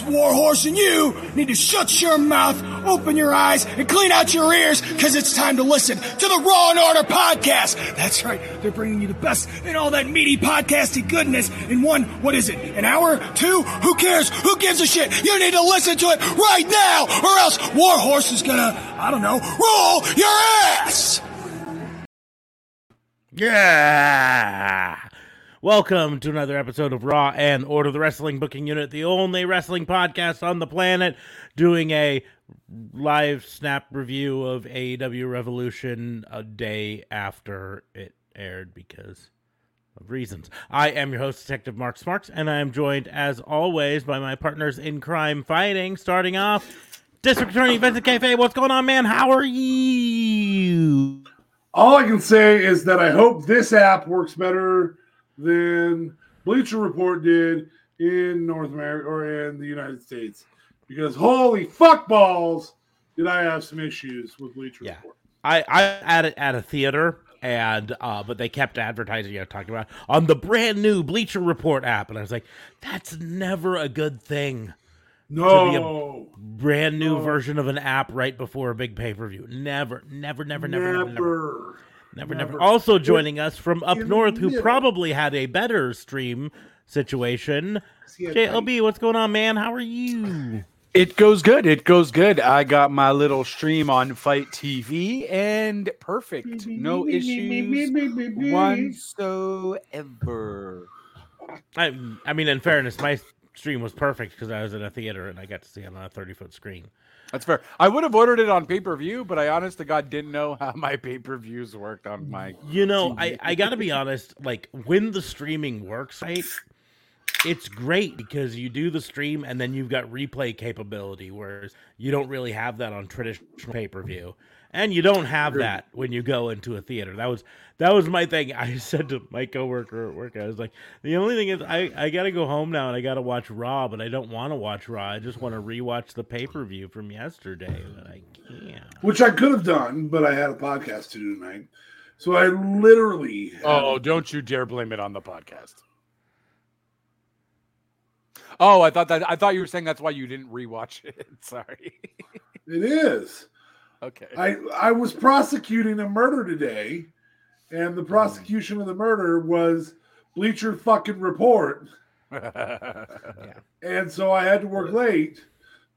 Warhorse and you need to shut your mouth, open your eyes, and clean out your ears because it's time to listen to the Raw and Order podcast. That's right. They're bringing you the best in all that meaty podcasty goodness in one, what is it, an hour? Two? Who cares? Who gives a shit? You need to listen to it right now or else Warhorse is gonna, I don't know, roll your ass! Yeah. Welcome to another episode of Raw and Order the Wrestling Booking Unit, the only wrestling podcast on the planet, doing a live snap review of AEW Revolution a day after it aired because of reasons. I am your host, Detective Mark Smarks, and I am joined, as always, by my partners in crime fighting. Starting off, District Attorney Vincent Cafe. What's going on, man? How are you? All I can say is that I hope this app works better than Bleacher Report did in North America or in the United States. Because holy fuck balls, did I have some issues with Bleacher Yeah. Report. I I at a, at a theater and uh but they kept advertising you know talking about on the brand new Bleacher Report app and I was like that's never a good thing No, brand new No. version of an app right before a big pay-per-view never never never never never never never. Never, never. never. also joining us from up in north who probably had a better stream situation See, I- JLB what's going on man how are you It goes good. It goes good. I got my little stream on FITE TV and perfect. No issues whatsoever. I I mean in fairness my stream was perfect because I was in a theater and I got to see it on a 30 foot screen That's fair. I would have ordered it on pay per view, but I honest to God didn't know how my pay per views worked on my. You know, I, I gotta be honest, like when the streaming works right, it's great because you do the stream and then you've got replay capability, whereas you don't really have that on traditional pay per view. And you don't have that when you go into a theater. That was that was my thing. I said to my coworker at work, I was like, the only thing is I, I gotta go home now and I gotta watch Raw, but I don't wanna watch Raw. I just wanna rewatch the pay per view from yesterday, but I can't. Which I could have done, but I had a podcast to do tonight. So I literally. had- oh, oh, don't you dare blame it on the podcast. Oh, I thought that I thought you were saying that's why you didn't rewatch it. Sorry. it is. okay. I I was prosecuting a murder today, and the prosecution of the murder was Bleacher fucking report, and so I had to work late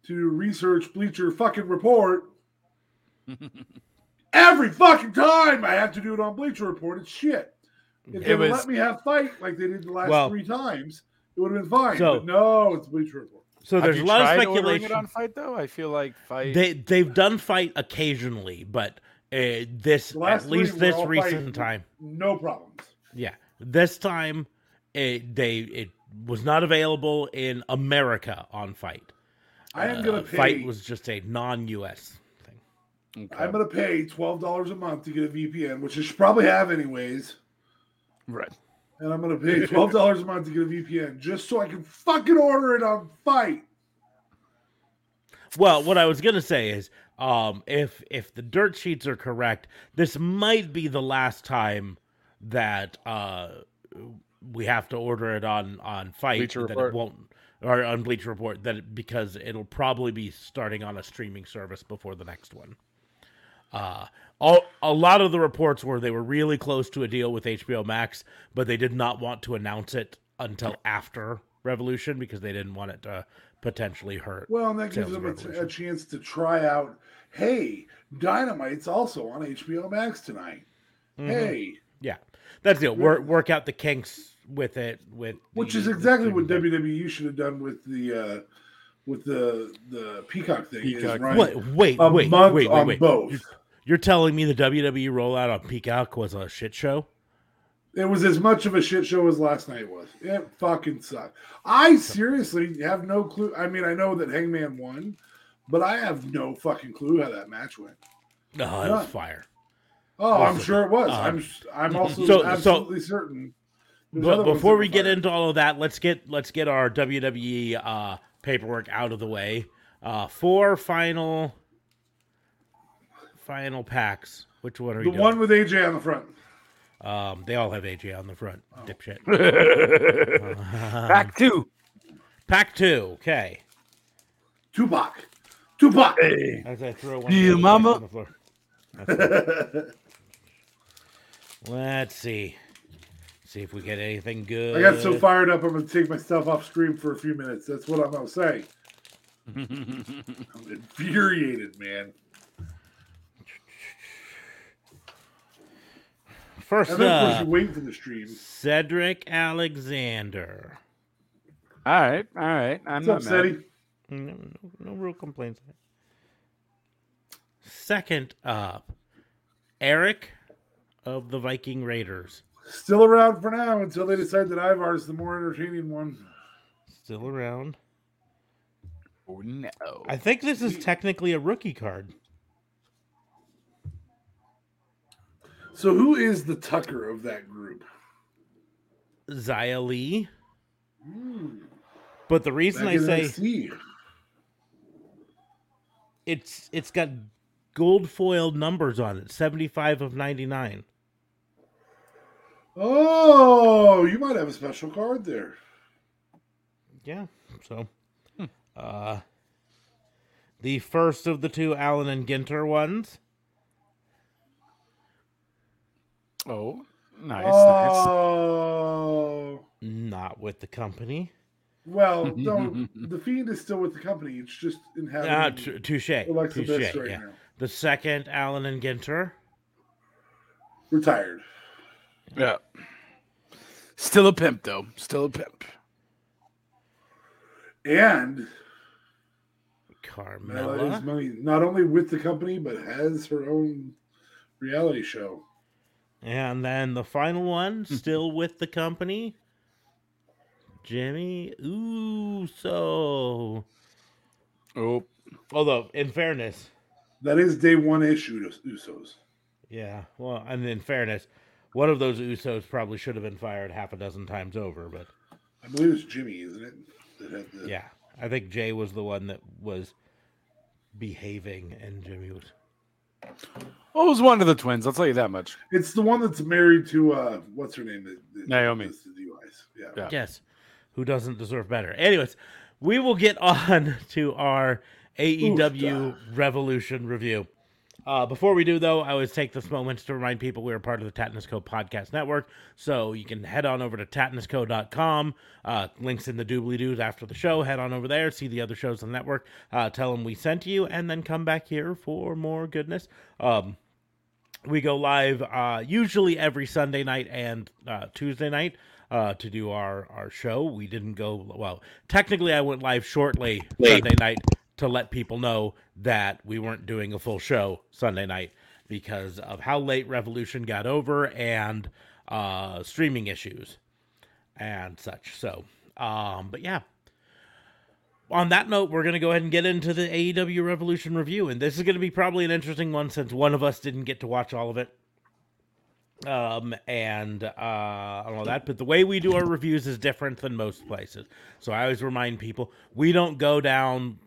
to research Bleacher fucking report. Every fucking time I have to do it on Bleacher Report, it's shit. If they It would was- let me have FITE like they did the last Well- three times, it would have been fine. So- but no, it's Bleacher Report. So Have there's you a lot of tried ordering speculation. it on FITE though. I feel like FITE. They they've done FITE occasionally, but uh, this last at least this recent time, No problems. yeah, this time it, they it was not available in America on FITE. I am gonna Uh, pay. FITE was just a non-U.S. thing. Okay. I'm gonna pay twelve dollars a month to get a VPN, which I should probably have anyways. right. And I'm gonna pay twelve dollars a month to get a VPN just so I can fucking order it on FITE. Well, what I was gonna say is, um, if if the dirt sheets are correct, this might be the last time that uh, we have to order it on on FITE. Bleacher that Report. it won't, or on Bleach Report. That it, because it'll probably be starting on a streaming service before the next one. Uh, all, a lot of the reports were they were really close to a deal with HBO Max, but they did not want to announce it until after Revolution because they didn't want it to potentially hurt. Well, and that gives them a, a chance to try out. Hey, Dynamite's also on HBO Max tonight. Mhm. Hey, Yeah, that's it. Work work out the kinks with it. With which the- is exactly what thing. WWE should have done with the uh with the the Peacock thing. is Peacock. running Wait, wait, a wait, month wait, wait, on wait. both. You're, you're telling me the WWE rollout on Peacock was a shit show? It was as much of a shit show as last night was. It fucking sucked. I seriously have no clue. I mean, I know that Hangman won, but I have no fucking clue how that match went. No, it was fire. Oh, I'm Awesome. sure it was. Uh, I'm I'm also so- so- absolutely certain. There's But before we were get into all of that, let's get let's get our WWE uh, paperwork out of the way. Uh, four final final packs. Which one are the you doing? one with AJ on the front. Um, they all have AJ on the front. Oh. Dipshit. Pack two. Pack two. Okay. Tupac. Tupac. Hey. As I throw one Yeah, mama. on the floor. Let's see. See if we get anything good. I got so fired up, I'm going to take myself off screen for a few minutes. That's what I'm going to say. I'm infuriated, man. First And then, of course, up, you wait for the stream. Cedric Alexander. All right, all right. I'm What's up, not mad. Seti? No, no, no real complaints. Second up, Erik of the Viking Raiders. Still around for now until they decide that Ivar is the more entertaining one. Still around. Oh no. I think this is technically a rookie card. So, who is the Tucker of that group? Zia Lee. Hmm, But the reason back I say it's it's got gold foiled numbers on it, 75 of 99. Oh, you might have a special card there. Yeah. So uh the first of the two Allen and Ginter ones. Oh, nice, nice. Oh, Not with the company. well, no, the Fiend is still with the company. It's just Ah, inhabiting t- touche. Alexa Touche. Bliss right yeah. now. The second Allen and Ginter. Retired. Yeah. Still a pimp though. Still a pimp. And Mella is money not only with the company but has her own reality show. And then the final one, mm-hmm. still with the company. Jimmy Uso. Oh, Although, in fairness, That is day one issue to Usos. yeah, well, and in fairness, one of those Usos probably should have been fired half a dozen times over, but I believe it's Jimmy, isn't it? That had the, yeah, I think Jay was the one that was behaving, and Jimmy was. Well, it was one of the twins. I'll tell you that much. It's the one that's married to uh what's her name? That, that Naomi. does the Yeah. Yeah. Yes, who doesn't deserve better? Anyways, we will get on to our AEW Revolution review. Uh, before we do, though, I always take this moment to remind people we are part of the Tatnisco Podcast Network. So you can head on over to tatnisco.com. Uh, links in the doobly doos after the show. Head on over there, see the other shows on the network, uh, tell them we sent you, and then come back here for more goodness. Um, we go live uh, usually every Sunday night and uh, Tuesday night uh, to do our, our show. We didn't go, well, technically, I went live shortly Sunday night to let people know that we weren't doing a full show Sunday night because of how late Revolution got over and uh, streaming issues and such. So, um, but yeah. On that note, we're going to go ahead and get into the AEW Revolution review. And this is going to be probably an interesting one since one of us didn't get to watch all of it. Um, and uh, all that. But the way we do our reviews is different than most places. So I always remind people we don't go down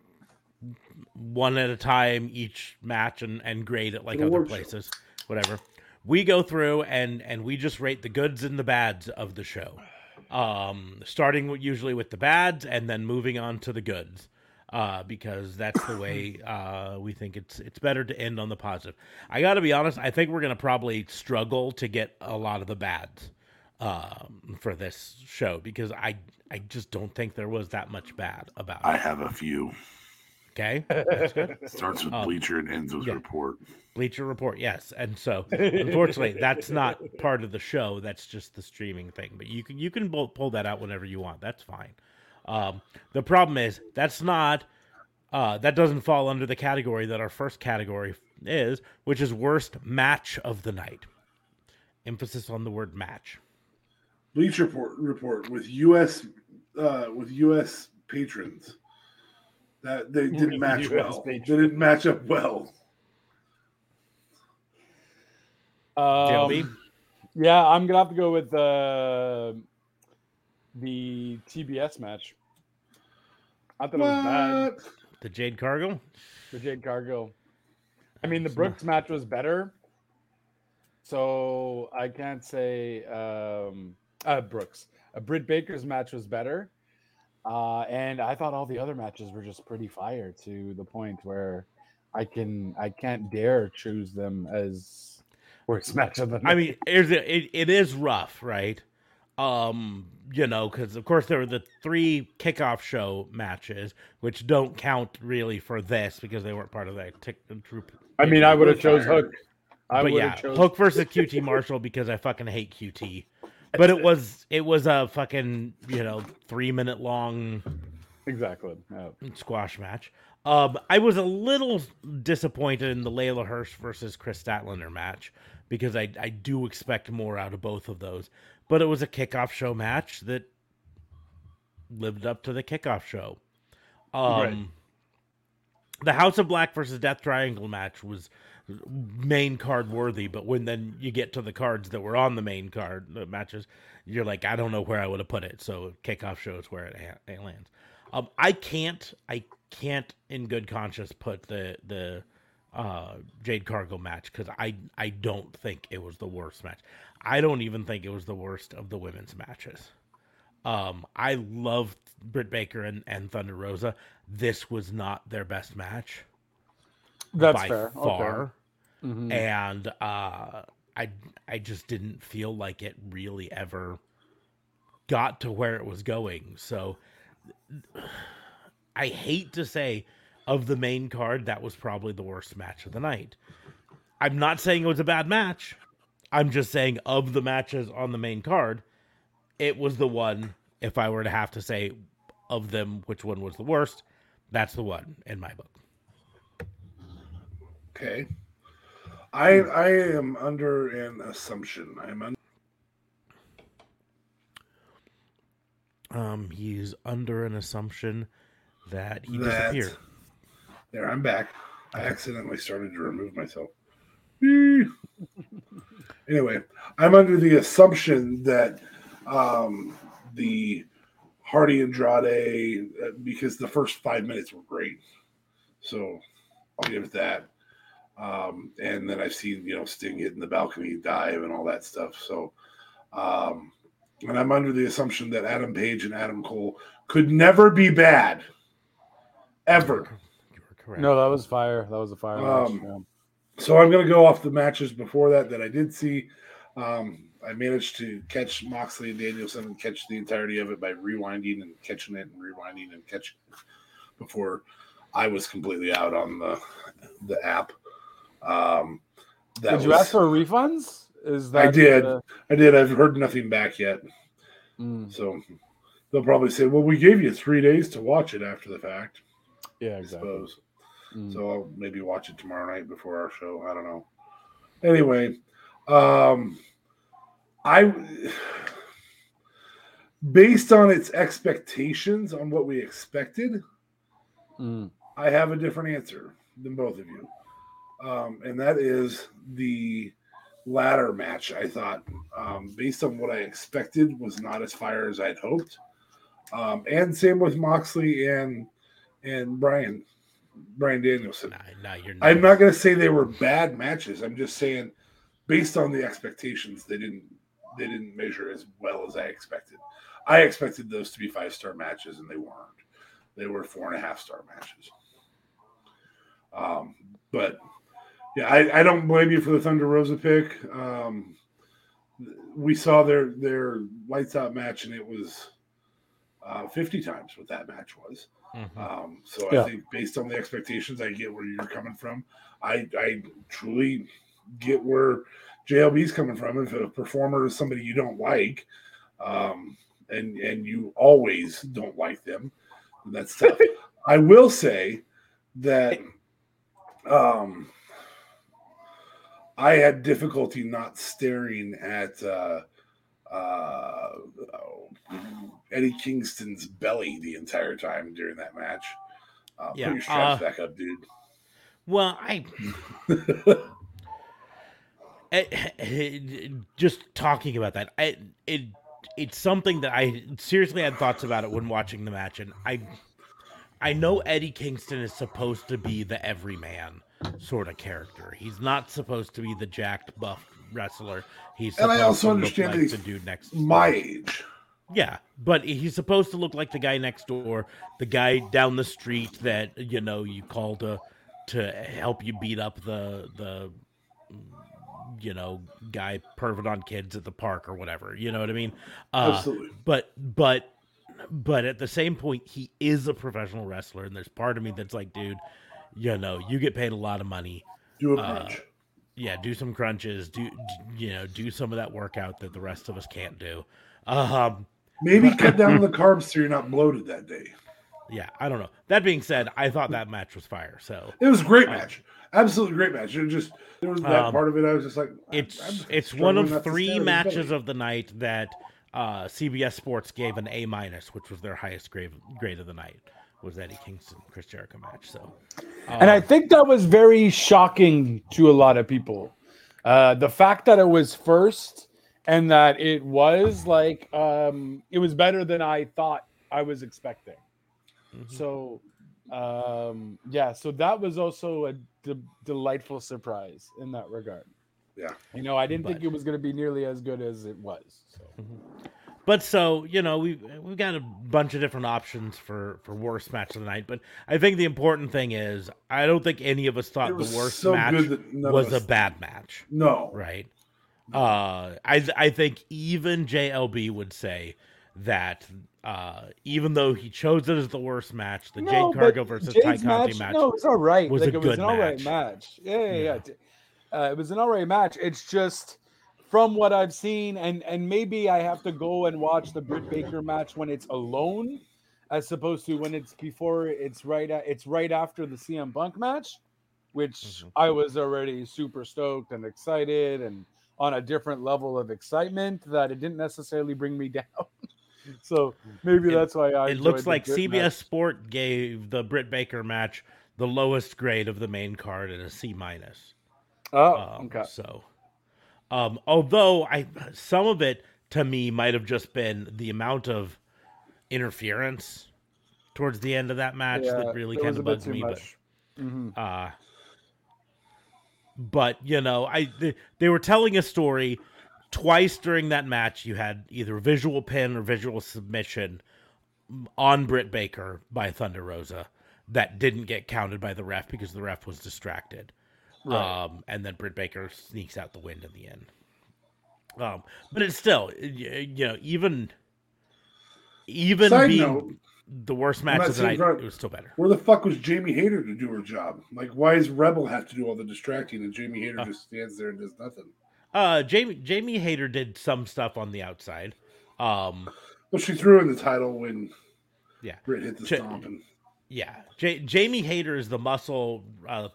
one at a time each match and, and grade it like An other award show. places. Whatever. We go through and and we just rate the goods and the bads of the show um, starting usually with the bads and then moving on to the goods, uh, because that's the way uh, we think it's it's better to end on the positive. I got to be honest; I think we're gonna probably struggle to get a lot of the bads um, for this show because I I just don't think there was that much bad about I it. have a few. Okay, that's good. Starts with Um, Bleacher and ends with yeah. Report. Bleacher Report, yes. And so, unfortunately, that's not part of the show. That's just the streaming thing. But you can you can pull, pull that out whenever you want. That's fine. Um, the problem is that's not uh, that doesn't fall under the category that our first category is, which is worst match of the night. Emphasis on the word match. Bleach report report with US uh with US patrons. That they didn't match US well. They didn't match up well. Um, yeah, I'm gonna have to go with uh, the TBS match. I thought it was bad. The Jade Cargill? The Jade Cargill. I mean, the Brooks match was better, so I can't say um, uh, Brooks. A Britt Baker's match was better, uh, and I thought all the other matches were just pretty fire to the point where I can I can't dare choose them as worst match of the night. I mean, it, it is rough, right? Um, you know, because of course there were the three kickoff show matches, which don't count really for this because they weren't part of that tick troop. I mean, I would have chose Hook. I but would yeah, chose Hook versus QT Marshall because I fucking hate QT. But it was it was a fucking you know three minute long exactly. Squash match. Um, I was a little disappointed in the Leyla Hirsch versus Kris Statlander match because I I do expect more out of both of those. But it was a kickoff show match that lived up to the kickoff show. Um, Right. The House of Black versus Death Triangle match was main card worthy, but when then you get to the cards that were on the main card the matches, you're like, I don't know where I would have put it. So kickoff show is where it, ha- it lands. Um, I can't, I can't in good conscience put the the uh, Jade Cargill match because I I don't think it was the worst match. I don't even think it was the worst of the women's matches. Um, I loved Britt Baker and, and Thunder Rosa. This was not their best match That's by fair. Okay. far, Mhm. and uh, I I just didn't feel like it really ever got to where it was going. So I hate to say of the main card that was probably the worst match of the night. I'm not saying it was a bad match. I'm just saying of the matches on the main card, it was the one if I were to have to say of them which one was the worst, that's the one in my book. Okay. I I am under an assumption. I'm under Um, he's under an assumption that he that. disappeared. There, I'm back. I accidentally started to remove myself. Anyway, I'm under the assumption that um, the Hardy Andrade, uh, because the first five minutes were great, so I'll give it that. Um, and then I've seen you know Sting hitting the balcony dive and all that stuff. So, um, and I'm under the assumption that Adam Page and Adam Cole could never be bad, ever. You were correct. No, that was fire. That was a fire match. Um, yeah. So I'm going to go off the matches before that that I did see. Um, I managed to catch Moxley and Danielson and catch the entirety of it by rewinding and catching it and rewinding and catching it before I was completely out on the the app. Um, that Did you was- ask for refunds? Is that I did. uh, I did. I've heard nothing back yet, mm, so they'll probably say, "Well, we gave you three days to watch it after the fact." yeah, I exactly. suppose. Mm. So I'll maybe watch it tomorrow night before our show. I don't know. Anyway, um I based on its expectations on what we expected, Mm. I have a different answer than both of you. Um, and that is the ladder match. I thought, um, based on what I expected, was not as fire as I'd hoped. Um, and same with Moxley and and Bryan, Bryan Danielson. Nah, nah, you're I'm not going to say they were bad matches. I'm just saying, based on the expectations, they didn't they didn't measure as well as I expected. I expected those to be five star matches, and they weren't. They were four and a half star matches. Um, but yeah, I, I don't blame you for the Thunder Rosa pick. Um, we saw their their lights out match, and it was uh, 50 times what that match was. Mhm. Um, so Yeah. I think based on the expectations, I get where you're coming from. I I truly get where JLB's coming from. If a performer is somebody you don't like, um, and and you always don't like them, that's tough. I will say that um, I had difficulty not staring at uh, uh, Eddie Kingston's belly the entire time during that match. Uh, Yeah, Put your straps uh, back up, dude. Well, I just talking about that, I it it's something that I seriously had thoughts about it when watching the match, and I I know Eddie Kingston is supposed to be the everyman sort of character. He's not supposed to be the jacked buff wrestler. He's And I supposed also to look understand like he's the dude next. My age. Yeah, but he's supposed to look like the guy next door, the guy down the street that you know you call to to help you beat up the the you know guy pervert on kids at the park or whatever. You know what I mean? Uh, Absolutely. but but but at the same point, he is a professional wrestler, and there's part of me that's like, dude, you know, you get paid a lot of money. Do a uh, crunch. Yeah, do some crunches. Do you know? Do some of that workout that the rest of us can't do. Um, Maybe cut down on the carbs so you're not bloated that day. Yeah, I don't know. That being said, I thought that match was fire. So It was a great match. Absolutely great match. It just there was that Um, part of it. I was just like, I'm- it's I'm it's one of three matches of the night that uh, CBS Sports gave an A minus, which was their highest grade grade of the night. Was Eddie Kingston Chris Jericho match? So, and I um, think that was very shocking to a lot of people. Uh, the fact that it was first and that it was like um, it was better than I thought I was expecting. mhm. So, um, yeah, so that was also a de- delightful surprise in that regard. Yeah. You know, I didn't think it was going to be nearly as good as it was. So. But so you know, we we've got a bunch of different options for for worst match of the night. But I think the important thing is, I don't think any of us thought the worst so match good that none of was a bad match. No. right? Uh, I I think even JLB would say that uh, even though he chose it as the worst match, the No, Jade Cargill versus Ty Jade's Conti match, No, it was all right. was like a it was good an all right match. match. Yeah, yeah, Yeah. yeah. Uh, it was an all right match. It's just from what I've seen, and and maybe I have to go and watch the Britt Baker match when it's alone, as opposed to when it's before. It's right. At, it's right after the CM Punk match, which Mhm. I was already super stoked and excited and on a different level of excitement that it didn't necessarily bring me down. so maybe It- that's why I. it looks like CBS match. Sport gave the Britt Baker match the lowest grade of the main card at a C minus. Oh, Um, okay. So, um, although I some of it to me might have just been the amount of interference towards the end of that match Yeah, that really kind of bugged me. But much. Mhm. uh but you know i they, they were telling a story twice during that match you had either visual pin or visual submission on Britt Baker by Thunder Rosa that didn't get counted by the ref because the ref was distracted. Right. Um, and then Britt Baker sneaks out the wind in the end. Um, but it's still, you know, even even Side being note, the worst match of the night, it was still better. where the fuck was Jamie Hayter to do her job? Like, why does Rebel have to do all the distracting and Jamie Hayter Uh. just stands there and does nothing? Uh, Jamie Jamie Hayter did some stuff on the outside. Um, Well, she threw in the title when Yeah. Britt hit the Ch- stomp. And, Yeah, J- Jamie Hayter is the muscle. Uh,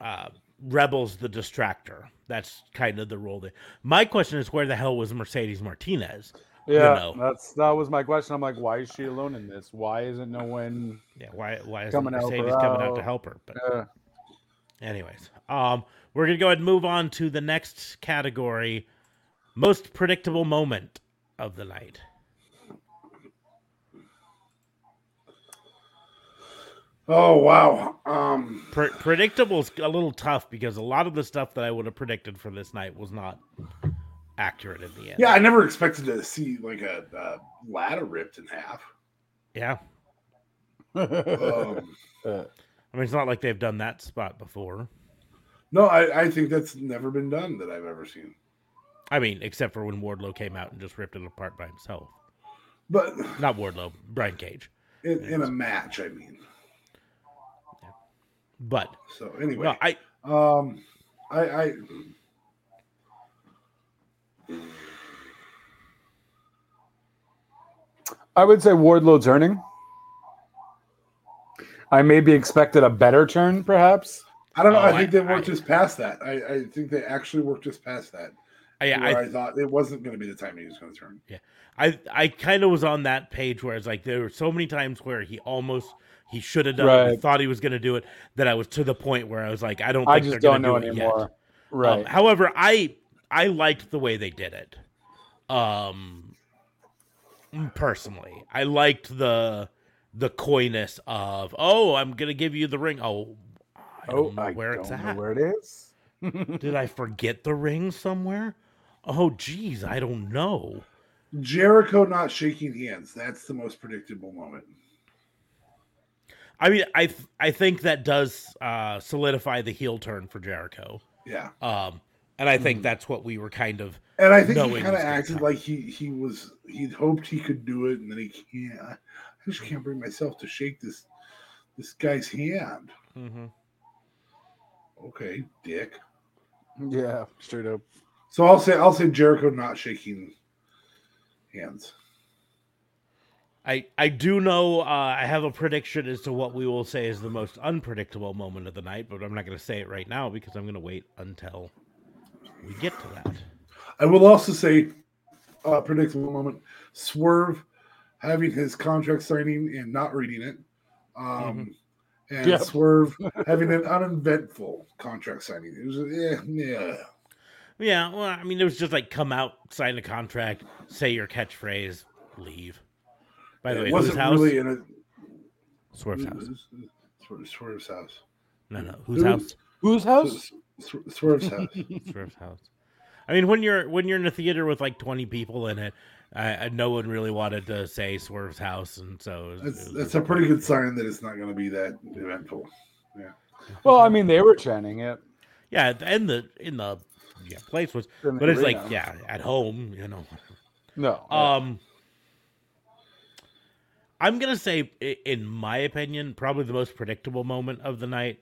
uh, Rebels the distractor. That's kind of the role. There. My question is, where the hell was Mercedes Martinez? Yeah, know. that's that was my question. I'm like, why is she alone in this? Why isn't no one? Yeah, why why is Mercedes coming out to help her? But Uh, anyways, um, we're gonna go ahead and move on to the next category: most predictable moment of the night. Oh wow, um, Pre- predictable is a little tough because a lot of the stuff that I would have predicted for this night was not accurate in the end. yeah, I never expected to see like a, a ladder ripped in half. yeah. Um, I mean, it's not like they've done that spot before. no, I, I think that's never been done that I've ever seen. I mean, except for when Wardlow came out and just ripped it apart by himself. But Not Wardlow, Brian Cage. in, in a match, I mean. But So anyway, no, I um, I, I I would say Wardlow turning. I maybe expected a better turn, perhaps. I don't know. Oh, I think I- they worked I- just past that. I, I think they actually worked just past that. I I, I, thought it wasn't going to be the time he was going to turn. Yeah, I, I kind of was on that page where it's like there were so many times where he almost he should have done it. I thought he was going to do it. That I was to the point where I was like, I don't. I just they're don't gonna know do it yet. anymore. Um, Right. however, I I liked the way they did it. Um, personally, I liked the the coyness of oh, I'm gonna give you the ring. Oh, I oh, don't know I where don't it's know at. where it is. Did I forget the ring somewhere? Oh, geez, I don't know. Jericho not shaking hands. That's the most predictable moment. I mean, I th- I think that does uh, solidify the heel turn for Jericho. Yeah. Um, and I think that's what we were kind of And I think he kind of acted come. like he he was he'd hoped he could do it, and then he can't. I just can't bring myself to shake this this guy's hand. Okay, dick. Yeah, straight up. So I'll say I'll say Jericho not shaking hands. I I do know uh, I have a prediction as to what we will say is the most unpredictable moment of the night, but I'm not going to say it right now because I'm going to wait until we get to that. I will also say uh, predictable moment: Swerve having his contract signing and not reading it, um, and Yep. Swerve having an uneventful contract signing. It was yeah, yeah. Yeah, well, I mean, it was just like come out, sign a contract, say your catchphrase, leave. By the it way, wasn't whose house? really in a Swerve's house. Swerve- Swerve's house. No, no, whose Who- house? Whose house? Swerve's house. Swerve's house. I mean, when you're when you're in a theater with like 20 people in it, I, I, no one really wanted to say Swerve's house, and so it was- That's it was that's a pretty good sign that it's not going to be that eventful. Yeah. Well, I mean, they were chanting it. Yeah, and the in the yeah place was, in but it's like yeah, at home, you know. No. Um, I'm gonna say, in my opinion, probably the most predictable moment of the night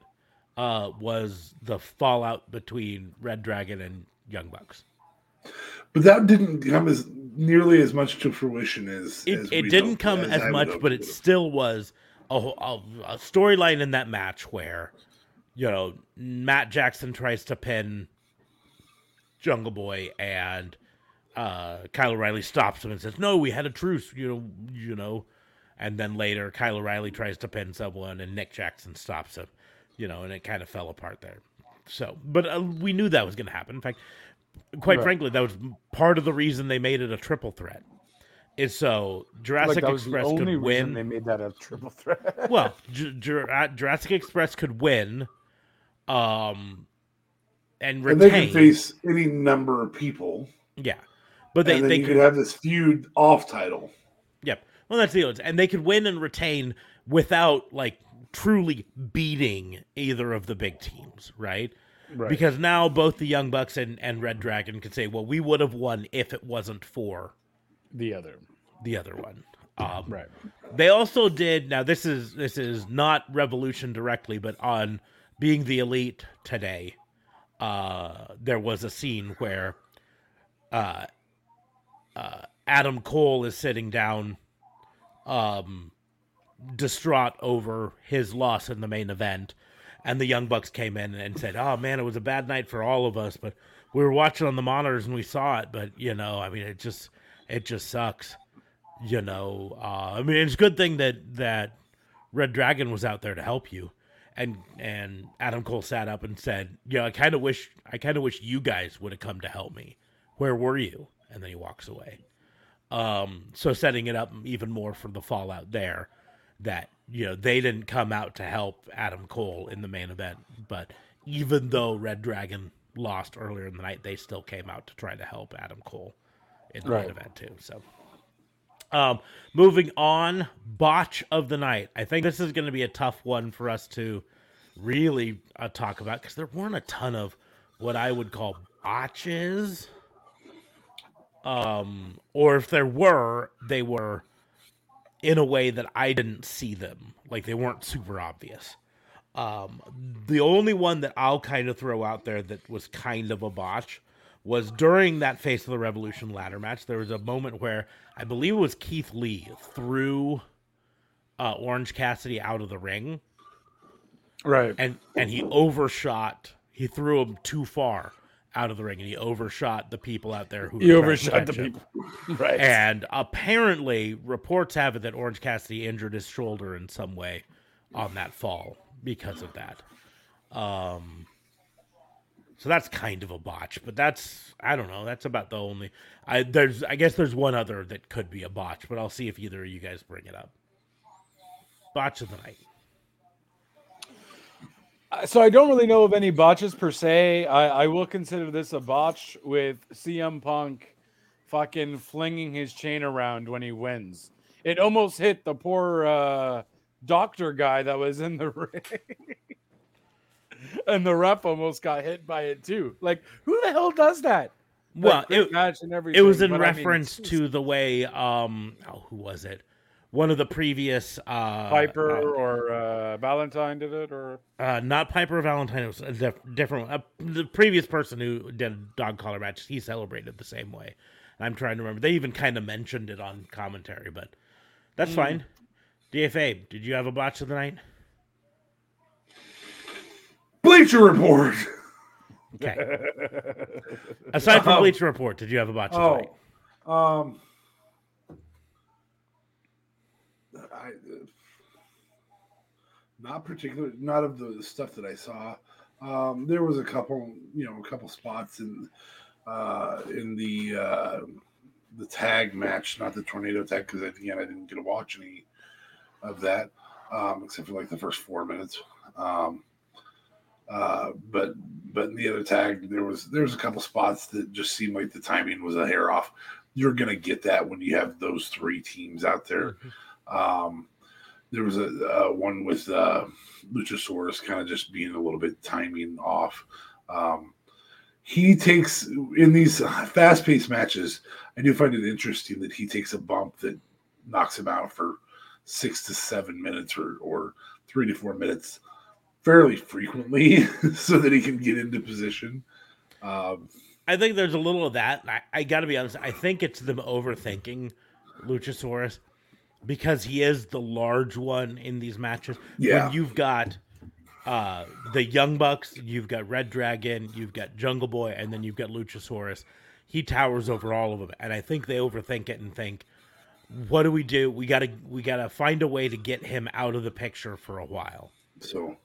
uh, was the fallout between Red Dragon and Young Bucks. But that didn't come as nearly as much to fruition as It, as it didn't come as as much, but it still was a, a, a storyline in that match where, you know, Matt Jackson tries to pin Jungle Boy and uh, Kyle O'Reilly stops him and says, "No, we had a truce," you know, you know, and then later Kyle O'Reilly tries to pin someone and Nick Jackson stops him, you know, and it kind of fell apart there. So, but uh, we knew that was going to happen. In fact, quite Right. frankly, that was part of the reason they made it a triple threat. Is so like Jurassic the Express could win. they made that a triple threat. well, J- Jur- uh, Jurassic Express could win, um, and retain. and they can face any number of people, yeah, but they they could have this feud off title. Well, that's the deal. And they could win and retain without like truly beating either of the big teams, right? Right. Because now both the Young Bucks and, and Red Dragon could say, well, we would have won if it wasn't for the other. the other one. Um, Right. They also did. Now this is this is not Revolution directly, but on being the elite today, uh, there was a scene where uh, uh, Adam Cole is sitting down, um, distraught over his loss in the main event, and the Young Bucks came in and said, "Oh man, it was a bad night for all of us, but we were watching on the monitors and we saw it, but you know, I mean, it just it just sucks." you know. Uh, i mean it's a good thing that that red dragon was out there to help you. And and adam cole sat up and said yeah i kind of wish i kind of wish you guys would have come to help me. Where were you? And then he walks away um so setting it up even more for the fallout there that you know they didn't come out to help adam cole in the main event but even though red dragon lost earlier in the night they still came out to try to help adam cole in the Right. main event too so um, moving on, botch of the night. I think this is going to be a tough one for us to really uh, talk about because there weren't a ton of what I would call botches. Um, or if there were, they were in a way that I didn't see them. Like they weren't super obvious. Um, the only one that I'll kind of throw out there that was kind of a botch was during that Face of the Revolution ladder match. There was a moment where I believe it was Keith Lee threw uh, Orange Cassidy out of the ring, Right. and and he overshot. He threw him too far out of the ring, and he overshot the people out there who He were trying to overshot the people. Right. And apparently, reports have it that Orange Cassidy injured his shoulder in some way on that fall because of that. Um, so that's kind of a botch, but that's I don't know. That's about the only. I there's I guess there's one other that could be a botch, but I'll see if either of you guys bring it up. Botch of the night. So I don't really know of any botches per se. I, I will consider this a botch with CM Punk fucking flinging his chain around when he wins. It almost hit the poor uh, doctor guy that was in the ring. and the ref almost got hit by it too. Like, who the hell does that? Well, great it, match and it was in but I mean, reference to the way um oh who was it? One of the previous uh Piper uh, or uh, Valentine did it, or uh, not Piper or Valentine. It was a dif- different. Uh, the previous person who did a dog collar match, he celebrated the same way. I'm trying to remember. They even kind of mentioned it on commentary, but that's Hmm. fine. DFA, did you have a botch of the night? Bleacher Report. Okay. Aside from Um, Bleacher Report, did you have a botch of the night? Oh, um, I, not particular, not of the stuff that I saw. Um, there was a couple, you know, a couple spots in uh, in the uh, the tag match, not the tornado tag, because again, I didn't get to watch any of that, um, except for like the first four minutes. Um, uh, but but in the other tag, there was there was a couple spots that just seemed like the timing was a hair off. You're gonna get that when you have those three teams out there. Um, there was a, uh one with uh, Luchasaurus kind of just being a little bit timing off. Um, he takes in these fast-paced matches. I do find it interesting that he takes a bump that knocks him out for six to seven minutes or or three to four minutes fairly frequently so that he can get into position. Um, I think there's a little of that. I, I got to be honest. I think it's them overthinking Luchasaurus because he is the large one in these matches. Yeah. When you've got uh, the Young Bucks, you've got Red Dragon, you've got Jungle Boy, and then you've got Luchasaurus. He towers over all of them, and I think they overthink it and think, "What do we do? We gotta we gotta find a way to get him out of the picture for a while." so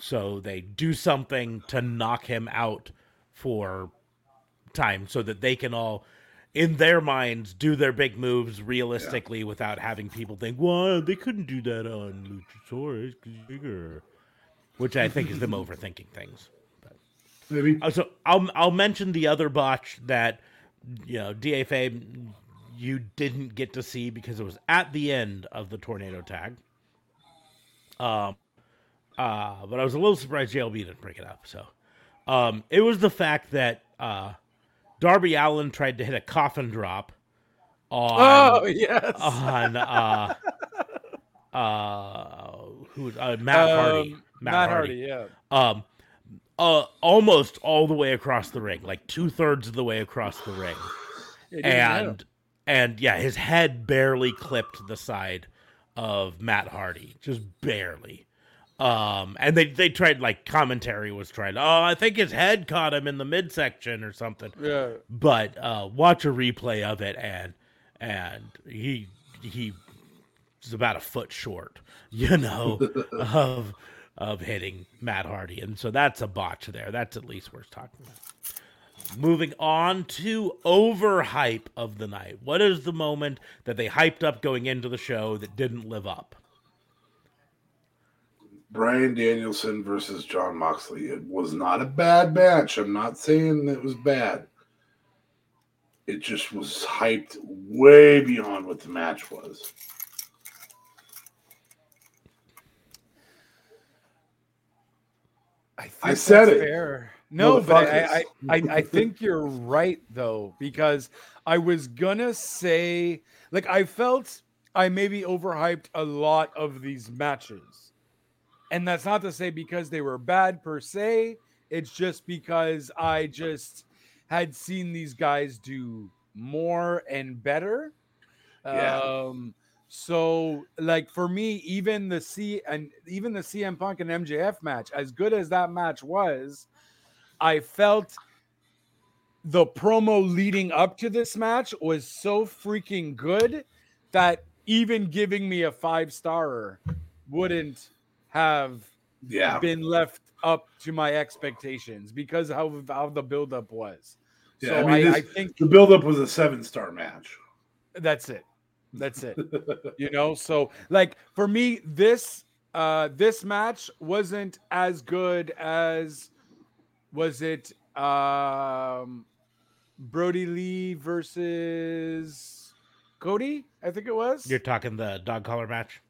so they do something to knock him out for time so that they can all in their minds do their big moves realistically without having people think well they couldn't do that on luchasaurus 'cause he's bigger which i think is them overthinking things. Maybe. Uh, so i'll i'll mention the other botch that you know dfa you didn't get to see because it was at the end of the tornado tag. Um uh, but I was a little surprised JLB didn't bring it up. So, um, it was the fact that uh, Darby Allin tried to hit a coffin drop on oh yes, on uh, uh, who uh, Matt Hardy. Um, Matt, Hardy. yeah. Um, uh, almost all the way across the ring, like two thirds of the way across the ring, It didn't hit him. and and yeah, his head barely clipped the side of Matt Hardy, just barely. Um, and they they tried like commentary was trying. Oh, I think his head caught him in the midsection or something. yeah, But uh, watch a replay of it, and and he he is about a foot short, you know, of of hitting Matt Hardy, and so that's a botch there. That's at least worth talking about. Moving on to overhype of the night. What is the moment that they hyped up going into the show that didn't live up? Bryan Danielson versus Jon Moxley. It was not a bad match. I'm not saying it was bad. It just was hyped way beyond what the match was. I, think I said it. Fair. No, but I, I, I, I think you're right though, because I was gonna say, like, I felt I maybe overhyped a lot of these matches, and that's not to say because they were bad per se. It's just because I just had seen these guys do more and better. Yeah. Um, so like for me, even the C and even the CM Punk and MJF match, as good as that match was, I felt the promo leading up to this match was so freaking good that even giving me a five star wouldn't have Yeah. been left up to my expectations because how how the buildup was. Yeah, so I I, mean, I, this- think The buildup was a seven star match. that's it. That's it. you know, so like for me, this uh this match wasn't as good as was it um Brodie Lee versus Cody? I think it was You're talking the dog collar match?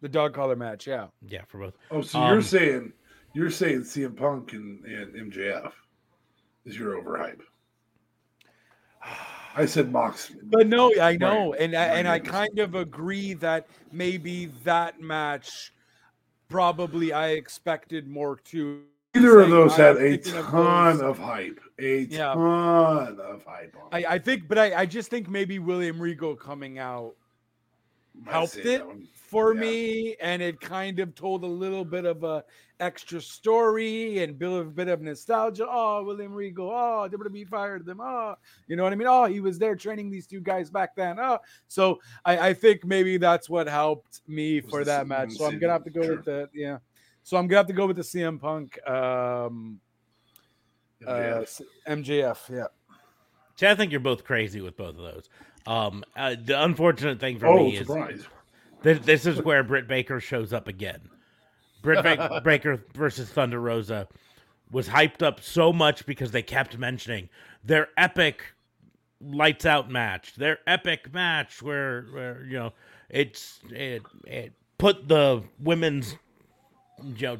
The dog collar match. Yeah. Yeah, for both. Oh, so Um, you're saying you're saying CM Punk and, and MJF is your overhype. I said Mox. But no, I know, Right. and I, and I kind of agree that maybe that match, probably I expected more too. Either of those had a thinking of ton of hype. A Yeah. ton of hype on I, I think, but I, I just think maybe William Regal coming out I'd helped it for Yeah. me, and it kind of told a little bit of a extra story and built a bit of nostalgia. Oh, William Regal. Oh, WWE fired them. Oh, you know what I mean? Oh, he was there training these two guys back then. Oh, so I, I think maybe that's what helped me for that match. So I'm gonna have to go sure. with the yeah. So I'm gonna have to go with the CM Punk um, uh, MJF. s- MJF. Yeah. See, I think you're both crazy with both of those. Um, uh, the unfortunate thing for oh, me is surprise! This, this is where Britt Baker shows up again. Britt Ba- Baker versus Thunder Rosa was hyped up so much because they kept mentioning their epic lights out match, their epic match where, where you know it's it it put the women's you know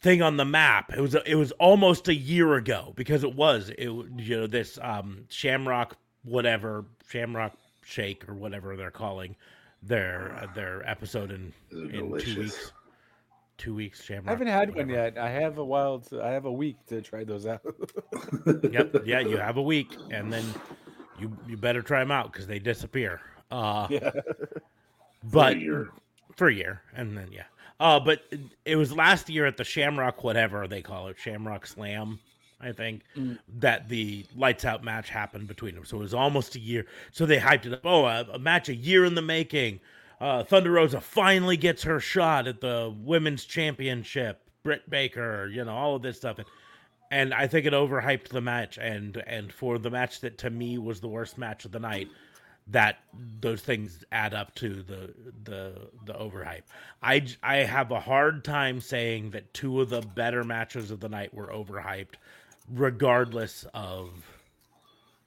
thing on the map. It was it was almost a year ago because it was it you know this um Shamrock whatever Shamrock Shake or whatever they're calling their uh, their episode in in two weeks. Two weeks Shamrock. I haven't had one yet. I have a while. To, I have a week to try those out. Yep, yeah, you have a week, and then you you better try them out because they disappear. Uh, yeah. but year. for a year, and then yeah. Uh, but it- it was last year at the Shamrock, whatever they call it, Shamrock Slam, I think, Mm. that the lights out match happened between them. So it was almost a year. So they hyped it up. Oh, a, a match a year in the making. Uh, Thunder Rosa finally gets her shot at the women's championship. Britt Baker, you know, all of this stuff. And, and I think it overhyped the match. And and for the match that to me was the worst match of the night, that those things add up to the the the overhype. I I have a hard time saying that two of the better matches of the night were overhyped, regardless of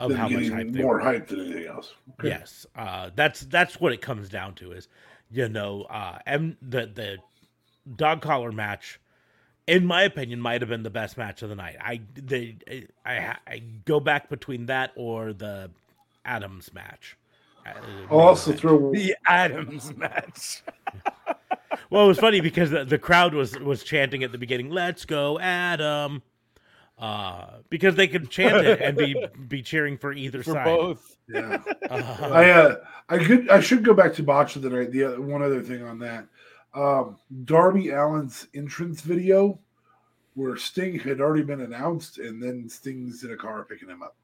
of how much hype they more were. hype than anything else. Okay. Yes, uh, that's that's what it comes down to. Is you know, uh, and the the dog collar match, in my opinion, might have been the best match of the night. I they I, I, go back between that or the Adams match. I'll also throw The Adams match. Well, it was funny because the, the crowd was was chanting at the beginning, "Let's go, Adam," uh, because they could chant it and be be cheering for either for side. both. yeah. Uh, I uh, I could I should go back to botch of the night. The other, one other thing on that, um, Darby Allin's entrance video, where Sting had already been announced, and then Sting's in a car picking him up.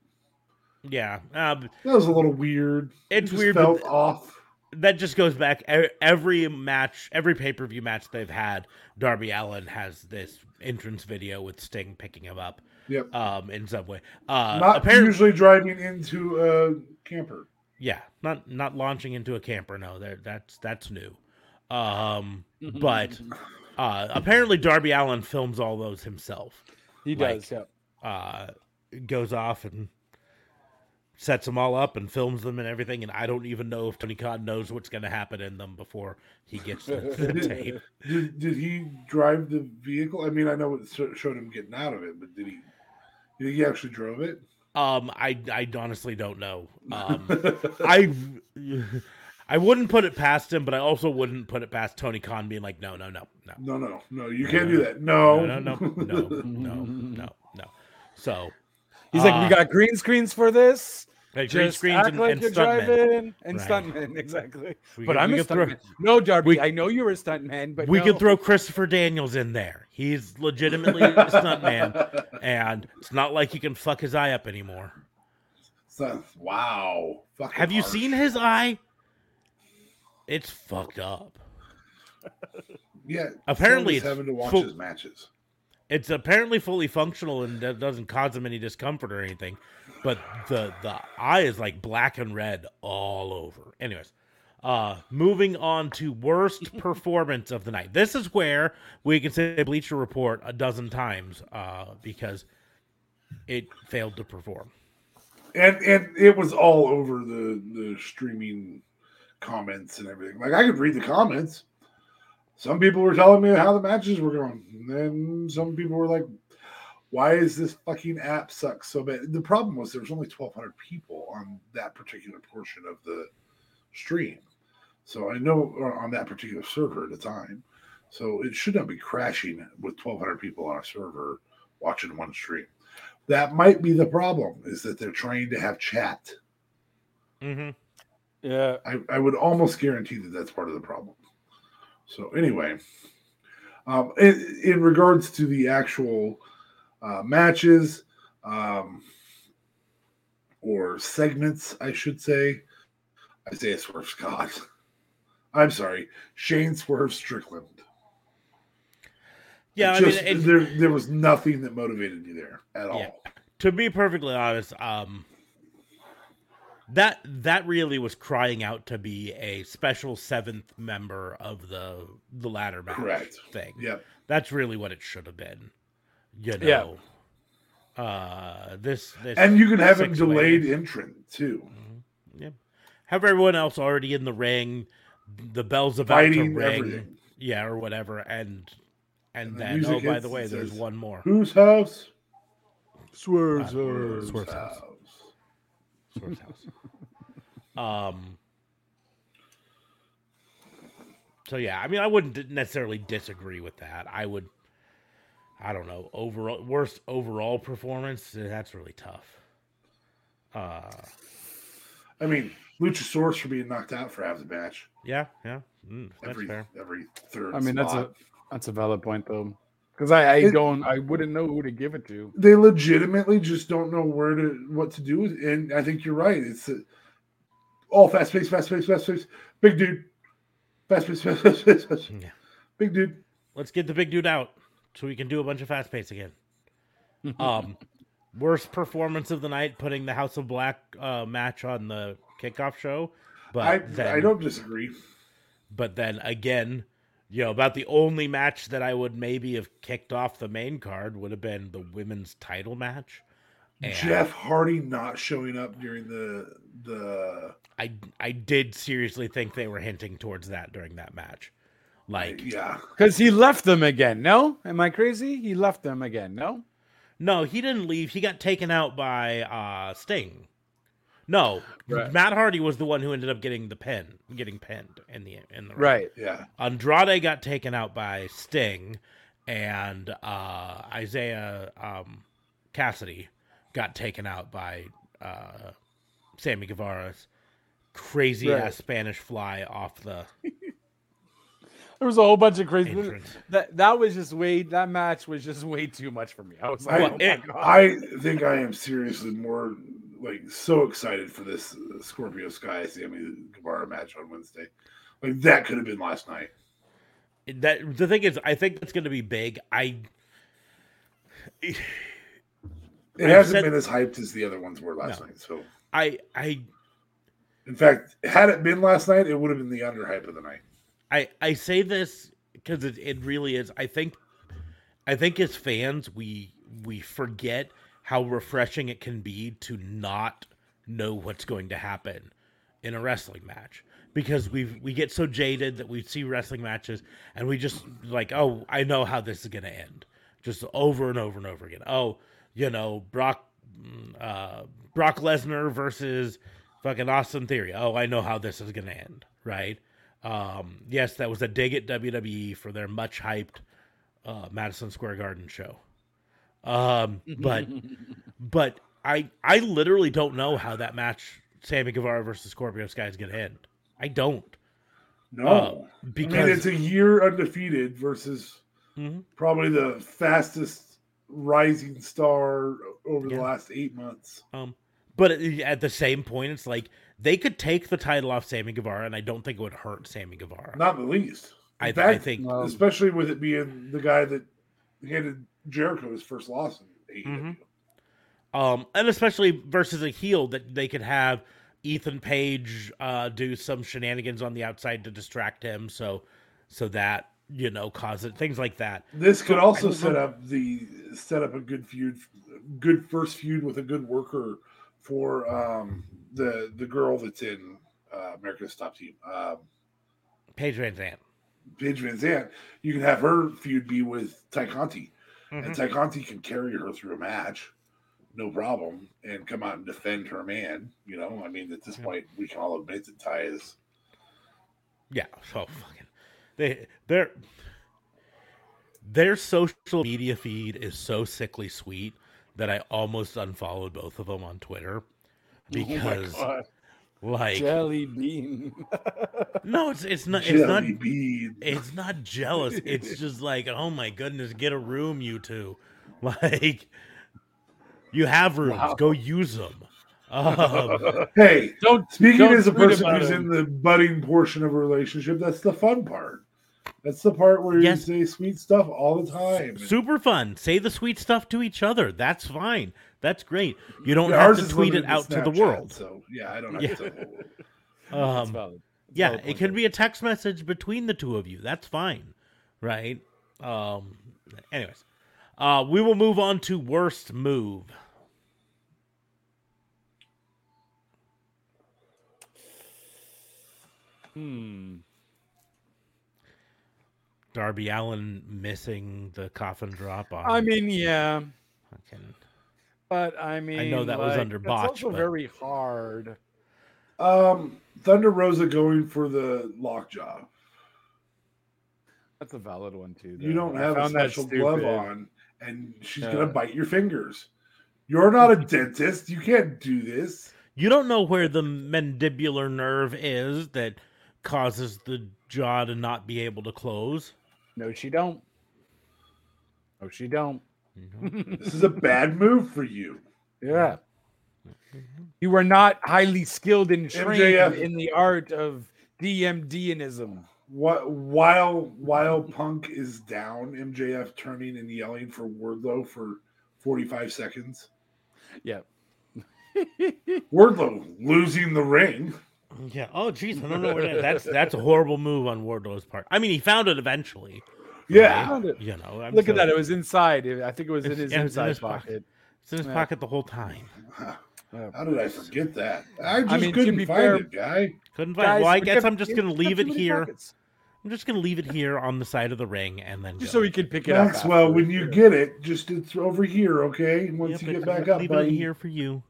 yeah, um, That was a little weird. It It's just weird, Felt th- off. That just goes back e- every match, every pay per view match they've had. Darby Allin has this entrance video with Sting picking him up, Yep. um, in some way. Uh, Not apparently, usually driving into a camper. yeah, not not launching into a camper. No, there that's that's new. Um, but uh, apparently Darby Allin films all those himself. He Like- does. Yeah. uh, goes off and sets them all up and films them and everything. And I don't even know if Tony Khan knows what's going to happen in them before he gets the, the tape. Did, did he drive the vehicle? I mean, I know it showed him getting out of it, but did he? Did he actually drove it? Um, I I honestly don't know. Um, I I wouldn't put it past him, but I also wouldn't put it past Tony Khan being like, no, no, no, no, no, no, no. You can't do that. No, no, no, no, no, no, no, no. So He's like, uh, we got green screens for this. Like green Just screens act and, like and you're stuntmen. driving and Right. stuntmen, exactly. We but could- I'm we a could throw- stuntman. No, Darby, we- I know you're a stuntman, but we no. could throw Christopher Daniels in there. He's legitimately a stuntman, and it's not like he can fuck his eye up anymore. So- wow. Fucking Have you harsh. seen his eye? It's fucked up. Yeah. Apparently Someone's it's having to watch full- his matches. it's apparently fully functional and that doesn't cause him any discomfort or anything but the the eye is like black and red all over anyways uh moving on to worst performance of the night this is where we can say bleacher report a dozen times uh because it failed to perform And and it was all over the the streaming comments and everything. Like I could read the comments. Some people were telling me how the matches were going. And then some people were like, why is this fucking app suck so bad? The problem was there was only 1,200 people on that particular portion of the stream. So I know on that particular server at the time. So it should not be crashing with 1,200 people on a server watching one stream. That might be the problem is that they're trying to have chat. mm-hmm. Yeah. I, I would almost guarantee that that's part of the problem. So anyway, um, in, in regards to the actual uh, matches um, or segments, I should say, Isaiah Swerve Scott. I'm sorry, Shane Swerve Strickland. yeah i Just- mean it, there there was nothing that motivated you there at all. Yeah. to be perfectly honest, um, that that really was crying out to be a special seventh member of the the ladder match Correct. thing. Yeah, That's really what it should have been. You Yeah. uh, this this And you can have a six delayed way- entrant too. Yeah, have everyone else already in the ring. The bell's about Fighting to ring, everything. yeah, or whatever, and and, And then music oh, by the way, there's says, one more. Whose house? Swerve. Swerve's house. Swerve's house. Um. So yeah, I mean, I wouldn't necessarily disagree with that. I would, I don't know, overall worst overall performance. eh, That's really tough. Uh, I mean, Luchasaurus for being knocked out for half the match. yeah, yeah, mm, that's Every fair. every third. I mean, that's a that's a valid point though, because I, I It- don't I wouldn't know who to give it to. They legitimately just don't know where to what to do, and I think you're right. It's a, all fast pace, fast pace, fast pace. Big dude, fast pace, fast pace, fast pace. Yeah. Big dude. Let's get the big dude out so we can do a bunch of fast pace again. Um, worst performance of the night, putting the House of Black uh, match on the kickoff show. But I then, I don't disagree. But then again, you know, about the only match that I would maybe have kicked off the main card would have been the women's title match. And Jeff Hardy not showing up during the the I I did seriously think they were hinting towards that during that match. Like yeah. Because he left them again. No, am I crazy? He left them again. No. no, he didn't leave. He got taken out by uh Sting. No, Right. Matt Hardy was the one who ended up getting the pin, getting pinned in the in the ring. Right. Yeah. Andrade got taken out by Sting, and uh, Isaiah um, Kassidy got taken out by uh, Sammy Guevara's crazy Right. ass Spanish fly off the There was a whole bunch of crazy. entrance. That that was just way. That match was just way too much for me. I was like, I, oh it- I think I am seriously more like so excited for this uh, Scorpio Sky Sammy Guevara match on Wednesday. Like that could have been last night. That the thing is, I think that's going to be big. I It I've hasn't said- been as hyped as the other ones were last No. night. So, I I in fact, had it been last night, it would have been the underhype of the night. I I say this because it, it really is. I think I think as fans we we forget how refreshing it can be to not know what's going to happen in a wrestling match because we we get so jaded that we see wrestling matches and we just like oh I know how this is going to end just over and over and over again. Oh, you know, Brock mm, uh Brock Lesnar versus fucking Austin Theory. Oh, I know how this is going to end, right? Um, yes, that was a dig at WWE for their much hyped uh, Madison Square Garden show. Um, but but I I literally don't know how that match Sammy Guevara versus Scorpio Sky is going to end. I don't No, Uh, I because mean it's a year undefeated versus Mhm. probably the fastest rising star over the last eight months. Um, but at- at the same point, it's like they could take the title off Sammy Guevara, and I don't think it would hurt Sammy Guevara. Not the least. I, In fact, I think Um, especially with it being the guy that handed Jericho his first loss in AEW. Mhm. Um, and especially versus a heel that they could have Ethan Page uh, do some shenanigans on the outside to distract him, so so that you know cause it things like that. This could So, also set know. up the set up a good feud, good first feud with a good worker for um, the the girl that's in uh, America's Top Team, um, Paige VanZant. Paige VanZant. You can have her feud be with Tay Conti, and Mhm. Tay Conti can carry her through a match, no problem, and come out and defend her man. You know, I mean, at this Yeah. point, we can all admit that Tay is Yeah, so fucking they their their social media feed is so sickly sweet that I almost unfollowed both of them on Twitter because oh like jelly bean. no, it's it's not it's not jelly bean. it's not jealous. It's just like, oh my goodness, get a room, you two. Like, you have rooms, Wow. go use them. Um, hey, don't Speaking Don't as a person who's in the budding portion of a relationship, that's the fun part. That's the part where Yes. you say sweet stuff all the time. super fun. Say the sweet stuff to each other. That's fine. That's great. You don't Yeah, have to tweet it limited out to the world. So yeah, I don't have Yeah. to. That's Um, valid. That's yeah, valid it can be a text message between the two of you. That's fine, right? Um, anyways, uh, we will move on to worst move. Hmm. Darby Allin missing the coffin drop on. I mean, yeah, fucking- but I mean, I know that was like, under that's botch, also but- very hard. Um, Thunder Rosa going for the lockjaw. That's a valid one too. You don't I have a special glove on, and she's Yeah. gonna bite your fingers. You're not a dentist. You can't do this. You don't know where the mandibular nerve is that causes the jaw to not be able to close. No, she don't. No, she don't. This is a bad move for you. Yeah. Mm-hmm. You are not highly skilled and trained MJF. in the art of DMDism. What while while Punk is down, MJF turning and yelling for Wardlow for 45 seconds. Yeah. Wardlow losing the ring. Yeah. Oh, jeez. I don't know where that, that's that's a horrible move on Wardlow's part. I mean, he found it eventually. Yeah. Found it. You know. I'm Look at that. It was inside. I think it was in his yeah, it's in his pocket. pocket. It's in his Yeah. pocket the whole time. How did I forget that? I just mean, couldn't find fair- it, guy. Couldn't find. Guys, well, I guess kept- I'm just gonna leave it here. pockets. I'm just gonna leave it here on the side of the ring and then Just go. so we can pick it up. Maxwell, when you afterwards. get it, just it's over here, okay? Once Yep, you get it's- back I'm up, leaving it buddy. here for you.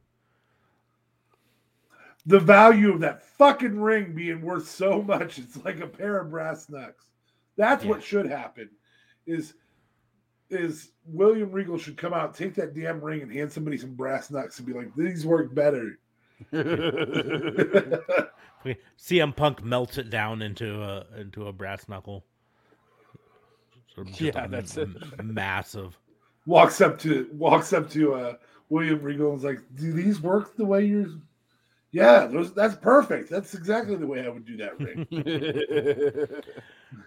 The value of that fucking ring being worth so much, it's like a pair of brass knucks. That's Yeah. what should happen. Is is William Regal should come out, take that damn ring, and hand somebody some brass knucks and be like, "These work better." Okay, CM Punk melts it down into a into a brass knuckle. Sort of Yeah, that's m- massive. walks up to walks up to uh, William Regal and is like, "Do these work the way you're?" Yeah, those, that's perfect. That's exactly the way I would do that ring.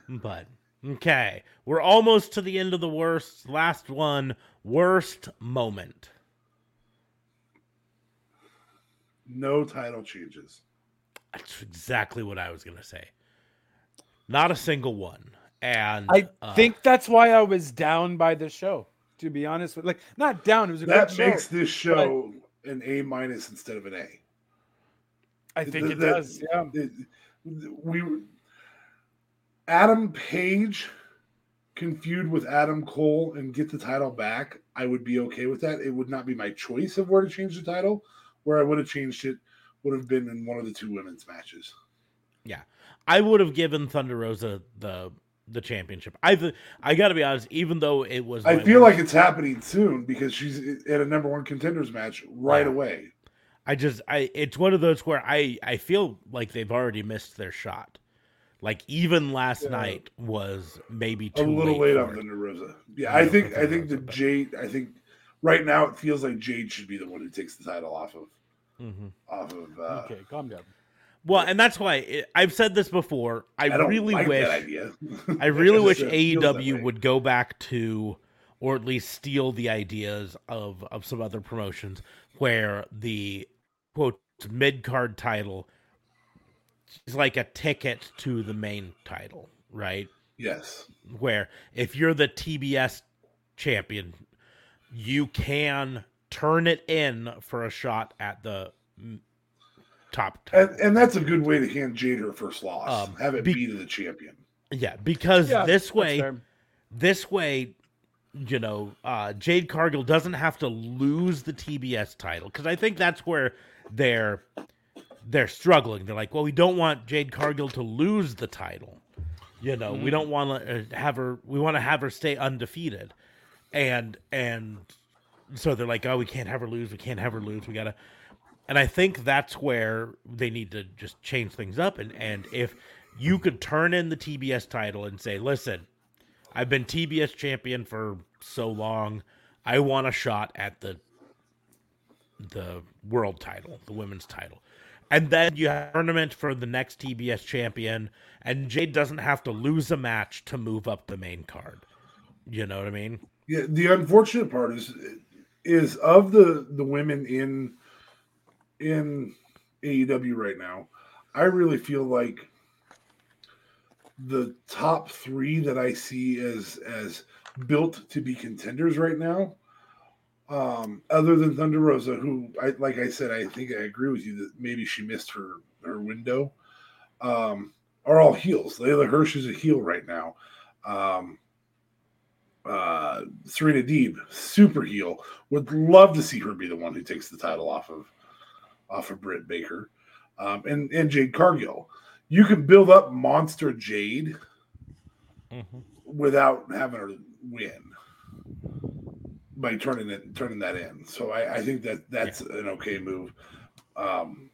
But okay, we're almost to the end of the worst. Last one, worst moment. no title changes. That's exactly what I was gonna say. Not a single one. And I uh, think that's why I was down by the show. To be honest with, like, not down. It was a That great makes show. this show an A minus instead of an A. I think Th- it that- does. Yeah. it- we Adam Page can feud with Adam Cole and get the title back. I would be okay with that. It would not be my choice of where to change the title. Where I would have changed it would have been in one of the two women's matches. Yeah. I would have given Thunder Rosa the the championship. I th- I got to be honest. Even though it was, I feel worst- like it's happening soon because she's at a number one contenders match right Yeah. away. I just I it's one of those where I I feel like they've already missed their shot. Like even last Yeah. night was maybe A too little late for on it. Thunder Yeah, Yeah, I think I think the Jade. I think right now it feels like Jade should be the one who takes the title off of Mhm. off of. Uh, okay, calm down. Well, and that's why it, I've said this before. I, I really like wish that idea. I really wish just, feels that AEW would go back to, or at least steal the ideas of of some other promotions where the quote mid card title is like a ticket to the main title, right? Yes. Where if you're the TBS champion, you can turn it in for a shot at the top title. And, and that's a good way to hand Jade her first loss. Um, Have it be- be to the champion. yeah, because Yeah, this way this way you know uh jade cargill doesn't have to lose the tbs title because i think that's where they're they're struggling. They're like well we don't want jade cargill to lose the title. You know we mm. don't want to uh, have her we want to have her stay undefeated. And and so they're like oh we can't have her lose we can't have her lose we gotta and i think that's where they need to just change things up. And and if you could turn in the tbs title and say listen I've been TBS champion for so long. I want a shot at the the world title, the women's title. And then you have a tournament for the next TBS champion, and Jade doesn't have to lose a match to move up the main card. You know what I mean? Yeah, the unfortunate part is is of the the women in in AEW right now. I really feel like the top three that I see as as built to be contenders right now, um, other than Thunder Rosa, who I like I said, I think I agree with you that maybe she missed her her window. Um, are all heels. Leyla Hirsch is a heel right now. Um, uh, Serena Deeb, super heel. Would love to see her be the one who takes the title off of off of Britt Baker, um, and and Jade Cargill. You can build up Monster Jade without having her win by turning it turning that in. So I, I think that that's an okay move. Um,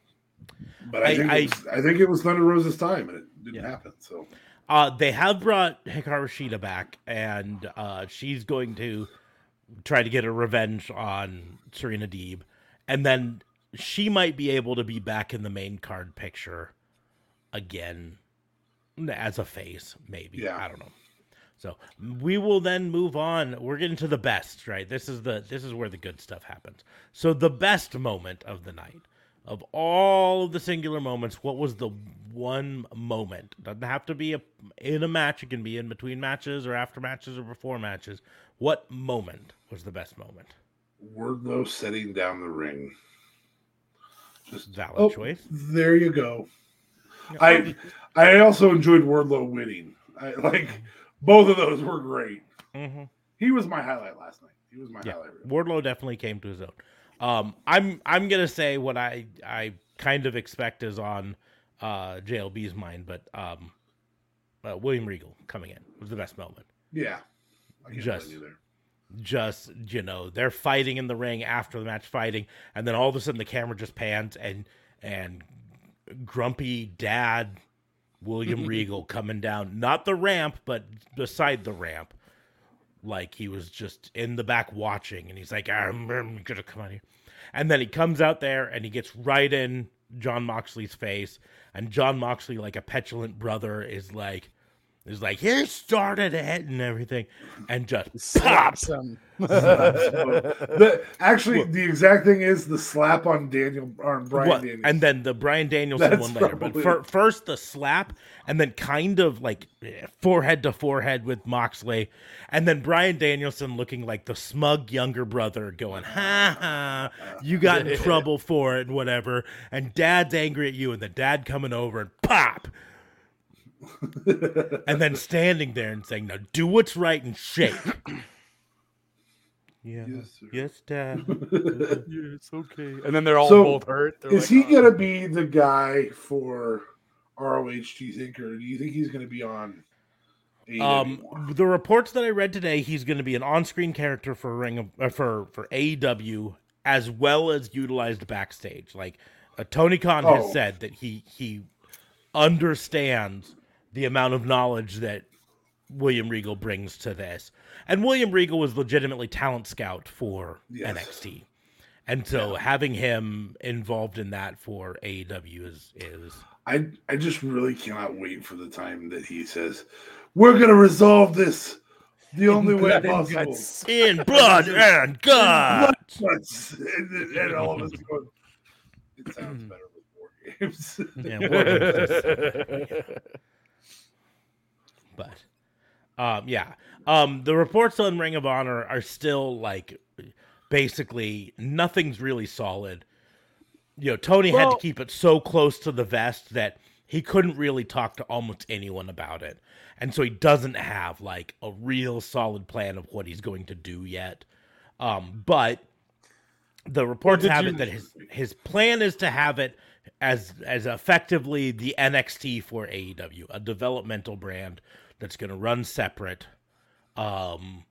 but I, I- think I- it was, I think it was Thunder Rosa's time, and it didn't Yeah. happen. So Uh, they have brought Hikaru Shida back, and uh, she's going to try to get a revenge on Serena Deeb, and then she might be able to be back in the main card picture again as a face, maybe. Yeah. I don't know. So we will then move on. We're getting to the best, right? This is the this is where the good stuff happens. So the best moment of the night, of all of the singular moments, what was the one moment? Doesn't have to be a, in a match. It can be in between matches or after matches or before matches. What moment was the best moment? Wardlow setting down the ring. Just Valid oh, choice. There you go. I I also enjoyed Wardlow winning. I like both of those were great. hmm He was my highlight last night. He was my Yeah, highlight. reel. Wardlow definitely came to his own. Um, I'm I'm gonna say what I I kind of expect is on uh, JLB's mind, but um, uh, William Regal coming in was the best moment. Yeah. Just- you. Just you know, they're fighting in the ring after the match, fighting, and then all of a sudden the camera just pans and and grumpy dad William Regal coming down, not the ramp, but beside the ramp, like he was just in the back watching, and he's like, "I'm, I'm gonna come out here," and then he comes out there and he gets right in Jon Moxley's face, and John Moxley, like a petulant brother, is like, is like, "He started it" and everything, and just pop. Slaps him. The, actually, the exact thing is the slap on Daniel on Bryan What- Daniels. and then the Bryan Danielson That's one later. But probably- fir- first the slap, and then kind of like eh, forehead to forehead with Moxley, and then Bryan Danielson looking like the smug younger brother, going, "Ha ha, you got in trouble for it, and whatever." And Dad's angry at you, and the dad coming over and pop. and then standing there and saying, "Now do what's right and shake." yeah, Yes, sir. yes, Dad. yeah, it's okay. And then they're all So, both hurt. They're is like, he "Oh." gonna be the guy for ROH? Do you think, or do you think he's gonna be on? AEW Um, more? the reports that I read today, he's going to be an on-screen character for Ring of, uh, for for AEW as well as utilized backstage. Like uh, Tony Khan has Oh. said that he he understands the amount of knowledge that William Regal brings to this, and William Regal was legitimately talent scout for Yes. NXT, and so having him involved in that for AEW is is I I just really cannot wait for the time that he says, "We're gonna resolve this the only way possible." guts. In blood and guts. And, and all of us going, it sounds mm. better with war games. Yeah, war games but um yeah. Um the reports on ring of honor are still like basically nothing's really solid. You know tony had to keep it so close to the vest that he couldn't really talk to almost anyone about it. And so he doesn't have like a real solid plan of what he's going to do yet. Um but the reports have you- it that his his plan is to have it as as effectively the NXT for AEW, a developmental brand that's going to run separate. Um,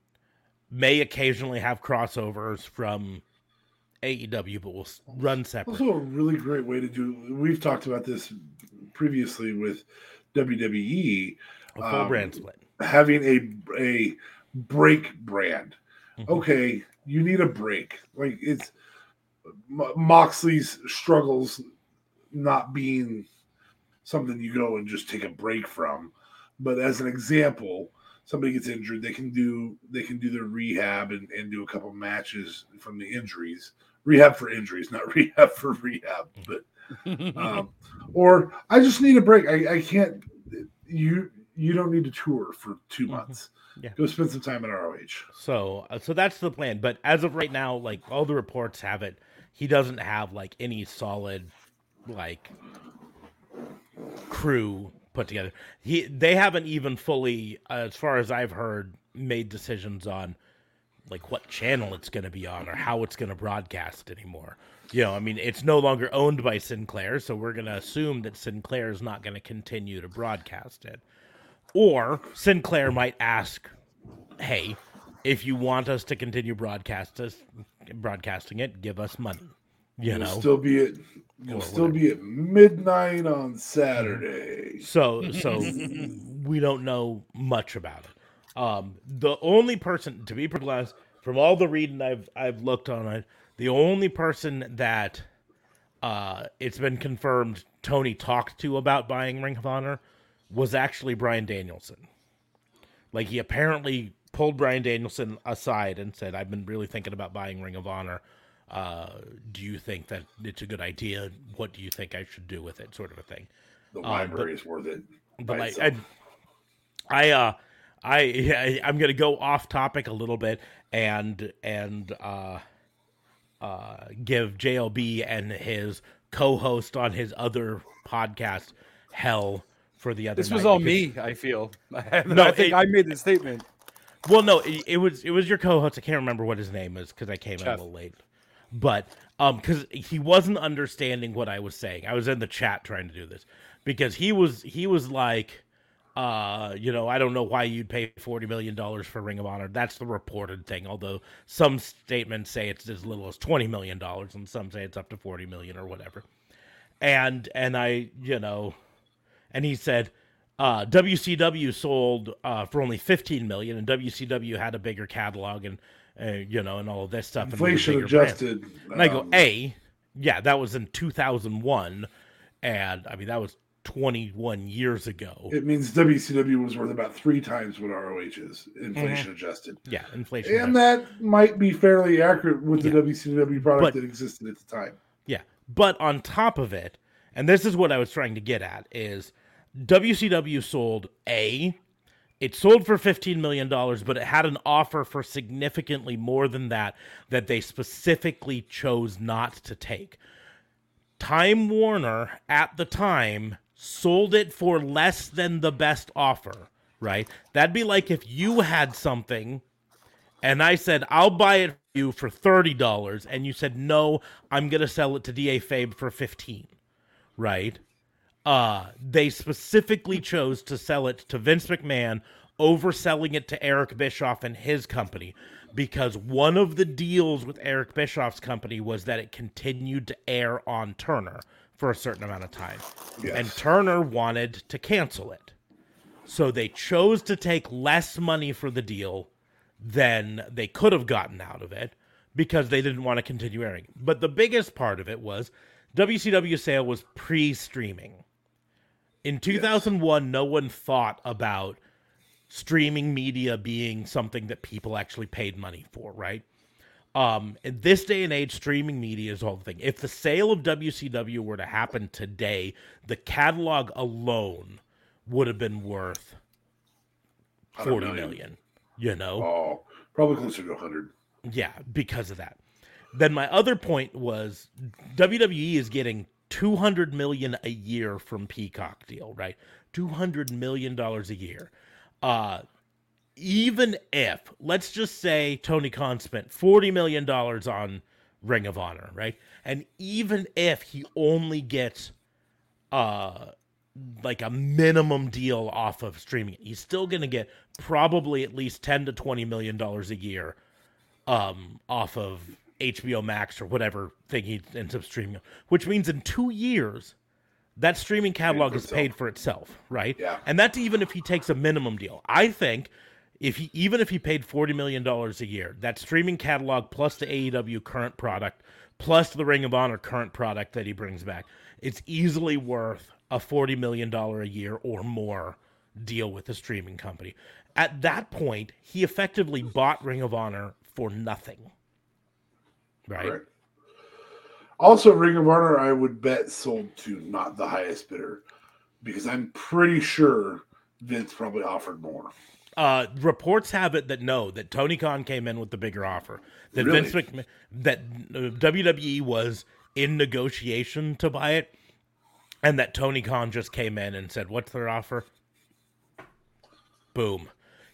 may occasionally have crossovers from AEW, but will run separate. also a really great way to do. We've talked about this previously with WWE A full um, brand split. having a a break brand. Mhm. Okay, you need a break. Like it's Moxley's struggles not being something you go and just take a break from. But as an example, somebody gets injured, they can do they can do their rehab and, and do a couple matches from the injuries. Rehab for injuries, not rehab for rehab. But um, or I just need a break. I, I can't. You you don't need to tour for 2 Mhm. months. Yeah. Go spend some time at ROH. So, uh, so that's the plan. But as of right now, like all the reports have it, he doesn't have like any solid, like crew put together. He they haven't even fully, as far as I've heard, made decisions on like what channel it's going to be on or how it's going to broadcast anymore. You know, I mean, it's no longer owned by Sinclair, so we're going to assume that Sinclair is not going to continue to broadcast it. Or Sinclair might ask, "Hey, if you want us to continue broadcast us, broadcasting it, give us money." You You'll know, still be at you'll Or still be at midnight on Saturday. so so we don't know much about it. Um, the only person, to be honest, from all the reading I've I've looked on it, the only person that uh, it's been confirmed Tony talked to about buying Ring of Honor was actually Bryan Danielson. Like he apparently pulled Bryan Danielson aside and said, "I've been really thinking about buying Ring of Honor. Uh, do you think that it's a good idea? What do you think I should do with it?" Sort of a thing. The but- library is worth it. but like. I, I uh I I- I'm gonna go off topic a little bit and and uh uh give JLB and his co-host on his other podcast hell for the other This was all because- me. I feel. no, No, I think it- I made the statement. Well, no, it, it was it was your co-host. I can't remember what his name is because I came in a little late. But um, because he wasn't understanding what I was saying. I was in the chat trying to do this because he was he was like, uh, you know, I don't know why you'd pay forty million dollars for Ring of Honor. That's the reported thing. Although some statements say it's as little as twenty million dollars, and some say it's up to forty million or whatever. And and I, you know, and he said uh, WCW sold uh, for only 15 million, and WCW had a bigger catalog and uh, you know and all of this stuff. and inflation bigger brand. adjusted. And I go, um, a, yeah, that was in 2001, and I mean that was 21 years ago. it means WCW was worth about three times what ROH is, inflation Mm-hmm. adjusted. yeah, inflation. And that might be fairly accurate with the Yeah. WCW product But- that existed at the time. Yeah. But on top of it, and this is what I was trying to get at, is WCW sold A, it sold for $15 million, but it had an offer for significantly more than that that they specifically chose not to take. Time Warner at the time sold it for less than the best offer, right? That'd be like if you had something and I said, I'll buy it for you for $30, and you said, no, I'm going to sell it to DA Fabe for 15 right? Uh, they specifically chose to sell it to Vince McMahon over selling it to Eric Bischoff and his company because one of the deals with Eric Bischoff's company was that it continued to air on Turner for a certain amount of time. Yes. And Turner wanted to cancel it. So they chose to take less money for the deal than they could have gotten out of it because they didn't want to continue airing. But the biggest part of it was WCW sale was pre-streaming. In 2001, no one thought about streaming media being something that people actually paid money for, right? Um, in this day and age, streaming media is all the thing. If the sale of WCW were to happen today, the catalog alone would have been worth forty million. million. You know? Oh, probably closer to 100. Yeah, because of that. Then my other point was WWE is getting 200 million a year from Peacock deal, right? 200 million dollars a year. Uh even if let's just say Tony Khan spent 40 million dollars on Ring of Honor, right? And even if he only gets uh like a minimum deal off of streaming he's still going to get probably at least 10 to 20 million dollars a year um, off of HBO Max or whatever thing he ends up streaming, which means in two years, that streaming catalog is paid for itself, right? Yeah. And that's even if he takes a minimum deal. I think if he even if he paid forty million dollars a year, that streaming catalog plus the AEW current product plus the Ring of Honor current product that he brings back, it's easily worth a forty million dollar a year or more deal with the streaming company. At that point, he effectively bought Ring of Honor for nothing. Right? Correct. Also, Ring of Honor, I would bet sold to not the highest bidder because I'm pretty sure Vince probably offered more. Uh, reports have it that no, that Tony Khan came in with the bigger offer. That Really? Vince McMahon, that uh, WWE was in negotiation to buy it, and that Tony Khan just came in and said, "What's their offer?" Boom,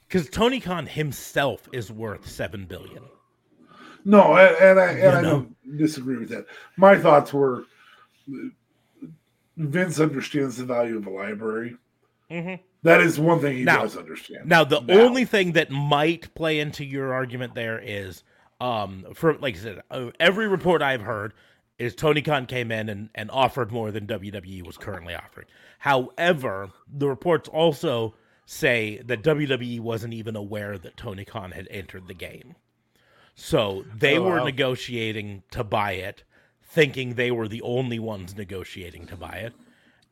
because Tony Khan himself is worth seven billion. No, and, and I and I know? don't disagree with that. My thoughts were Vince understands the value of a library. Mhm. That is one thing he Now- does understand. Now, the Now. only thing that might play into your argument there is, um, for like I said, uh, every report I've heard is Tony Khan came in and, and offered more than WWE was currently offering. However, the reports also say that WWE wasn't even aware that Tony Khan had entered the game. So they Oh, were wow. negotiating to buy it, thinking they were the only ones negotiating to buy it.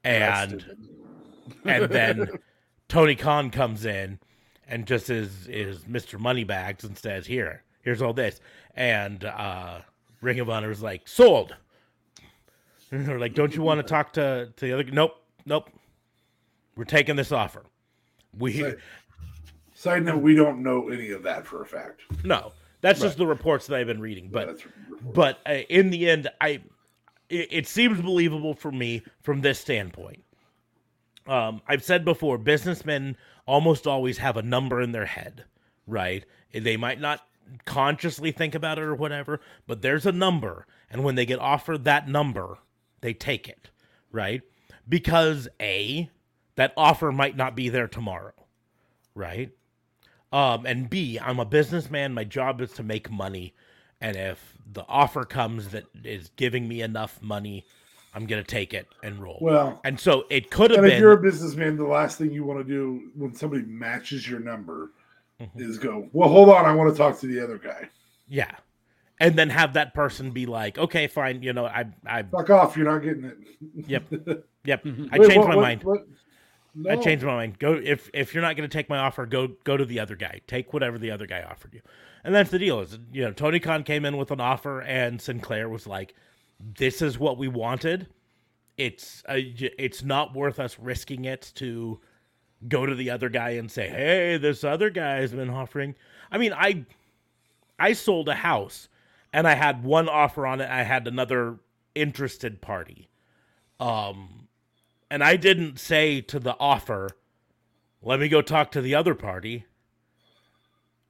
And and then Tony Khan comes in and just is is Mr. Moneybags and says, "Here, here's all this." And uh, Ring of Honor is like, "Sold." And they're like, "Don't you want to talk to to the other?" Nope, nope. We're taking this offer. We. Side note: We don't know any of that for a fact. no. That's just the reports that I've been reading. But but uh, in the end, I it, it seems believable for me from this standpoint. Um, I've said before, businessmen almost always have a number in their head, right? They might not consciously think about it or whatever, but there's a number, and when they get offered that number, they take it, right? Because a that offer might not be there tomorrow, right? Um, and B, I'm a businessman. My job is to make money. And if the offer comes that is giving me enough money, I'm going to take it and roll. Well, and so it could have and if you're a businessman, the last thing you want to do when somebody matches your number Mm-hmm. is go, "Well, hold on, I want to talk to the other guy." yeah. And then have that person be like, okay, fine. You know, I, I, Fuck off! You're not getting it. yep, yep. I Wait, changed what- my what- mind. what? I changed my mind. Go if if you're not going to take my offer, go go to the other guy. Take whatever the other guy offered you, and that's the deal. Is you know Tony Khan came in with an offer, and Sinclair was like, "This is what we wanted. It's uh, y- it's not worth us risking it to go to the other guy and say, hey, this other guy's been offering." I mean, I I sold a house, and I had one offer on it. I had another interested party. Um, and I didn't say to the offer, let me go talk to the other party.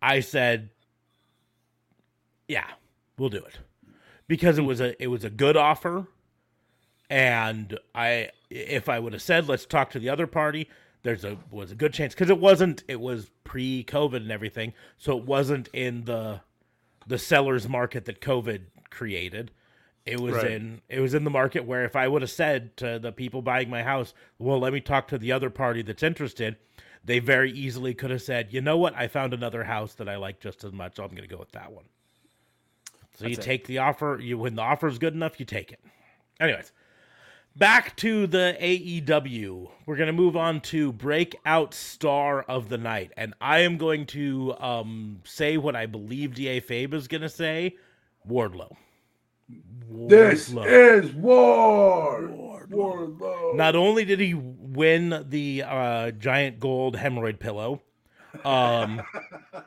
I said, yeah, we'll do it. Because it was a it was a good offer and I if I would have said let's talk to the other party, there's a was a good chance cuz it wasn't it was pre-covid and everything, so it wasn't in the the seller's market that covid created. It was Right. in it was in the market where if I would have said to the people buying my house, "Well, let me talk to the other party that's interested," they very easily could have said, "You know what? I found another house that I like just as much. So I'm going to go with that one." So you it. take the offer. You when the offer is good enough, you take it. Anyways, back to the AEW. We're gonna move on to breakout star of the night, and I am going to um, say what I believe Da Fabe is gonna say. Wardlow. This Wardlow. is war. Wardlow. Not only did he win the uh, giant gold hemorrhoid pillow, um,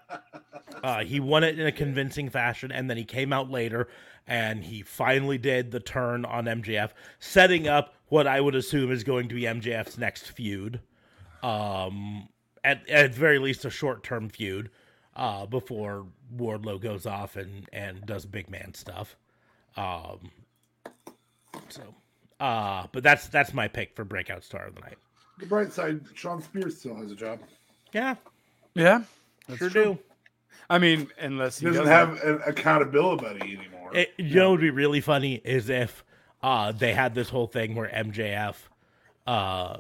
uh, he won it in a convincing fashion, and then he came out later and he finally did the turn on MJF, setting up what I would assume is going to be MJF's next feud. Um, at at very least, a short term feud uh, before Wardlow goes off and and does big man stuff. Um, so, uh, but that's that's my pick for breakout star of the night. The bright side, Shawn Spears still has a job. Yeah, Yeah, sure do. I mean, unless He he doesn't doesn't have an accountability buddy anymore. It, you know what would be really funny is if uh, they had this whole thing where MJF uh,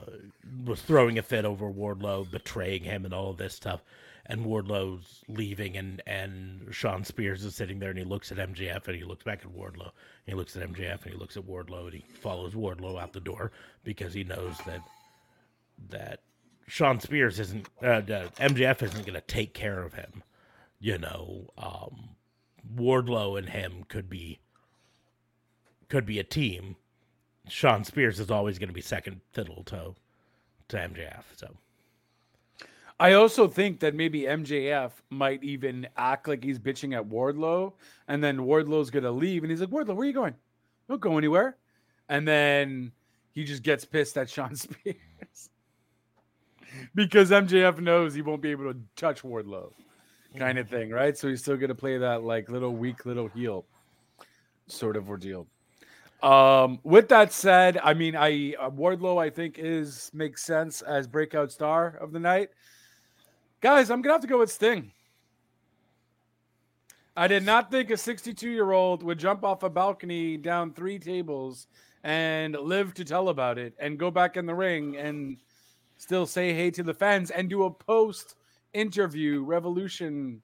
was throwing a fit over Wardlow, betraying him, and all of this stuff, and Wardlow's leaving, and and Shawn Spears is sitting there, and he looks at MJF, and he looks back at Wardlow, and he looks at MJF, and he looks at Wardlow, and he follows Wardlow out the door because he knows that that Shawn Spears isn't uh, uh, MJF isn't going to take care of him. You know, um, Wardlow and him could be could be a team. Sean Spears is always going to be second fiddle to to MJF. So I also think that maybe MJF might even act like he's bitching at Wardlow, and then Wardlow's gonna leave, and he's like, "Wardlow, where are you going? Don't go anywhere." And then he just gets pissed at Shawn Spears because MJF knows he won't be able to touch Wardlow, kind of thing, right? So he's still gonna play that like little weak little heel sort of ordeal. Um, with that said, I mean, I uh, Wardlow, I think is makes sense as breakout star of the night. Guys, I'm gonna have to go with Sting. I did not think a 62 year old would jump off a balcony down three tables and live to tell about it and go back in the ring and still say hey to the fans and do a post interview revolution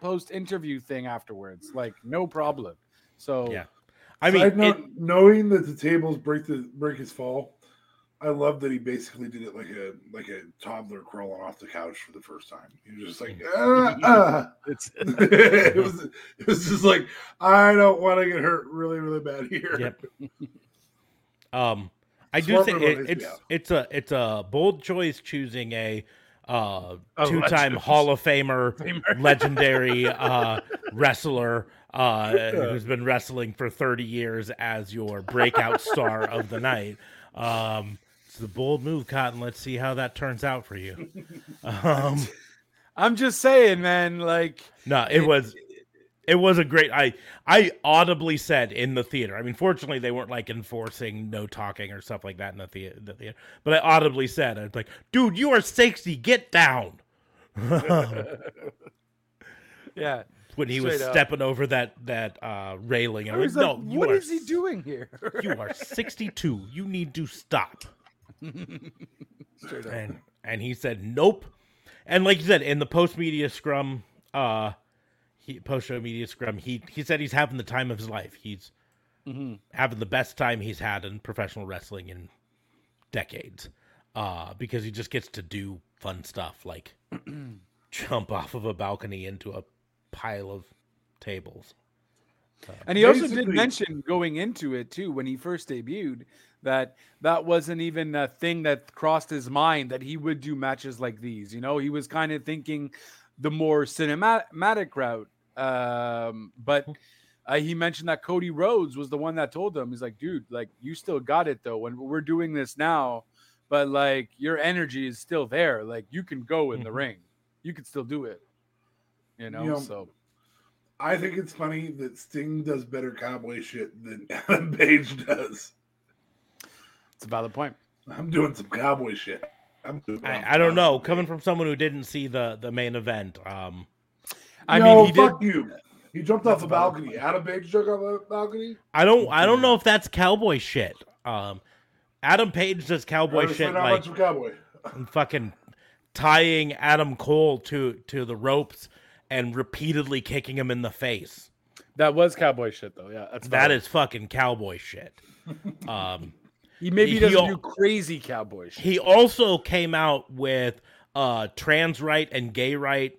post interview thing afterwards. Like, no problem. So, Yeah. I mean, Side note, it- knowing that the tables break the break his fall, I love that he basically did it like a like a toddler crawling off the couch for the first time. He was just like, ah, ah. it's it was it was just like I don't want to get hurt really really bad here. Yep. um, I do think it, it's it's a it's a bold choice choosing a uh, A two time legend. Hall of Famer, legendary uh, wrestler uh, who's been wrestling for 30 years as your breakout star of the night. Um, a bold move, Cotton. Let's see how that turns out for you. Um, I'm just saying, man, like no, it was it was a great I I audibly said in the theater. I mean, fortunately they weren't like enforcing no talking or stuff like that in the theater, the theater. But I audibly said, I was like, dude, you are 60, get down. yeah. when he was up. stepping over that that uh railing. I I'm like, was like, no, you what are is he doing here? you are 62. You need to stop. Straight up. and and he said nope and like you said in the post media scrum uh he post show media scrum he he said he's having the time of his life he's Mm-hmm. having the best time he's had in professional wrestling in decades uh because he just gets to do fun stuff like jump off of a balcony into a pile of tables And he also did Basically- mention going into it too when he first debuted that that wasn't even a thing that crossed his mind that he would do matches like these. You know, he was kind of thinking the more cinematic route. Um, but uh, he mentioned that Cody Rhodes was the one that told him, he's like, dude, like you still got it though. When we're doing this now, but like your energy is still there. Like you can go in the Mhm. ring, you can still do it. You know, You know, so I think it's funny that Sting does better cowboy shit than Adam Page does. it's a valid point. I'm doing some cowboy shit. I'm doing I, I don't know coming from someone who didn't see the the main event um I no, mean, he did. fuck you. He jumped off the balcony. Adam Page jumped off the balcony. I don't I don't know if that's cowboy shit. Um Adam Page does cowboy shit said how like much of cowboy. fucking tying Adam Cole to to the ropes and repeatedly kicking him in the face. That was cowboy shit, though. Yeah, that's That is fucking cowboy shit. um He maybe He- he doesn't al- do crazy cowboy shit. He also came out with uh trans right and gay right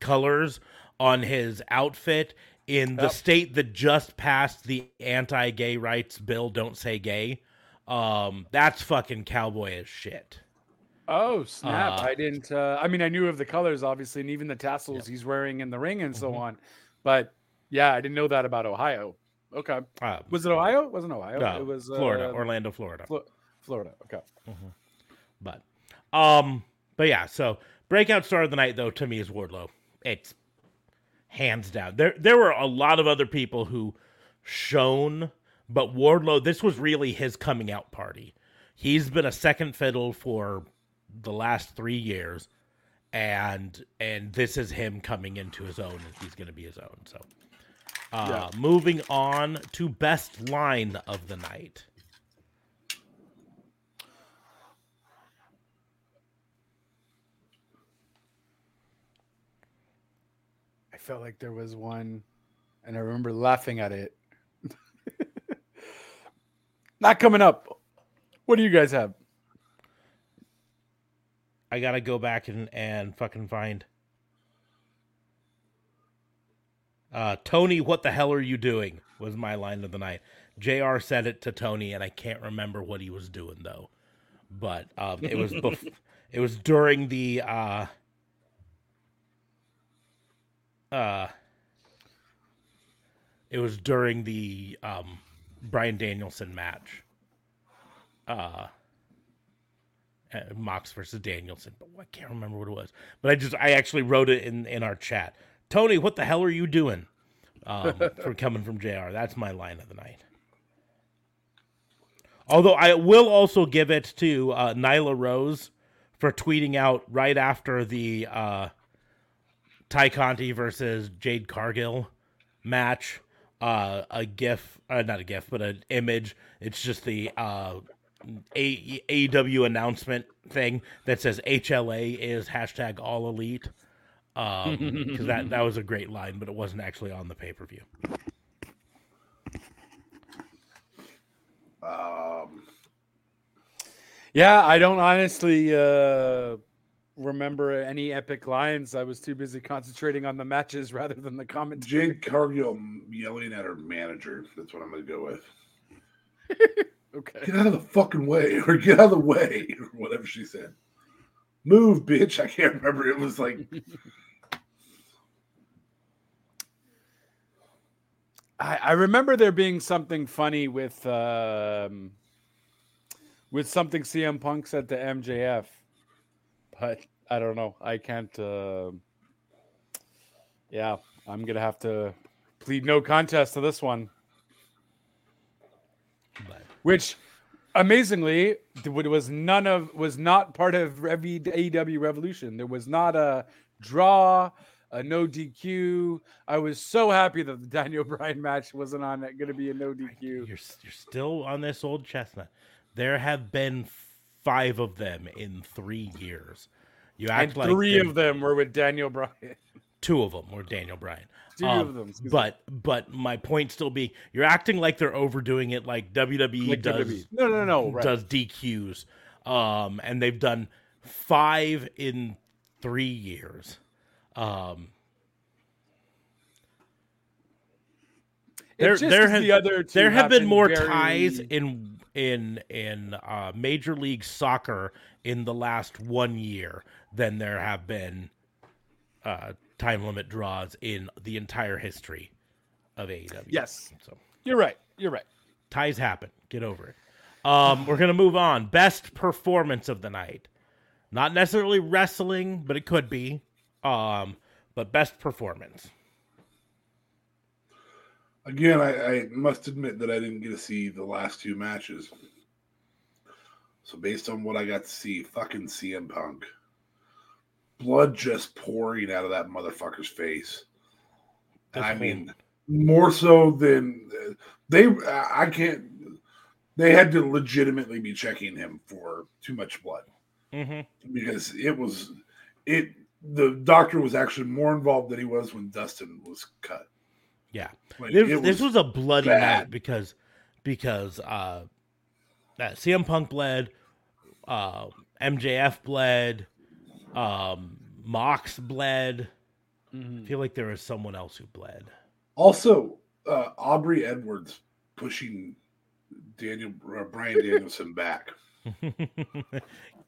colors on his outfit in the state that just passed the anti-gay rights bill don't say gay. Um that's fucking cowboy as shit. Oh snap! Uh, I didn't. Uh, I mean, I knew of the colors, obviously, and even the tassels he's wearing in the ring and so Mhm. on. But yeah, I didn't know that about Ohio. Okay, Uh, was it Ohio? It wasn't Ohio. no, it was Florida, uh, Orlando, Florida. Flo- Florida. Okay. But um but yeah, so breakout star of the night though to me is Wardlow. It's hands down. There there were a lot of other people who shone, but Wardlow this was really his coming out party. He's been a second fiddle for the last 3 years and and this is him coming into his own and he's going to be his own. So uh moving on to best line of the night. I felt like there was one, and I remember laughing at it. Not coming up. What do you guys have? I gotta go back and, and fucking find. Uh, Tony, what the hell are you doing? Was my line of the night. Jr. said it to Tony, and I can't remember what he was doing though. But um, it was bef- it was during the uh, uh, it was during the um, Bryan Danielson match. Uh, uh, Mox versus Danielson, but I can't remember what it was. But I just I actually wrote it in in our chat. Tony, what the hell are you doing? Um, for coming from Jr. That's my line of the night. Although I will also give it to uh, Nyla Rose for tweeting out right after the uh, Tay Conti versus Jade Cargill match uh, a gif, uh, not a gif, but an image. It's just the uh, a- AEW announcement thing that says HLA is hashtag All Elite. Because that that was a great line, but it wasn't actually on the pay per view. Um, Yeah, I don't honestly uh, remember any epic lines. I was too busy concentrating on the matches rather than the commentary. Jade Cargill yelling at her manager. That's what I'm going to go with. Okay. Get out of the fucking way, or get out of the way, or whatever she said. Move, bitch. I can't remember. It was like I, I remember there being something funny with um, with something CM Punk said to MJF, but I don't know. I can't. Uh, yeah, I'm gonna have to plead no contest to this one. But which amazingly was none of was not part of every AEW Revolution. There was not a draw, a no DQ. I was so happy that the Daniel Bryan match wasn't on it. Going to be a no DQ. you're you're still on this old chestnut. There have been five of them in three years. You act And like three of them were with Daniel Bryan. two of them were Daniel Bryan. Two Um, of them. But but my point still being, you're acting like they're overdoing it, like WWE Like does WWE. No, no, no. Right. does DQs, um, and they've done five in three years. Um, there have the other there have been more very- ties in in in uh, Major League Soccer in the last one year than there have been uh, time limit draws in the entire history of AEW. Yes. so You're right. You're right. ties happen. Get over it. Um, we're gonna move on. Best performance of the night. Not necessarily wrestling, but it could be. Um, but best performance. again. I, I must admit that I didn't get to see the last two matches. So based on what I got to see, fucking CM Punk, blood just pouring out of that motherfucker's face. I mean, more so than they. I can't. They had to legitimately be checking him for too much blood Mm-hmm. because it was it. The doctor was actually more involved than he was when Dustin was cut. Yeah. Like, This, it this was a bloody bad. night because because uh that CM Punk bled, uh, MJF bled, um, Mox bled. I feel like there was someone else who bled. Also, uh, Aubrey Edwards pushing Daniel uh, Bryan Danielson back.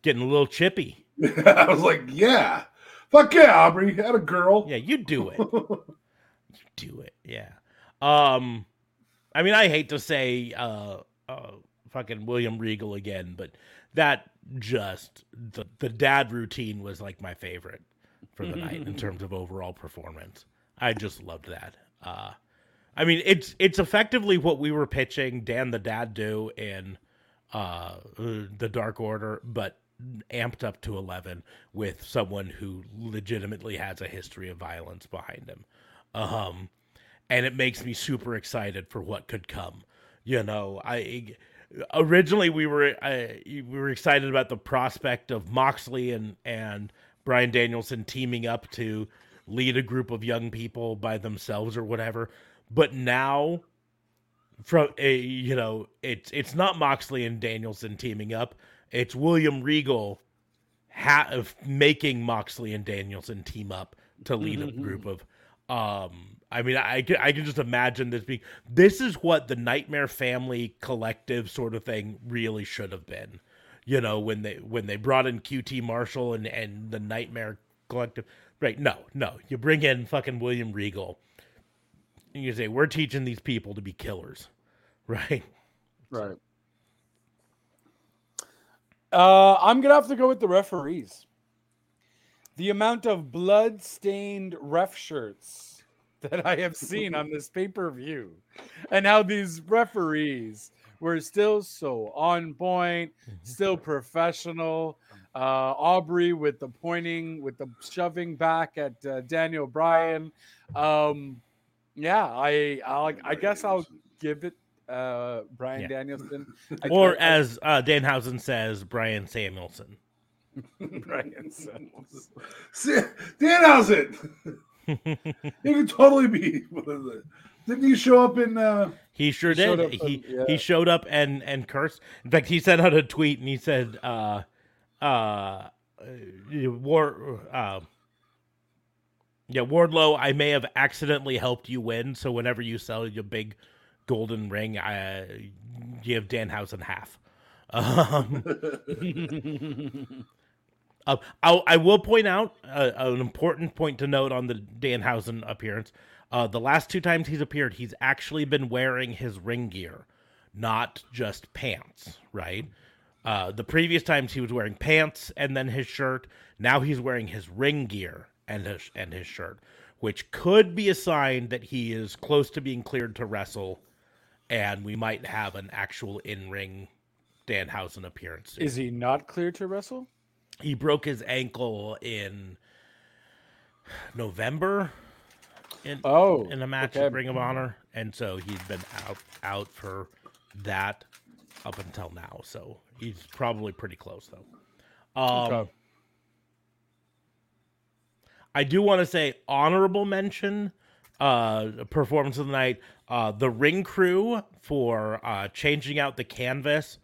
Getting a little chippy. I was like, yeah, fuck yeah, Aubrey, had a girl. Yeah, you do it. you do it. Yeah. Um, I mean, I hate to say, uh, uh, fucking William Regal again, but that just the the dad routine was like my favorite for the night in terms of overall performance. I just loved that. Uh, I mean, it's it's effectively what we were pitching Dan the Dad do in uh, the Dark Order, but amped up to eleven with someone who legitimately has a history of violence behind him. Um, and it makes me super excited for what could come. You know, I originally we were I, we were excited about the prospect of Moxley and and Bryan Danielson teaming up to lead a group of young people by themselves or whatever. But now, from a you know, it's it's not Moxley and Danielson teaming up. It's William Regal ha- of making Moxley and Danielson team up to lead a group of. Um, I mean, I can I can just imagine this being. This is what the Nightmare Family collective sort of thing really should have been. You know, when they when they brought in QT Marshall and and the Nightmare Collective. Right? No, no. You bring in fucking William Regal. And you say we're teaching these people to be killers, right? Right. Uh, I'm gonna have to go with the referees. The amount of blood-stained ref shirts that I have seen on this pay-per-view, and how these referees were still so on point, still professional. Uh, Aubrey with the pointing, with the shoving back at uh, Daniel Bryan. Um, yeah, I, I'll, I guess I'll give it uh, Bryan Yeah. Danielson. I Or I- as uh, Danhausen says, Brian Samuelson. Brian Samuelson. Danhausen. he could totally be. It? Didn't he show up in? uh He sure did. up he and- yeah. he showed up and and cursed. In fact, he sent out a tweet and he said, uh, uh, uh, war, uh, yeah, Wardlow, I may have accidentally helped you win. So whenever you sell your big golden ring, I give Danhausen half. Um, uh, I'll, I will point out uh, an important point to note on the Danhausen appearance. Uh, the last two times he's appeared, he's actually been wearing his ring gear, not just pants, right? Uh, the previous times he was wearing pants and then his shirt. Now he's wearing his ring gear and his and his shirt, which could be a sign that he is close to being cleared to wrestle, and we might have an actual in-ring Danhausen appearance. soon Is he not clear to wrestle? He broke his ankle in November in Oh, in a match okay. at Ring of Honor, and so he's been out out for that up until now. So he's probably pretty close though. Um, Okay. I do want to say honorable mention uh performance of the night uh the ring crew for uh changing out the canvas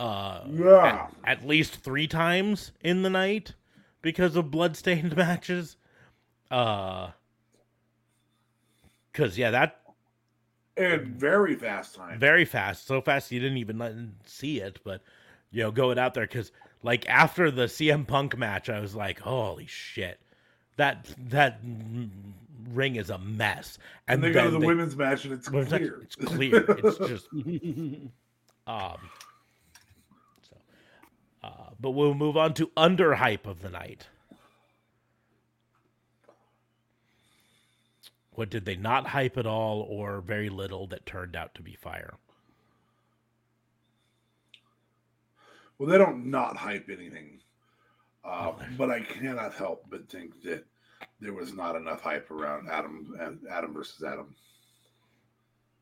uh Yeah. at, at least three times in the night because of bloodstained matches uh because yeah that and very fast time. very fast so fast you didn't even let- see it but you know going out there because like after the cm punk match i was like holy shit that that ring is a mess and they go to the they- women's match, and it's well, it's, like- clear. it's clear it's just um but we'll move on to under hype of the night. What did they not hype at all or very little that turned out to be fire? Well, they don't not hype anything, uh, but I cannot help but think that there was not enough hype around Adam Adam versus Adam.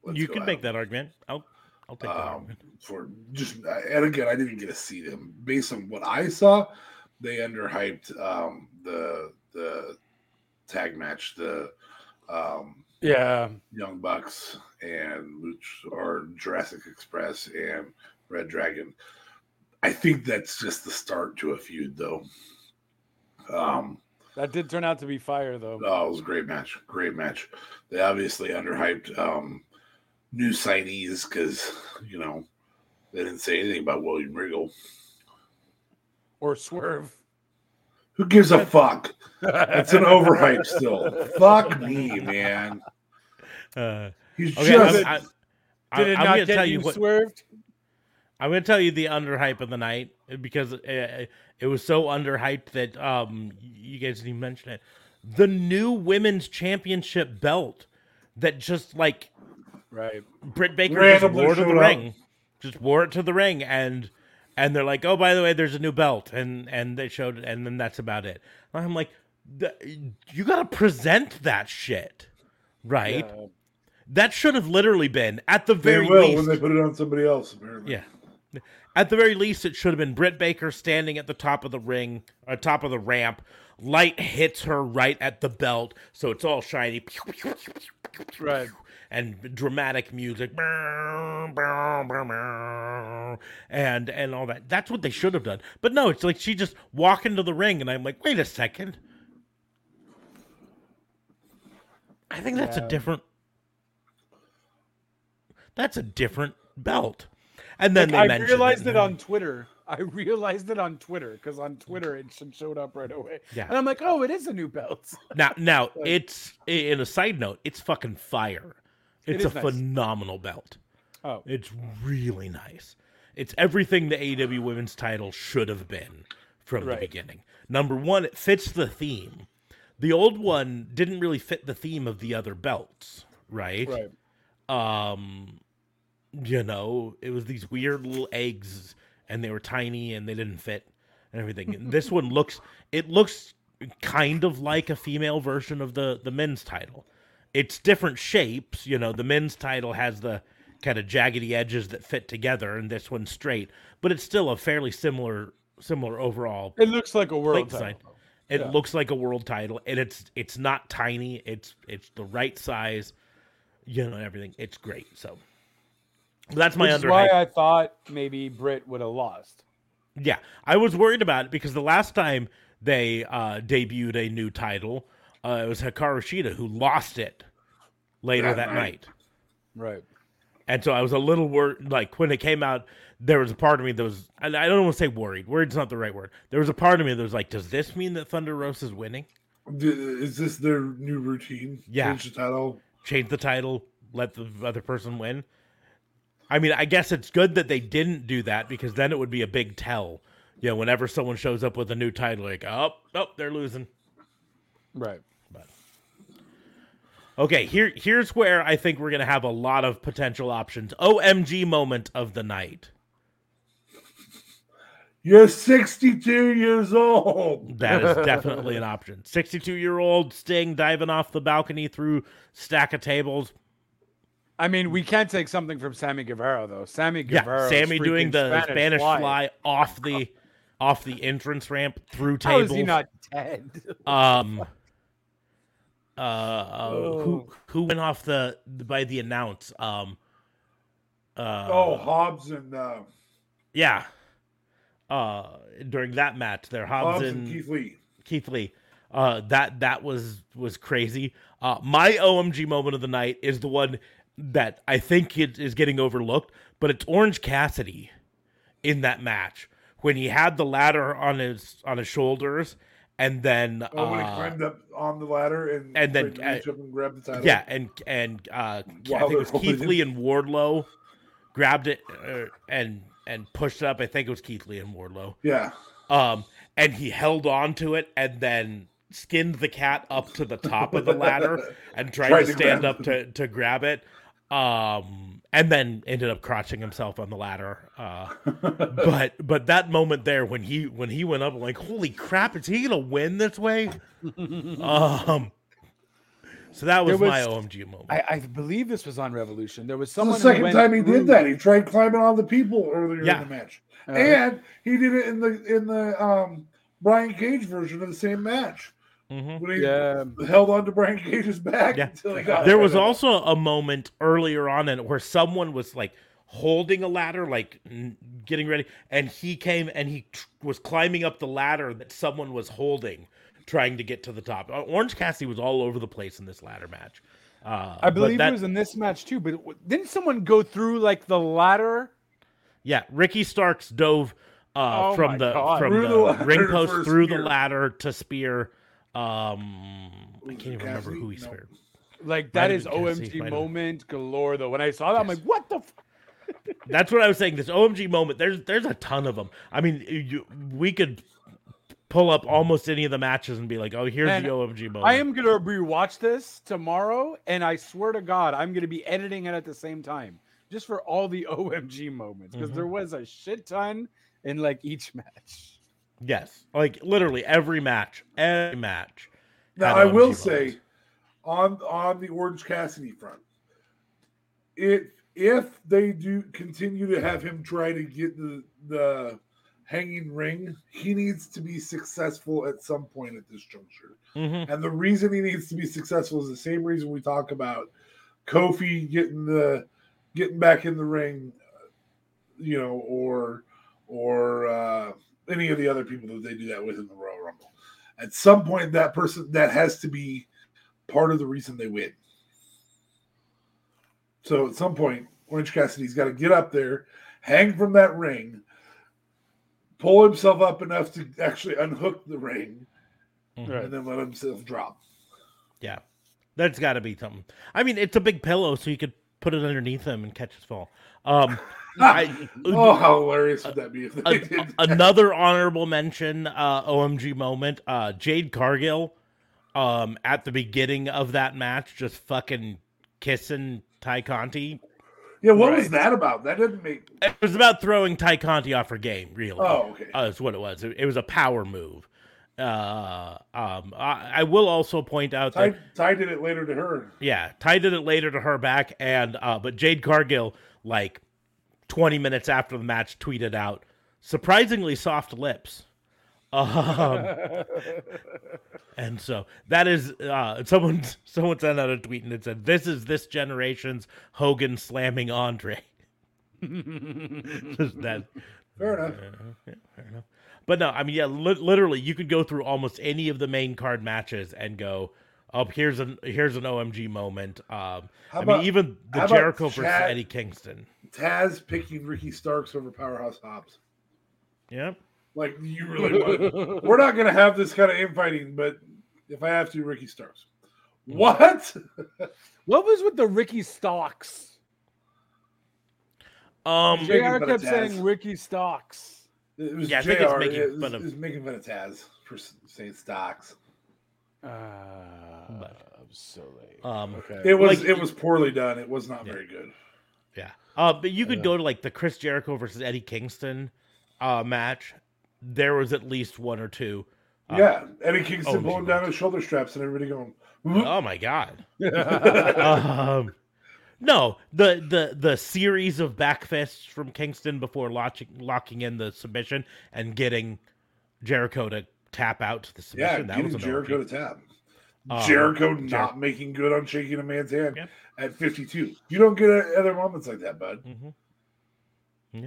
Let's you can make that argument. I'll i'll take that um, for just and again I didn't get to see them based on what I saw. They underhyped um, the the tag match, the um, Yeah. Young Bucks and Luch or Jurassic Express and Red Dragon. I think that's just the start to a feud, though. Um, That did turn out to be fire, though. oh, it was a great match. Great match. They obviously underhyped um, new signees because you know they didn't say anything about William Regal. Or Swerve. Who gives a fuck? That's an overhype still. Fuck me, man. Uh, He's okay, just I'm, I, Did it I'm not gonna get tell you you what swerved? I'm gonna tell you the underhype of the night because uh, it was so underhyped that um you guys didn't even mention it. The new women's championship belt that just like Right. Britt Baker just wore to the up. ring, just wore it to the ring, and and they're like, oh, by the way, there's a new belt, and and they showed, it, and then that's about it. And I'm like, you gotta present that shit, right? Yeah. That should have literally been at the they very will least. when they put it on somebody else. Apparently, Yeah. At the very least, it should have been Britt Baker standing at the top of the ring, or top of the ramp. Light hits her right at the belt, so it's all shiny. Right. And dramatic music. And and all that. That's what they should have done. But no, it's like she just walk into the ring, and I'm like, wait a second. I think that's Yeah. a different. That's a different belt. And then Like, they I realized it, it on Twitter. I realized it on Twitter because on Twitter it showed up right away. Yeah. And I'm like, oh, it is a new belt. Now, now it's in a side note. It's fucking fire. It's a nice. phenomenal belt. Oh, It's really nice. It's everything the AEW Women's Title should have been from Right. the beginning. Number one, it fits the theme. The old one didn't really fit the theme of the other belts, right? right. um you know it was these weird little eggs and they were tiny and they didn't fit and everything And this one looks it looks kind of like a female version of the the men's title it's different shapes you know the men's title has the kind of jaggedy edges that fit together and this one's straight but it's still a fairly similar similar overall It looks like a world title. It Yeah. looks like a world title, and it's it's not tiny. It's it's the right size, you know, everything. It's great. So that's my Which under. why I thought maybe Britt would have lost. Yeah, I was worried about it because the last time they uh, debuted a new title, uh, it was Hikaru Shida who lost it later That that night. night. Right. And so I was a little worried. Like when it came out, there was a part of me that was, and I don't want to say worried. Worried's not the right word. There was a part of me that was like, does this mean that Thunder Rosa is winning? Is this their new routine? Yeah. Change the title. change the title, let the other person win. I mean, I guess it's good that they didn't do that because then it would be a big tell. You know, whenever someone shows up with a new title, like, oh, oh, they're losing. Right. Okay, here here's where I think we're gonna have a lot of potential options. OMG moment of the night. You're 62 years old. That is definitely an option. 62 year old Sting diving off the balcony through stack of tables. I mean, we can't take something from Sammy Guevara though. Sammy Guevara, Yeah, Sammy doing the Spanish, fly. off the off the entrance ramp through How tables. is he not dead? Um. Uh, uh who Oh. who went off the by the announce? Um. Uh, oh, Hobbs and uh, yeah. Uh, during that match, there Hobbs, Hobbs and and Keith Lee. Keith Lee. Uh, that that was was crazy. Uh, my OMG moment of the night is the one that I think it is getting overlooked, but it's Orange Cassidy in that match when he had the ladder on his on his shoulders, and then Oh, when he uh, climbed up on the ladder and and then, tried to reach uh, up and grab the title. Yeah, and and uh, I think it was Keith Lee and Wardlow grabbed it uh, and and pushed it up. I think it was Keith Lee and Wardlow. yeah. Um, and he held on to it and then skinned the cat up to the top of the ladder and tried, Tried to stand up to to grab it. Um, and then ended up crotching himself on the ladder. Uh, but but that moment there when he when he went up, I'm like, holy crap, is he gonna win this way? um. So that was, There my OMG moment. I, I believe this was on Revolution. There was It's someone. the who second went time he through- did that. He tried climbing on the people earlier Yeah. in the match, Uh, and he did it in the in the um, Brian Cage version of the same match Mhm. when he yeah, held on to Brian Cage's back Yeah. until he got There was also a moment earlier on in it where someone was like holding a ladder, like getting ready, and he came and he tr- was climbing up the ladder that someone was holding, trying to get to the top. Orange Cassidy was all over the place in this ladder match. Uh, I believe that- it was in this match too. But w- didn't someone go through like the ladder? Yeah, Ricky Starks dove uh, Oh from the God. from Through the, the ring post a through the ladder to spear. Um, I can't even remember who he No. speared. Like Might that have is been Cassidy, OMG might moment galore. Though when I saw that, I'm like, what the. F-? That's what I was saying. This OMG moment. There's there's a ton of them. I mean, you, we could pull up almost any of the matches and be like, oh, here's Man, the OMG moment. I am gonna rewatch this tomorrow, and I swear to God, I'm gonna be editing it at the same time, just for all the OMG moments, because Mhm. there was a shit ton in like each match. Yes, like literally every match, every match. Now I will say, on on the Orange Cassidy front, if if they do continue to have him try to get the the hanging ring, he needs to be successful at some point at this juncture. Mhm. And the reason he needs to be successful is the same reason we talk about Kofi getting the getting back in the ring, you know, or or uh, any of the other people that they do that with in the Royal Rumble. At some point, that person that has to be part of the reason they win. So at some point, Orange Cassidy's got to get up there, hang from that ring, pull himself up enough to actually unhook the ring, Mhm. and then let himself drop. Yeah, that's got to be something. I mean, it's a big pillow, so you could put it underneath him and catch his fall. Um, I, Oh, how hilarious would that be if they a- did that? another honorable mention, uh, OMG moment. Uh, Jade Cargill, um, at the beginning of that match, just fucking kissing Tay Conti. Yeah, what was that about? That didn't make. It was about throwing Tay Conti off her game. Really, Oh, okay. uh, that's what it was. It, it was a power move. Uh, um, I, I will also point out that Tay, Tay did it later to her. Yeah, Tay did it later to her back, and uh, but Jade Cargill, like twenty minutes after the match, tweeted out surprisingly soft lips. Um, and so that is uh, someone someone sent out a tweet and it said, "This is this generation's Hogan slamming Andre." Just that Fair enough. yeah, fair enough. But no, I mean, yeah, li- literally, you could go through almost any of the main card matches and go, "Oh, here's an here's an OMG moment." Um, How I about- mean, even the Jericho versus Eddie Kingston. Taz picking Ricky Starks over Powerhouse Hobbs. Yeah, Like you really want. We're not going to have this kind of infighting, but if I have to, Ricky Starks. Mm. What? What was with the Ricky Stocks? um, JR making fun of kept saying Ricky Stocks. It was Yeah, I JR. think it's making it was, fun of- it was making fun of Taz for saying stocks. Uh, But- I'm so late. um, okay. It was Like- it was poorly done. It was not Yeah. very good. Yeah. Uh, but you could go to like the Chris Jericho versus Eddie Kingston uh, match. There was at least one or two. Uh, yeah, Eddie Kingston oh, pulling down his shoulder straps and everybody going. "Whoop." Oh my god. um, no, the the the series of back fists from Kingston before locking locking in the submission and getting Jericho to tap out to the yeah, submission. that getting was an Jericho OG. to tap. Um, Jericho Jer- not making good on shaking a man's hand Yep. at 52. You don't get other moments like that, bud. Mhm.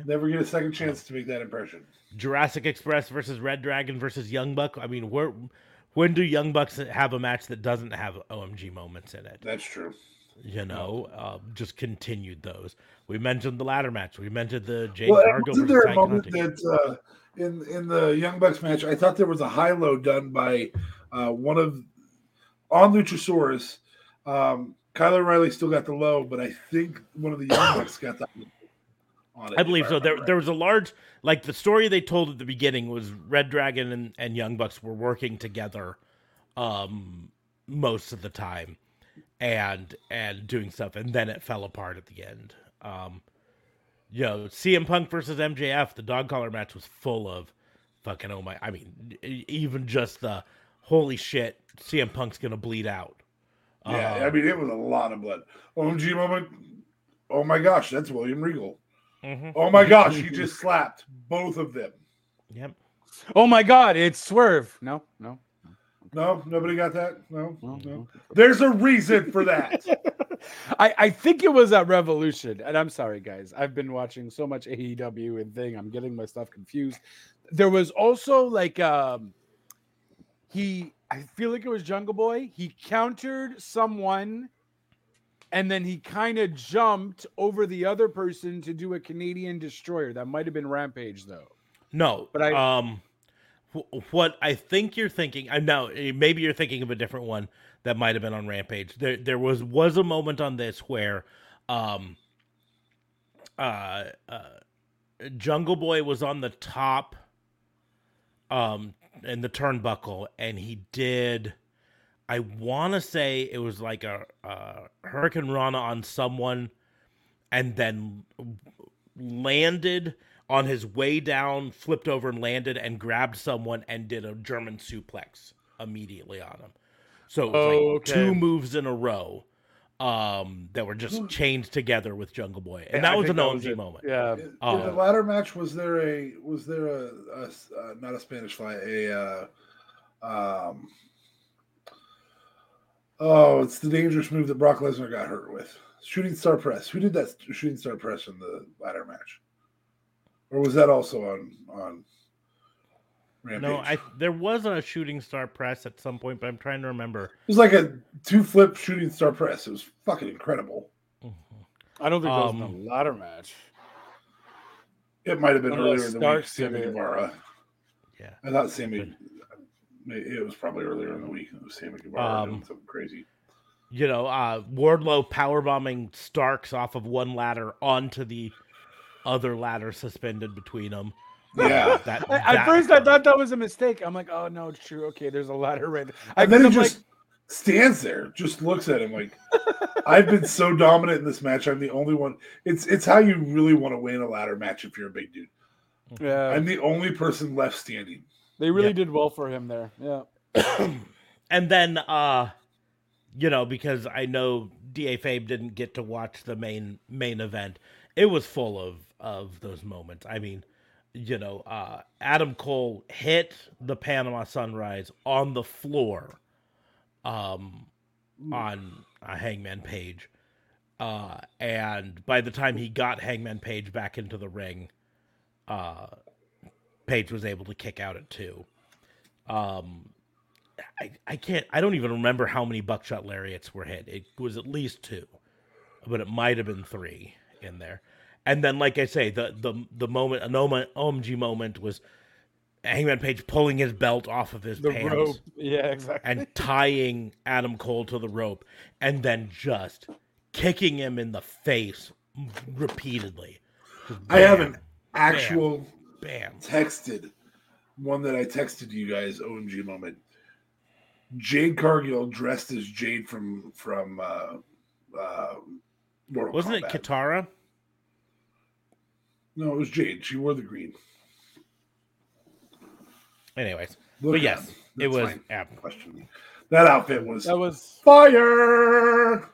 Never get a second chance to make that impression. Jurassic Express versus Red Dragon versus Young Buck. I mean, where when do Young Bucks have a match that doesn't have OMG moments in it? That's true. You know, uh, just continued those. We mentioned the ladder match. We mentioned the Jade Well, wasn't there a moment that uh, in in the Young Bucks match, I thought there was a high low done by uh, one of on Luchasaurus. Um, Kyle O'Reilly still got the low, but I think one of the Young Bucks got that on it. I believe so. There, remember there was a large, like the story they told at the beginning was Red Dragon and, and Young Bucks were working together, um, most of the time, and and doing stuff, and then it fell apart at the end. Um, you know, CM Punk versus MJF, the dog collar match was full of fucking oh my. I mean, even just the holy shit, CM Punk's gonna bleed out. Yeah, Um, I mean it was a lot of blood. OMG moment. Oh my gosh, that's William Regal. mhm. Oh my gosh, he just slapped both of them. Yep. oh my God! It's Swerve. No, no. No, nobody got that. No, No, no. no. There's a reason for that. I, I think it was at Revolution, and I'm sorry, guys. I've been watching so much AEW and thing. I'm getting my stuff confused. There was also like um, he. I feel like it was Jungle Boy. He countered someone, and then he kind of jumped over the other person to do a Canadian Destroyer. That might have been Rampage, though. No, But I- um, wh- what I think you're thinking, I know eh, maybe you're thinking of a different one that might have been on Rampage. There, there was was a moment on this where, um, uh, uh, Jungle Boy was on the top, um, in the turnbuckle, and he did. I want to say it was like a, a Hurricanrana on someone, and then landed on his way down, flipped over and landed and grabbed someone and did a German suplex immediately on him. So it was Oh, like okay. two moves in a row um, that were just chained together with Jungle Boy, and Yeah, that was an that was OMG moment. Yeah. In Oh. the ladder match, was there a was there a uh, not a Spanish fly a uh, um oh it's the dangerous move that Brock Lesnar got hurt with shooting star press. Who did that shooting star press in the ladder match? Or was that also on on Rampage? No, I there was a shooting star press at some point, but I'm trying to remember. it was like a two flip shooting star press. It was fucking incredible. I don't think that was Um, in the ladder match. It might have been Unless earlier in the week. Sammy it. Guevara. Yeah. I thought Sammy. It was probably earlier in the week. It was Sammy Guevara doing Um, something crazy. You know, uh, Wardlow powerbombing Starks off of one ladder onto the other ladder suspended between them. Yeah. That, I- At first, I thought that was a mistake. I'm like, oh no, it's true. Okay, there's a ladder right. I and then he I'm just stands there, just looks at him like, "I've been so dominant in this match. I'm the only one." It's it's how you really want to win a ladder match if you're a big dude. yeah, I'm the only person left standing. they really Yeah. did well for him there. Yeah, and then uh you know because i know da fabe didn't get to watch the main main event it was full of of those moments i mean you know uh adam cole hit the panama sunrise on the floor um on a hangman page uh and by the time he got hangman page back into the ring uh page was able to kick out at two um I, I can't I don't even remember how many buckshot lariats were hit. It was at least two, but it might have been three in there. And then, like I say, the the the moment an OMG moment was Hangman Page pulling his belt off of his the pants rope. Yeah, exactly. and tying Adam Cole to the rope, and then just kicking him in the face repeatedly. Just I have an actual bam. texted one that I texted you guys. OMG moment. Jade Cargill dressed as Jade from from uh, uh, Mortal Wasn't it Katara? No, it was Jade. She wore the green. Anyways, Look but yes, it was. fine. Yeah, Question. That outfit was that was fire.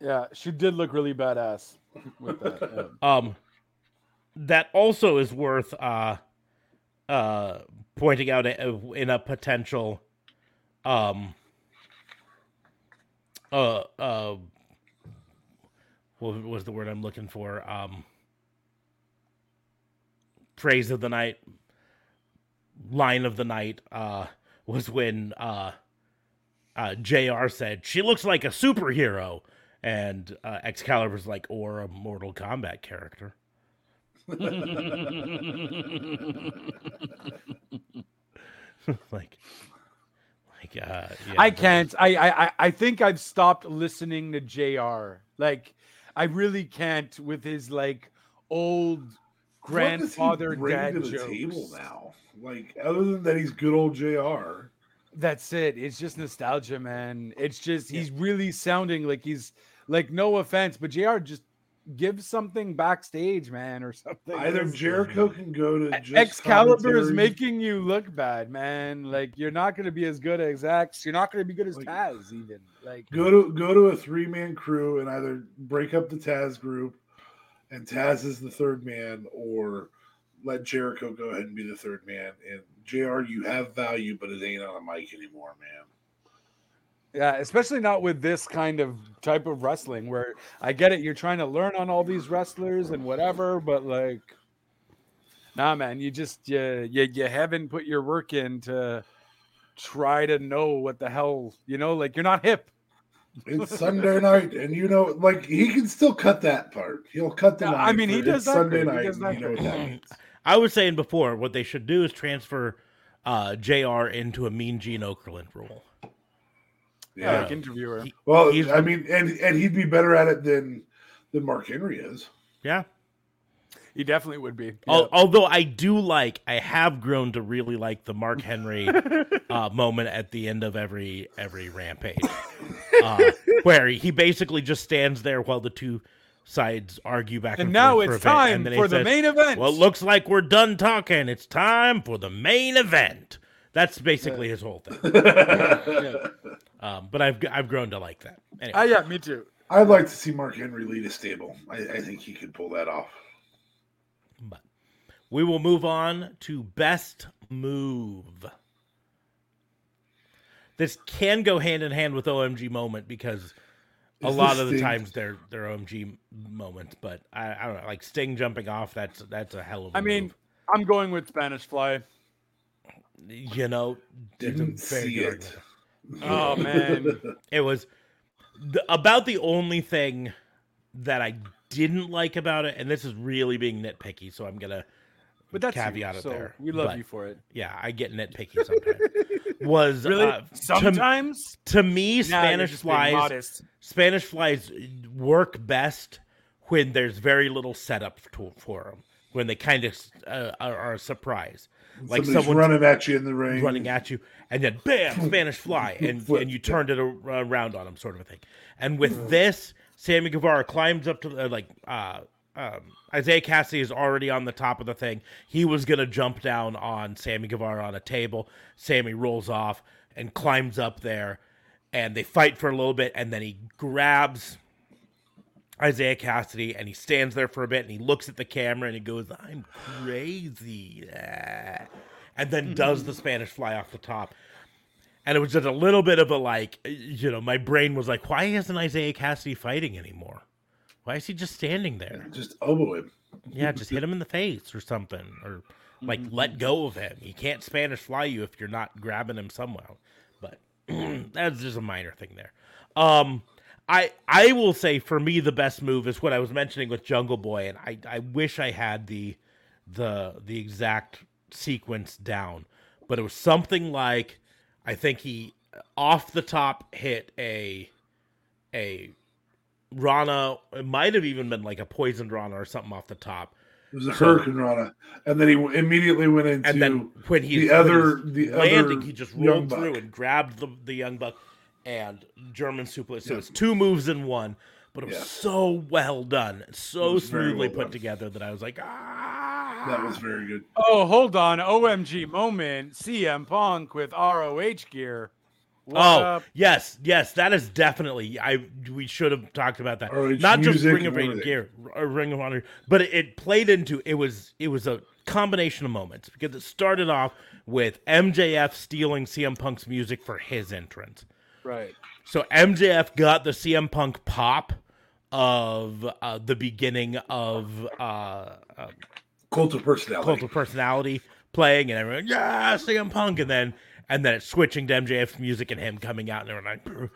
yeah. She did look really badass with that. yeah. Um, that also is worth uh, uh, pointing out in a potential, um, uh, uh, what was the word I'm looking for? Um, phrase of the night, line of the night, uh, was when uh, uh, Jr. said she looks like a superhero, and uh, Excalibur's like, or a Mortal Kombat character. like, like, uh, yeah, I can't. I, I I- think I've stopped listening to Jr. Like, I really can't with his like old grandfather bring dad to the jokes. table now. Like other than that, he's good old Jr. That's it. It's just nostalgia, man. It's just he's really sounding like he's like no offense, but Jr. just give something backstage, man, or something. Either It's- Jericho can go to just Excalibur is making you look bad, man. Like you're not gonna be as good as X. You're not gonna be good as Like- Taz, even. Like go to go to a three man crew and either break up the Taz group, and Taz is the third man, or let Jericho go ahead and be the third man. And Jr. You have value, but it ain't on a mic anymore, man. Yeah, especially not with this kind of type of wrestling where I get it, you're trying to learn on all these wrestlers and whatever, but like nah man, you just you you, you haven't put your work in to try to know what the hell, you know, like you're not hip. It's Sunday night, and you know, like he can still cut that part. He'll cut the. Yeah, I mean, he does Sunday great. He night. does that you know that. I was saying before, what they should do is transfer uh, Jr. into a Mean Gene Okerlund role. Yeah, Yeah. like interviewer. He- Well, He's- I mean, and and he'd be better at it than than Mark Henry is. Yeah. He definitely would be. Al- Although I do like, I have grown to really like the Mark Henry uh, moment at the end of every every rampage, uh, where he basically just stands there while the two sides argue back. And, forth. And now forth it's a time and then he for the main event. Well, it looks like we're done talking. It's time for the main event. That's basically his whole thing. Um, but I've I've grown to like that. Anyway, Ah, yeah, me too. I'd like to see Mark Henry lead a stable. I, I think he could pull that off. But we will move on to best move. This can go hand in hand with OMG moment because a Is lot of the Sting? times they're they're OMG moments. But I, I don't know, like Sting jumping off. That's that's a hell of. a I mean, move. I'm going with Spanish Fly. you know, it's a Didn't very see good it. Oh man. It was the, about the only thing that I didn't like about it, and this is really being nitpicky, so I'm gonna But that's you, caveat it so there. We love but, you for it. Yeah, I get nitpicky sometimes. was Really? uh, Sometimes to me Nah, you're Spanish just flies. Spanish flies work best when there's very little setup to, for them. When they kind of uh, are, are a surprise, like someone running at you in the ring. running at you, and then bam, Spanish fly, and and you turned it around on them, sort of a thing. And with this, Sammy Guevara climbs up to the, like uh, um, Isiah Kassidy is already on the top of the thing. He was gonna jump down on Sammy Guevara on a table. Sammy rolls off and climbs up there, and they fight for a little bit, and then he grabs Isiah Kassidy and he stands there for a bit and he looks at the camera and he goes, I'm crazy. ah," And then does the Spanish fly off the top. And it was just a little bit of a like, you know, my brain was like, why isn't Isiah Kassidy fighting anymore? Why is he just standing there? Just elbow him. Yeah, just hit him in the face or something. Or like let go of him. He can't Spanish fly you if you're not grabbing him somewhere. But that's just a minor thing there. Um I I will say for me the best move is what I was mentioning with Jungle Boy, and I, I wish I had the the the exact sequence down. But it was something like I think he off the top hit a a Rana. It might have even been like a poisoned Rana or something off the top. It was a So- Hurricanrana, and then he immediately went into And then when he the other the landing, other he just rolled through buck. and grabbed the, the young buck and German suplex. So it's two moves in one, but it was Yeah. so well done, so smoothly well put done. together that I was like, ah. That was very good. Oh, hold on. OMG moment. CM Punk with ROH gear. What Oh up? yes, yes, that is definitely. I we should have talked about that. ROH Not just Ring of Honor gear, or Ring of Honor, but it, it played into. It was it was a combination of moments because it started off with MJF stealing CM Punk's music for his entrance. Right. So MJF got the CM Punk pop of uh, the beginning of uh, uh, Cult of personality. Cult of Personality playing, and everyone, yeah, CM Punk, and then and then it's switching to MJF's music and him coming out, and everyone like,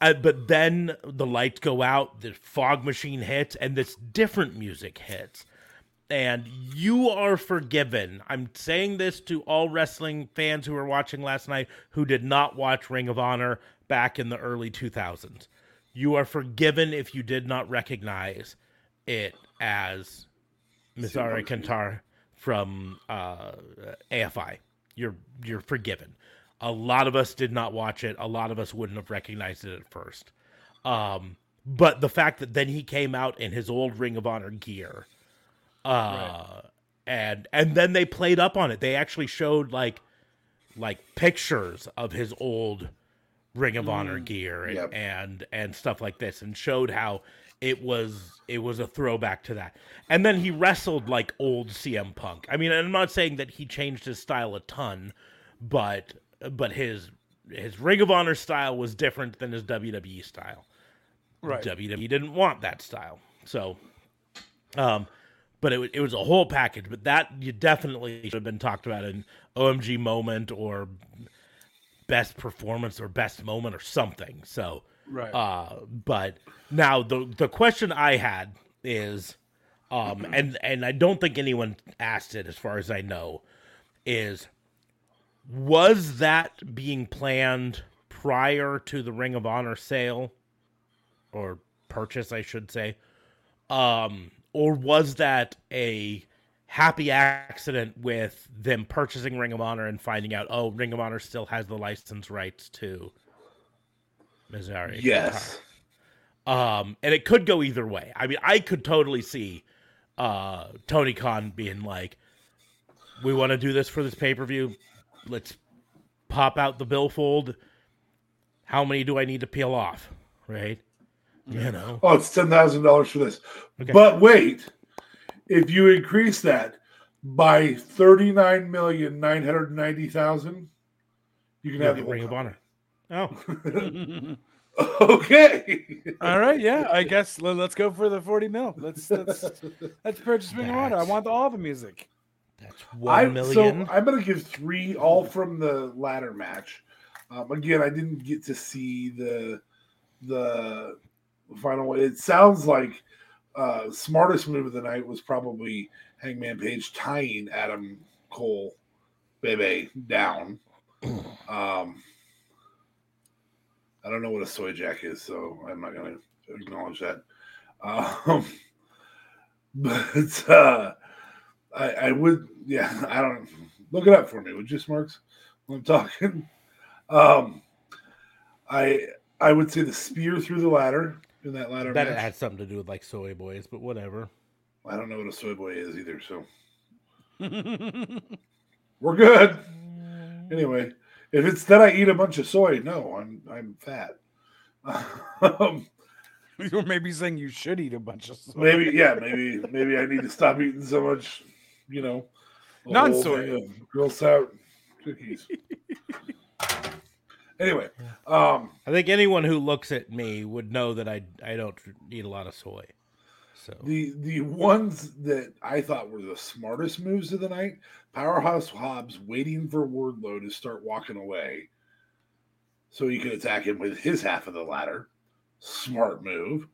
uh, but then the lights go out, the fog machine hits, and this different music hits. And you are forgiven. I'm saying this to all wrestling fans who were watching last night who did not watch Ring of Honor back in the early 2000s. You are forgiven if you did not recognize it as Miseria Cantare from uh, AFI. You're you're forgiven. A lot of us did not watch it. A lot of us wouldn't have recognized it at first. Um, but the fact that then he came out in his old Ring of Honor gear, uh, and and then they played up on it. They actually showed like like pictures of his old Ring of Honor gear and, Yep. and and stuff like this, and showed how it was it was a throwback to that. And then he wrestled like old CM Punk. I mean, I'm not saying that he changed his style a ton, but but his his Ring of Honor style was different than his WWE style. Right. WWE didn't want that style. So, um, but it, it was a whole package. But that you definitely should have been talked about in OMG moment or best performance or best moment or something. So, Right. uh, but now the the question I had is, um, and and I don't think anyone asked it as far as I know, is was that being planned prior to the Ring of Honor sale or purchase, I should say, um, or was that a happy accident with them purchasing Ring of Honor and finding out, oh, Ring of Honor still has the license rights to Miseria? Yes. Um, and it could go either way. I mean, I could totally see uh Tony Khan being like, "We want to do this for this pay per view. Let's pop out the billfold. How many do I need to peel off? Right? You know, Oh, it's ten thousand dollars for this. Okay. But wait, if you increase that by thirty nine million nine hundred ninety thousand, you can you have the Ring of Honor. Oh, okay. All right, yeah. I guess let, us go for the forty mil. Let's let's let's purchase Ring of Honor. I That's- want all the music. that's I, one million. So I'm going to give three, all from the ladder match. Um, again, I didn't get to see the the final one. It sounds like uh, smartest move of the night was probably Hangman Page tying Adam Cole, Bebe down. Um, I don't know what a soy jack is, so I'm not going to acknowledge that. Um, but uh, I, I would, yeah, I don't look it up for me. Would you, Smarks? When I'm talking, um, I I would say the spear through the ladder in that ladder that match. had something to do with like soy boys, but whatever. I don't know what a soy boy is either, so we're good. Anyway, if it's that I eat a bunch of soy, no, I'm I'm fat. um, Or maybe saying you should eat a bunch of soy. maybe, yeah, maybe maybe I need to stop eating so much, you know, a whole Non-soy. thing of Girl Scout cookies. anyway, um, I think anyone who looks at me would know that I I don't eat a lot of soy. So the the ones that I thought were the smartest moves of the night, Powerhouse Hobbs waiting for Wardlow to start walking away, so he could attack him with his half of the ladder. Smart move.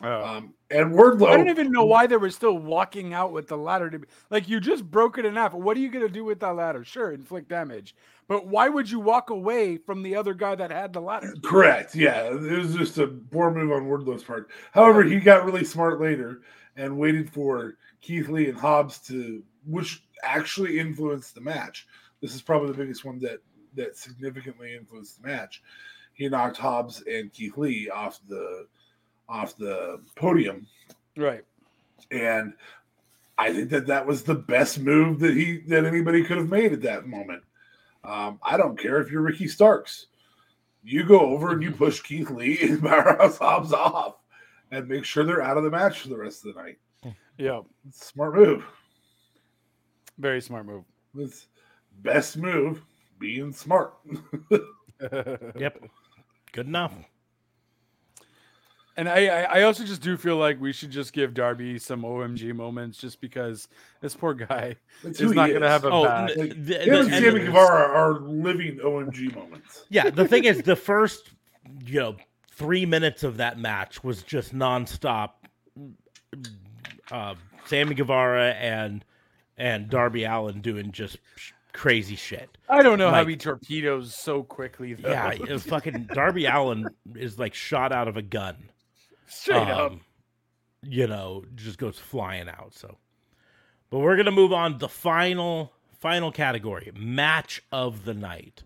Oh. Um, and Wardlow. I don't even know why they were still walking out with the ladder. To be, like you just broke it in half. What are you gonna do with that ladder? Sure, inflict damage, but why would you walk away from the other guy that had the ladder? Correct. Yeah, it was just a poor move on Wardlow's part. However, he got really smart later and waited for Keith Lee and Hobbs to, which actually influenced the match. This is probably the biggest one that that significantly influenced the match. He knocked Hobbs and Keith Lee off the off the podium, Right. and I think that that was the best move that he that anybody could have made at that moment. Um, I don't care if you're Ricky Starks. You go over and you push Keith Lee and Powerhouse Hobbs off and make sure they're out of the match for the rest of the night. Yeah. Smart move. Very smart move. It's best move being smart. yep, good enough. And I, I, I also just do feel like we should just give Darby some OMG moments, just because this poor guy That's is not going to have a Oh, back. n- Like, the- Him the- and and- Sammy Guevara are living OMG moments. Yeah, the thing is, the first, you know, three minutes of that match was just nonstop. Uh, Sammy Guevara and and Darby Allin doing just crazy shit. I don't know how he torpedoes so quickly. Though. Yeah, fucking Darby Allin is like shot out of a gun. Straight up. Um, You know, just goes flying out. So, but we're gonna move on to the final final category: match of the night.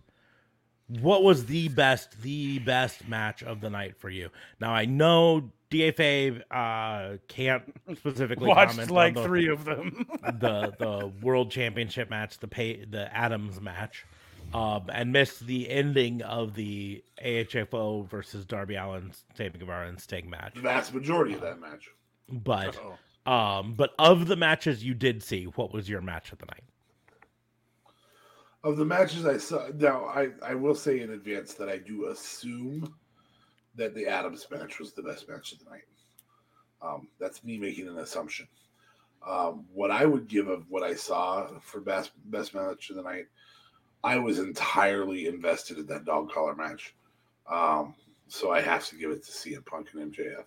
What was the best, the best match of the night for you? Now I know DFA uh, can't specifically Watched comment like on the, three of them. the the world championship match, the pay the Adams match, um, and missed the ending of the AHFO versus Darby Allin, Sammy Guevara, and Sting match. The vast majority of that match. But Uh-oh. um, but of the matches you did see, what was your match of the night? of the matches I saw, now I, I will say in advance that I do assume that the Adams match was the best match of the night. Um, that's me making an assumption. Um, what I would give of what I saw for best best match of the night, I was entirely invested in that dog collar match. Um, so I have to give it to CM Punk and MJF.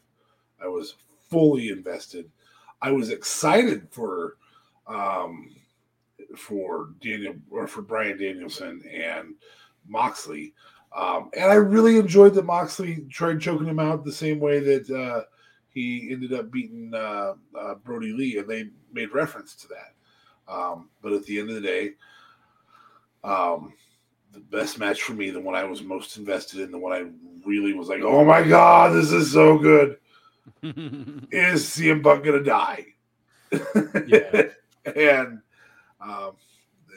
I was fully invested. I was excited for um, for Daniel or for Bryan Danielson and Moxley. Um, and I really enjoyed that Moxley tried choking him out the same way that uh, he ended up beating uh, uh, Brodie Lee, and they made reference to that. Um, but at the end of the day, um, the best match for me, the one I was most invested in, the one I really was like, "Oh my god, this is so good," is CM Punk gonna die? Yeah. and um,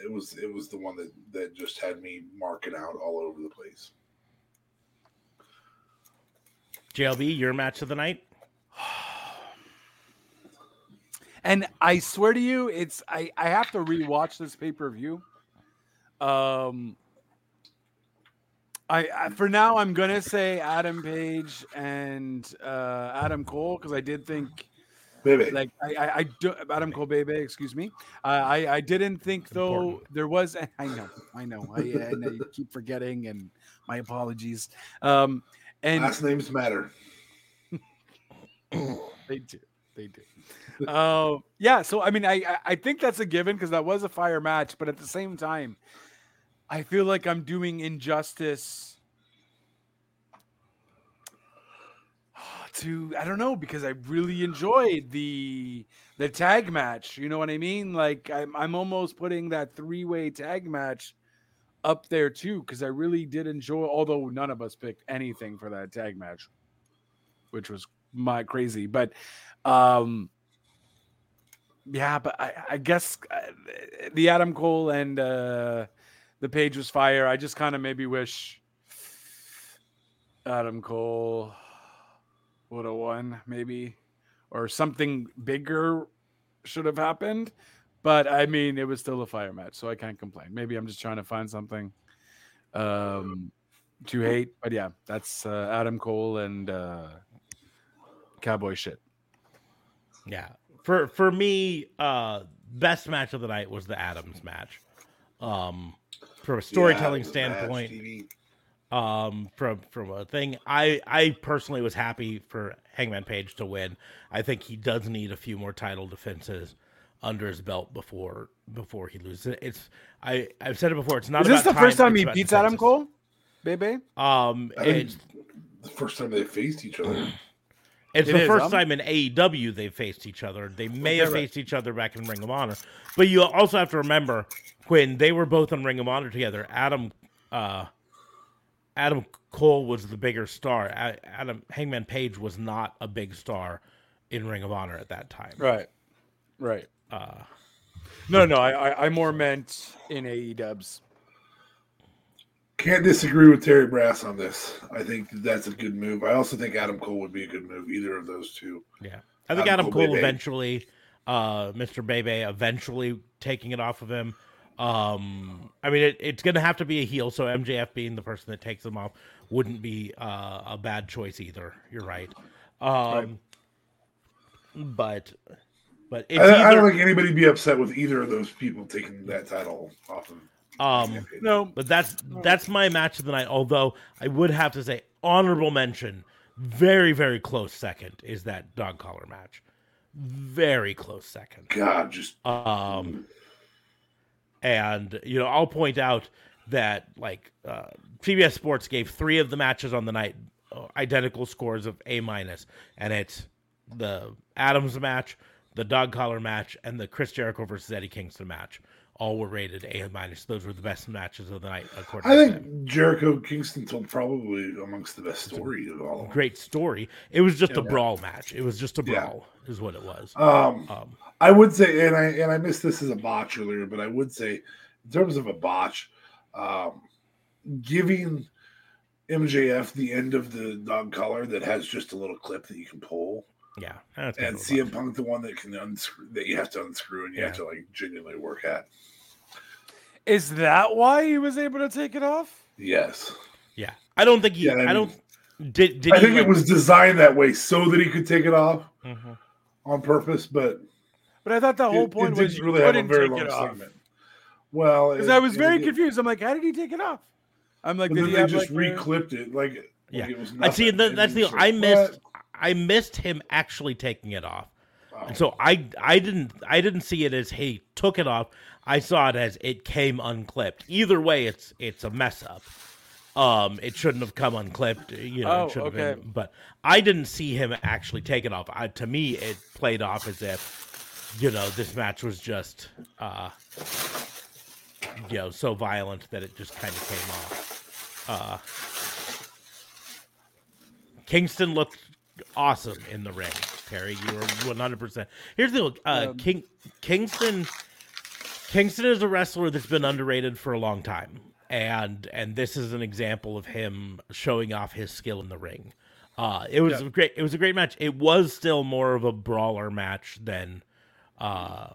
it was it was the one that that just had me marking out all over the place. JLB, your match of the night. And I swear to you, it's I I have to rewatch this pay per view. Um, I, I for now I'm gonna say Adam Page and uh, Adam Cole because I did think Baby, like I I, I do, Adam Cole baby excuse me uh, I I didn't think though Important. there was I know I know I, I know you keep forgetting and my apologies um and last names matter. they do. They do. uh, yeah. So I mean, I I- I think that's a given because that was a fire match, but at the same time, I feel like I'm doing injustice to I don't know because I really enjoyed the the tag match. You know what I mean? Like I'm I'm almost putting that three way tag match up there too because I really did enjoy. Although none of us picked anything for that tag match, which was my crazy, but um yeah but i i guess uh, the adam cole and uh the page was fire. I just kind of maybe wish adam cole would have won maybe or something bigger should have happened. But i mean it was still a fire match so i can't complain. Maybe i'm just trying to find something um to hate. But yeah that's uh, adam cole and uh cowboy shit. Yeah. For for me, uh best match of the night was the Adams match. Um from a storytelling Yeah, standpoint, um from from a thing i i personally was happy for hangman page to win i think he does need a few more title defenses under his belt before before he loses it it's i i've said it before it's not Is this about the first time he about beats Adam. Cole? Baby? um I think it's the first time they faced each other. It's It the is, first um, time in AEW they've faced each other. They may have right. faced each other back in Ring of Honor, but you also have to remember when they were both in Ring of Honor together. Adam, uh, Adam Cole was the bigger star. Adam Hangman Page was not a big star in Ring of Honor at that time. Right. Right. Uh, No, no, I, I, I more meant in AE dubs. Can't disagree with Terry Brass on this. I think that's a good move. I also think Adam Cole would be a good move. Either of those two. yeah, I think Adam Adam Cole Cole eventually, uh, Mr. Bebe eventually taking it off of him. Um, I mean, it, it's going to have to be a heel, so MJF being the person that takes them off wouldn't be uh, a bad choice either. You're right. Um, but but it's I, I don't think anybody'd be upset with either of those people taking that title off of. um, No. but that's that's my match of the night. Although I would have to say honorable mention, very very close second is that dog collar match. Very close second. God, just Um, and you know, I'll point out that like uh, CBS Sports gave three of the matches on the night uh, identical scores of A minus, and it's the Adams match, the dog collar match, and the Chris Jericho versus Eddie Kingston match. All were rated A minus. Those were the best matches of the night, according I think Jericho Kingston told probably amongst the best story of all. Great story. It was just a brawl match. It was just a Yeah. brawl, is what it was. Um, Um, I would say, and I and I missed this as a botch earlier, but I would say, in terms of a botch, um, giving MJF the end of the dog collar that has just a little clip that you can pull, yeah, that's and of a CM botch. Punk the one that can unscrew that you have to unscrew and you have to like genuinely work at. Is that why he was able to take it off? Yes. Yeah, I don't think he. Yeah, I I, don't. Did, did I he, think it was designed that way so that he could take it off Mhm. on purpose, but But I thought the whole it, point it was didn't you really have a couldn't very take long it off. segment. Well, Because I was it- very it- confused. I'm like, how did he take it off? I'm like, did then he they have just like a- reclipped it like, like Yeah. it was I see. That, that's the I missed. what? I missed him actually taking it off. Oh. And so I I didn't I didn't see it as he took it off. I saw it as it came unclipped. Either way, it's it's a mess up. Um, it shouldn't have come unclipped. You know, Oh, it should have been. But I didn't see him actually take it off. I, to me, it played off as if you know this match was just uh, you know so violent that it just kind of came off. Uh, Kingston looked awesome in the ring. Terry, you were one hundred percent. Here's the deal, uh, Um, King Kingston. Kingston is a wrestler that's been underrated for a long time, and and this is an example of him showing off his skill in the ring. Uh, it was a great. It was a great match. It was still more of a brawler match than, uh,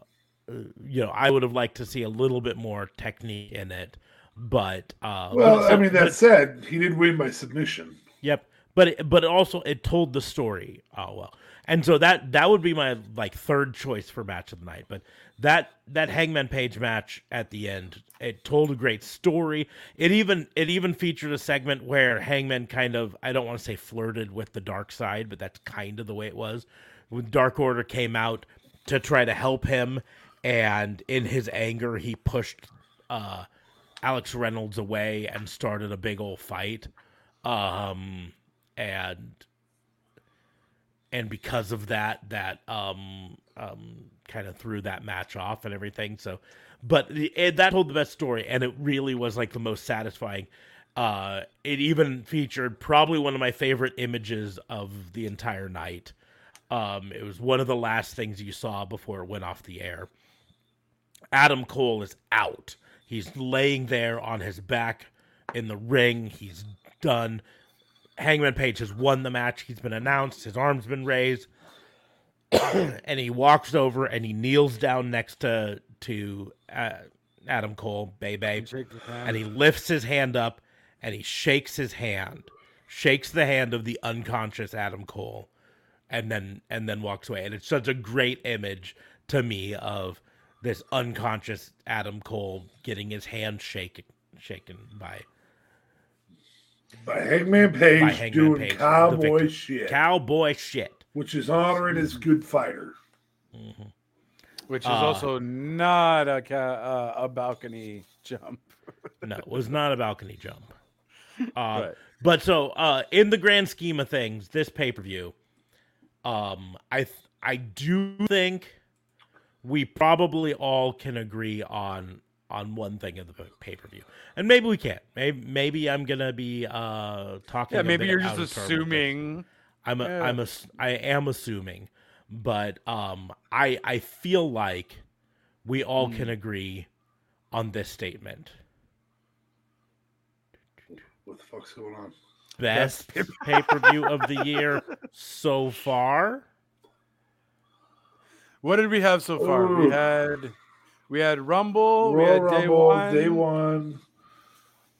you know, I would have liked to see a little bit more technique in it. But uh, Well, it's- I mean, that but- said, he did win by submission. Yep. But it, but also it told the story oh well. And so that that would be my like third choice for match of the night. But that that Hangman Page match at the end, it told a great story. It even it even featured a segment where Hangman kind of I don't want to say flirted with the dark side, but that's kind of the way it was. When Dark Order came out to try to help him and in his anger he pushed uh Alex Reynolds away and started a big old fight um and and because of that that um um kind of threw that match off and everything so but that told the best story and it really was like the most satisfying uh it even featured probably one of my favorite images of the entire night um it was one of the last things you saw before it went off the air Adam Cole is out. He's laying there on his back in the ring. He's done. Hangman Page has won the match. He's been announced. His arm's been raised. and he walks over and he kneels down next to to uh, Adam Cole, Bebe, and he lifts his hand up and he shakes his hand, shakes the hand of the unconscious Adam Cole, and then and then walks away. And it's such a great image to me of this unconscious Adam Cole getting his hand shaken shaken by By Hangman Page by Hangman doing Page, cowboy shit, cowboy shit. which is honoring his good fighter. which is Uh, also not a ca- uh, a balcony jump. No, it was not a balcony jump. Uh, Right. But so, uh, in the grand scheme of things, this pay per view, um, I th- I do think we probably all can agree on on one thing of the pay per view, and maybe we can't. Maybe maybe I'm gonna be uh talking. Yeah, maybe you're just of turn with this. assuming. I'm a, Yeah. I'm a, I am assuming, but um, I I feel like we all Hmm. can agree on this statement. What the fuck's going on? Best pay per view of the year so far. What did we have so far? Ooh. We had we had Rumble. we Royal had day Rumble, one. day one.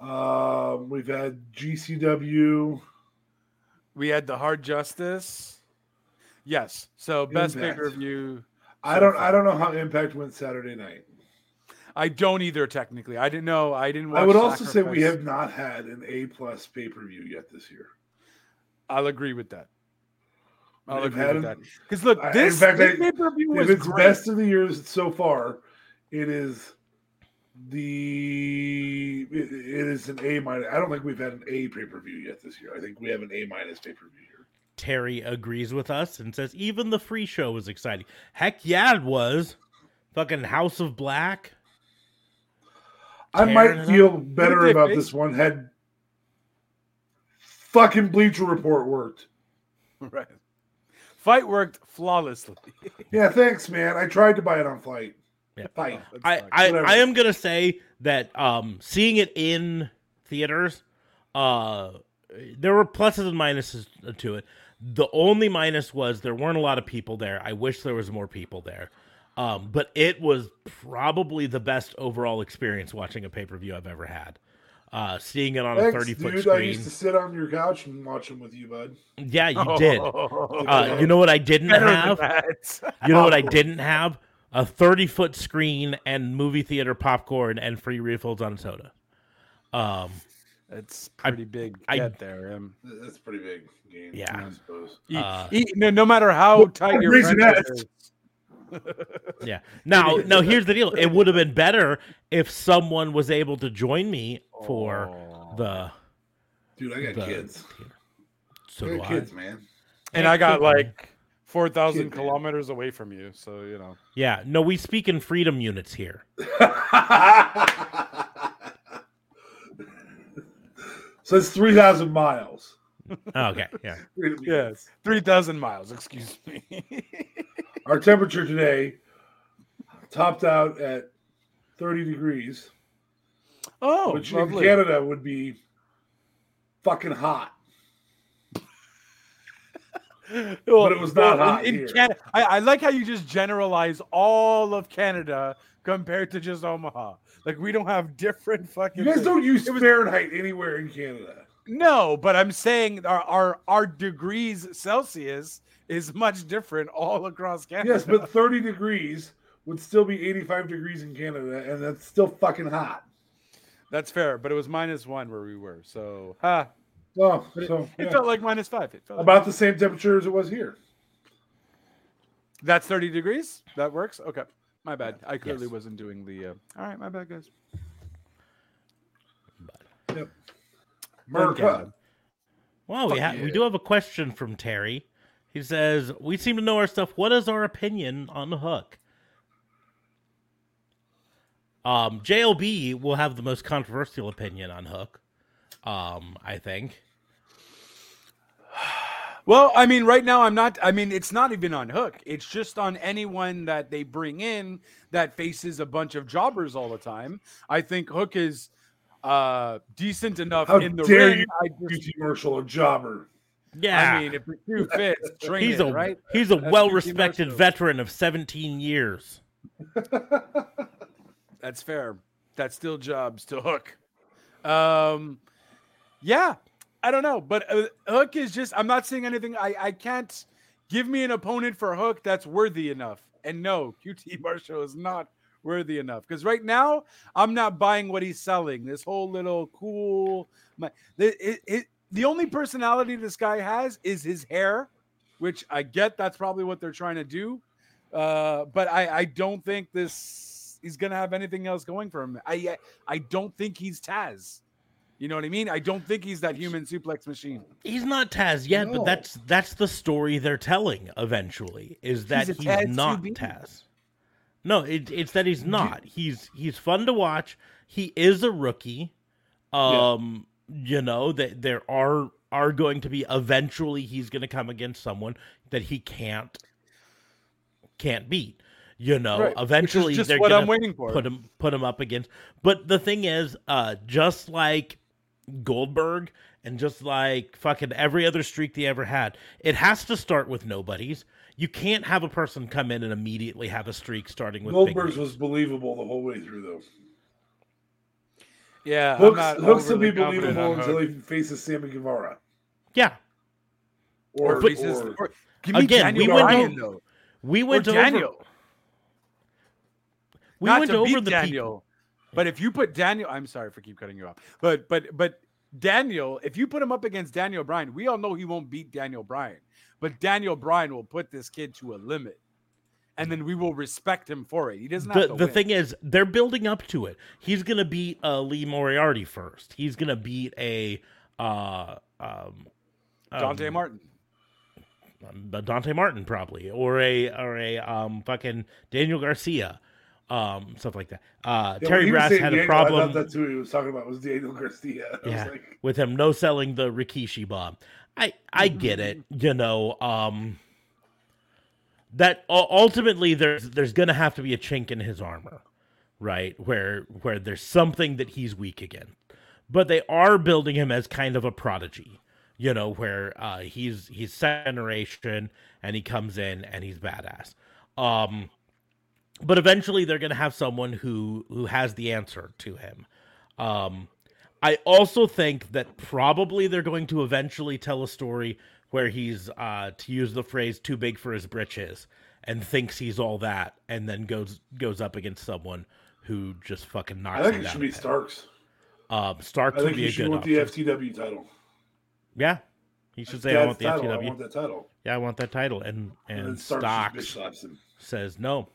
Um, we've had GCW. We had the Hard Justice. Yes. So best pay per view. I don't. I don't know how Impact went Saturday night. I don't either. Technically, I didn't know. I didn't. Watch I would also say we have not had an A plus pay per view yet this year. I'll agree with that. I'll We've agree had with that. Because look, I- in this, fact, I- pay per view was it's great. best of the years so far, it is the it, it is an A minus. I don't think we've had an A pay per view yet this year. I think we have an A minus pay per view here. Terry agrees with us and says even the free show was exciting. Heck yeah, it was. Fucking House of Black. I might it feel better about this one had fucking Bleacher Report worked. right. FITE worked flawlessly. Yeah, thanks, man. I tried to buy it on flight. Yeah. FITE. I. I, I am gonna say that um seeing it in theaters, uh there were pluses and minuses to it. The only minus was there weren't a lot of people there. I wish there was more people there. Um, but it was probably the best overall experience watching a pay per view I've ever had. Uh, seeing it on a thirty foot dude. I used to sit on your couch and watch them with you, bud. Yeah, you did. Oh, Uh, you know what I didn't have? You know what I didn't have? A 30 foot screen and movie theater popcorn and free refills on soda. Um, It's pretty big I- get there. Um, That's pretty big game. Yeah. I suppose. Uh, no, no matter how Well, tight your Raisinets. is. yeah. Now, now here's the deal. It would have been better if someone was able to join me for Oh. the. Dude, I got the kids. So I do got I. kids, man. and I got Hey, like four thousand kilometers away from you, so you know. Yeah. No, we speak in freedom units here. so it's three thousand miles. Oh, okay. Yeah. Yes, three thousand miles. Excuse me. Our temperature today topped out at thirty degrees, oh, which in. Canada would be fucking hot. Well, But it was not well, hot in, here. Canada. I, I like how you just generalize all of Canada compared to just Omaha. Like we don't have different fucking. You guys things. don't use was- Fahrenheit anywhere in Canada. No, but I'm saying our, our our degrees Celsius is much different all across Canada. Yes, but 30 degrees would still be 85 degrees in Canada, and that's still fucking hot. that's fair. But it was minus one where we were, so ha. Oh, But it, so it yeah. felt like minus five. It felt like- about the same temperature as it was here. that's 30 degrees. That works. Okay, my bad. I clearly Yes. wasn't doing the. Uh... All right, my bad, guys. Yep. Fun America. Canada. Well, we Fuck have we do have a question from Terry. He says, "We seem to know our stuff. What is our opinion on the hook?" Um, JLB will have the most controversial opinion on Hook. Um, I think. Well, I mean, right now I'm not. I mean, it's not even on Hook. It's just on anyone that they bring in that faces a bunch of jobbers all the time. I think Hook is uh decent enough How in the dare ring. you I, just, QT Marshall, a jobber. Yeah, I mean, if the shoe fits, train he's it, a right. he's a That's well-respected veteran of 17 years. That's fair. That's still jobs to Hook. Um, yeah, I don't know, but uh, Hook is just. I'm not saying anything. I I can't give me an opponent for Hook that's worthy enough. And no, QT Marshall is not worthy enough because right now I'm not buying what he's selling. This whole little cool. My, it, it, it, the only personality this guy has is his hair, which I get. That's probably what they're trying to do. Uh, but I, I don't think this he's gonna have anything else going for him. I I don't think he's Taz. You know what I mean? I don't think he's that human suplex machine. He's not Taz yet, No. but that's that's the story they're telling eventually is that a he's, Taz not 2B. Taz. No, it, it's that he's not. He's he's fun to watch. He is a rookie. Um, you know that there are are going to be eventually he's going to come against someone that he can't can't beat. You know, Right, eventually just they're what gonna I'm waiting for. put him put him up against. But the thing is, uh, just like Goldberg and just like fucking every other streak they ever had, it has to start with nobodies. You can't have a person come in and immediately have a streak starting with big Goldberg's was believable the whole way through, though. Yeah, Hooks, I'm not Hooks will be believable until he faces Sammy Guevara. Yeah, Or, Or faces- or- or- give me Again, we went Bryan, over- though. we Or went over Daniel. we not went to over beat the Daniel. people. But if you put Daniel, I'm sorry for keep cutting you off. But but but Daniel, if you put him up against Daniel Bryan, we all know he won't beat Daniel Bryan. But Daniel Bryan will put this kid to a limit. And then we will respect him for it. He doesn't have The, to the thing is, they're building up to it. He's gonna beat uh, Lee Moriarty first. He's gonna beat a uh, um, Dante um, Martin. Dante Martin probably, or a or a um fucking Daniel Garcia, um stuff like that. Uh, Yeah, Terry Brass had a Daniel, I problem that's who he was talking about was Daniel Garcia. I Yeah. like, with him no selling the Rikishi bomb. I I get it, you know. Um, that ultimately there's there's gonna have to be a chink in his armor, right? Where where there's something that he's weak against. But they are building him as kind of a prodigy, you know, where uh, he's he's second generation and he comes in and he's badass. Um, but eventually they're going to have someone who who has the answer to him. Um, I also think that probably they're going to eventually tell a story where he's, uh, to use the phrase, too big for his britches, and thinks he's all that, and then goes goes up against someone who just fucking knocks I think it should be. Starks. Um, Starks I would think be he a should good want the. FTW title. Yeah, he should That's say, "I want the title. I want that title. Yeah, I want that title, and And, and Starks Stocks says, "No,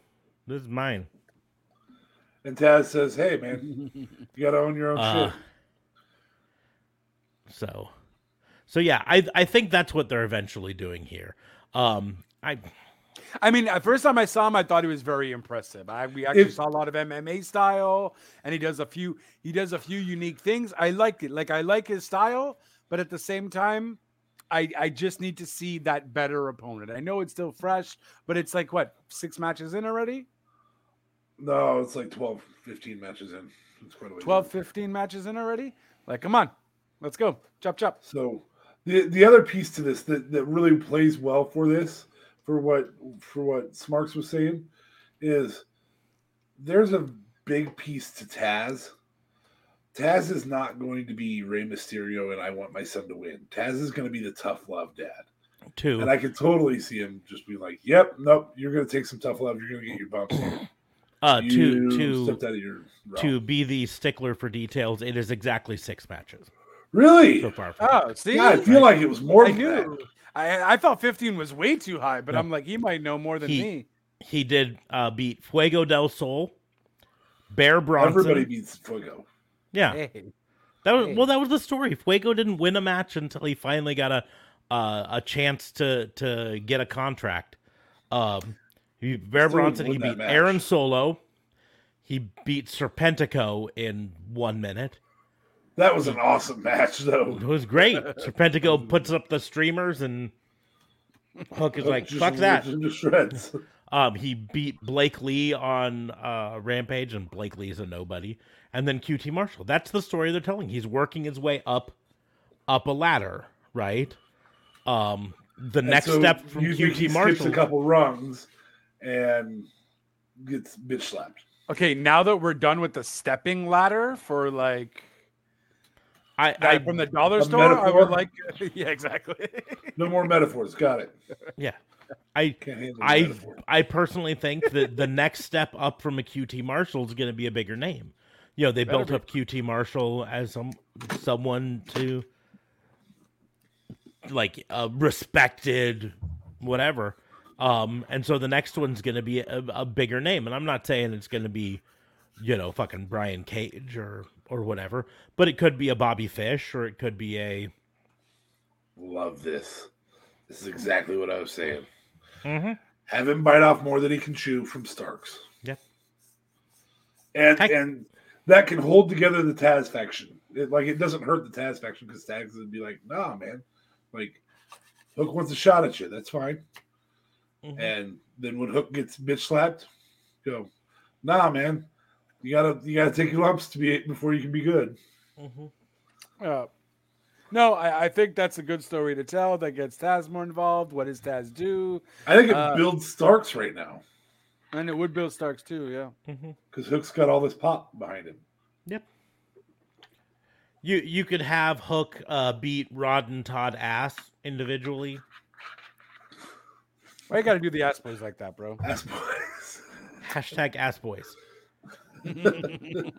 this is mine." And Taz says, "Hey, man, you got to own your own Uh, shit." So, so yeah, I I think that's what they're eventually doing here. Um, I I mean, at first time I saw him, I thought he was very impressive. I we actually If- saw a lot of MMA style, and he does a few he does a few unique things. I like it. Like I like his style, but at the same time, I I just need to see that better opponent. I know it's still fresh, but it's like what six matches in already? No, it's like 12, 15 matches in. It's quite a way 12, down. 15 matches in already. Like, come on, let's go, chop chop. So the the other piece to this that, that really plays well for this, for what for what Smarks was saying, is there's a big piece to Taz. Taz is not going to be Rey Mysterio and I want my son to win. Taz is going to be the tough love dad. too. And I can totally see him just be like, Yep, nope, you're gonna take some tough love, you're gonna get your bumps. here. uh, to to stepped out of your realm." to be the stickler for details, it is exactly six matches Really? so far. for Oh, see, Yeah, I feel like it was more I than knew. that. I I thought 15 was way too high, but No. I'm like, he might know more than He- me. He did uh, beat Fuego del Sol, Bear Bronson. Everybody beats Fuego. yeah, Hey. that was hey. well. That was the story. Fuego didn't win a match until he finally got a uh, a chance to to get a contract. Um, he, Bear Still Bronson. He beat match. Aaron Solo. He beat Serpentico in one minute. That was an awesome match, though. It was great. Serpentico puts up the streamers and Hook is like, fuck that. Um, he beat Blake Lee on uh, Rampage, and Blake Lee's a nobody. And then QT Marshall. That's the story they're telling. He's working his way up, up a ladder, right? Um, the And next so step from QT Marshall. a couple rungs and gets bitch slapped. Okay, now that we're done with the stepping ladder for like I, I from the dollar a store, I would like yeah, exactly. No more metaphors. Got it. yeah, I Can't handle the I metaphor. I personally think that the next step up from a QT Marshall is going to be a bigger name. You know, they Better built be. up QT Marshall as some someone to like a respected whatever. Um, and so the next one's going to be a, a bigger name, and I'm not saying it's going to be, you know, fucking Brian Cage or or whatever, but it could be a Bobby Fish or it could be a. Love this. This is exactly what I was saying. Mhm. Have him bite off more than he can chew from Starks. Yep. And and that can hold together the Taz faction. It, like it doesn't hurt the Taz faction because Taz would be like, nah, man. Like Hook wants a shot at you. That's fine. Mhm. And then when Hook gets bitch slapped, go, nah, man. You gotta you gotta take your lumps to be before you can be good. Mhm. Uh, no, I, I think that's a good story to tell that gets Taz more involved. What does Taz do? I think it Uh, builds Starks right now And it would build Starks too, yeah. Mhm. because Hook's got all this pop behind him. Yep. You you could have Hook uh, beat Rod and Todd ass individually. Why you got to do the ass boys like that, bro? Ass boys. Hashtag ass boys.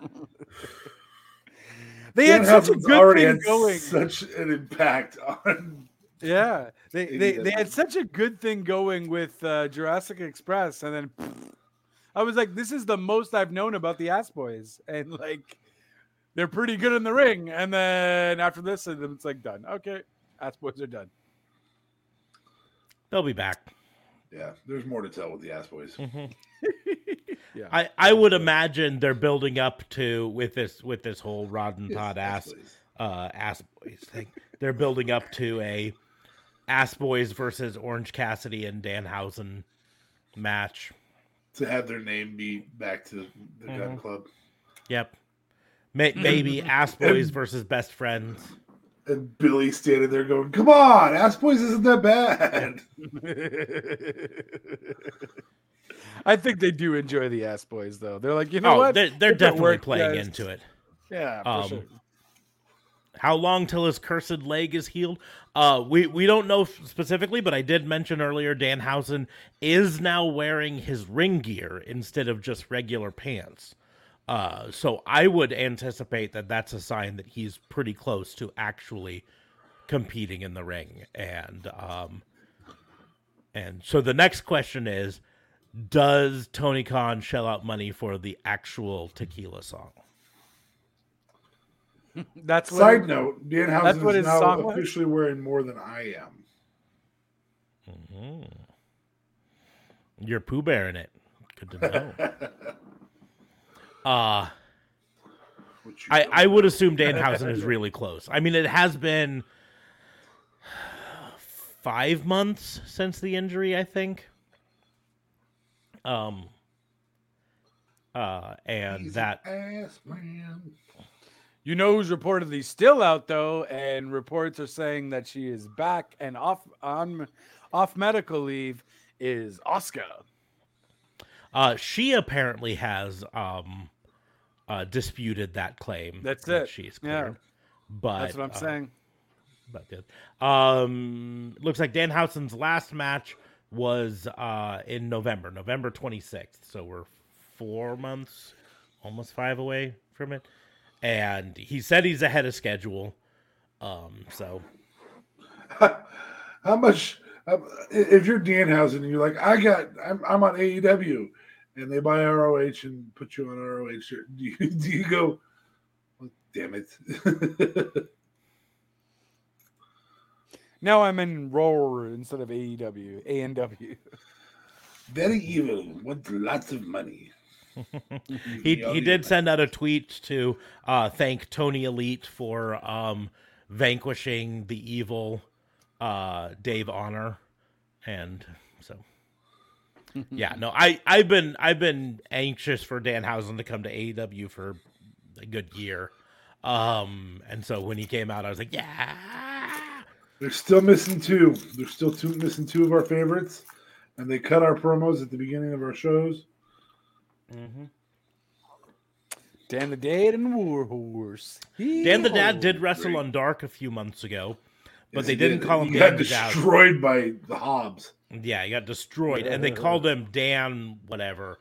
They had such a good already thing had going. Such an impact on. Yeah, they they, they had such a good thing going with uh, Jurassic Express, and then I was like, "This is the most I've known about the Ass Boys," and like they're pretty good in the ring. And then after this, and it's like done. Okay, Ass Boys are done. They'll be back. Yeah, there's more to tell with the ass boys. Yeah, I, I would imagine they're building up to with this with this whole Rod and Yes, Todd ass ass boys. uh ass boys thing. They're building up to a ass boys versus Orange Cassidy and Danhausen match. to have their name be back to the gun Mhm. club. Yep. May, maybe ass boys versus best friends. And Billy standing there going, "Come on, ass boys isn't that bad." I think they do enjoy the ass boys though. They're like, you know oh, what? they're, they're definitely worked, playing guys- into it. Yeah, for Um, sure. How long till his cursed leg is healed? Uh, we we don't know specifically, but I did mention earlier Danhausen is now wearing his ring gear instead of just regular pants. Uh, so I would anticipate that that's a sign that he's pretty close to actually competing in the ring, and um, and so the next question is, does Tony Khan shell out money for the actual tequila song? That's what Side note: Danhausen That's what is his now song was? officially wearing more than I am. Mm. You're Pooh Bear in it. Good to know. uh I. I would assume Danhausen is really close. I mean, it has been five months since the injury, I think. Um uh and He's that ass man. You know who's reportedly still out though, and reports are saying that she is back and off on off medical leave is Oscar. Uh she apparently has um uh disputed that claim. That's that it. She's Yeah. But That's what I'm uh, saying. But good. Um, looks like Danhausen's last match was uh in November, November 26th. So we're four months, almost five away from it. And he said he's ahead of schedule. Um, so How much? um, If you're Danhausen and you're like, I got, I'm, I'm on AEW, and they buy ROH and put you on ROH, do you, do you go? "Well, damn it! Now I'm in Roar instead of AEW, ANW. Very evil. Want lots of money. he he did send out a tweet to uh thank Tony Elite for um vanquishing the evil uh Dave Honor and so yeah no I I've been I've been anxious for Danhausen to come to AEW for a good year um and so when he came out I was like yeah They're still missing two. They're still two missing two of our favorites, and they cut our promos at the beginning of our shows. Dan the Dad and Warhorse. Dan the Dad did wrestle great. on Dark a few months ago but Yes, they didn't did. call him He Dan got the Dad destroyed by the Hobbs. Yeah, he got destroyed, and they called him Dan, whatever,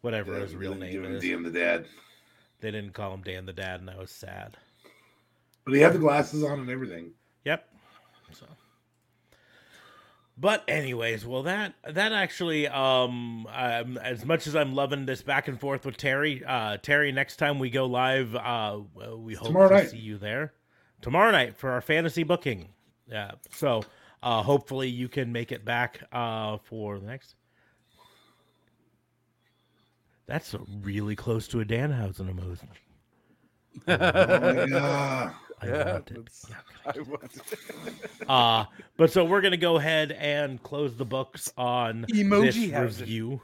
whatever his real name is. Dan the dad, They didn't call him Dan the Dad, and I was sad. but he had the glasses on and everything. Yep. So, but anyways, well that that actually, um, um, as much as I'm loving this back and forth with Terry, uh, Terry, next time we go live, uh, we hope Tomorrow to night. see you there tomorrow night for our fantasy booking. Yeah. So, uh, hopefully you can make it back, uh, for the next. That's really close to a Danhausen emoji. Oh. I Yeah, want it. Yeah. I want Uh, but so we're gonna go ahead and close the books on Emoji this review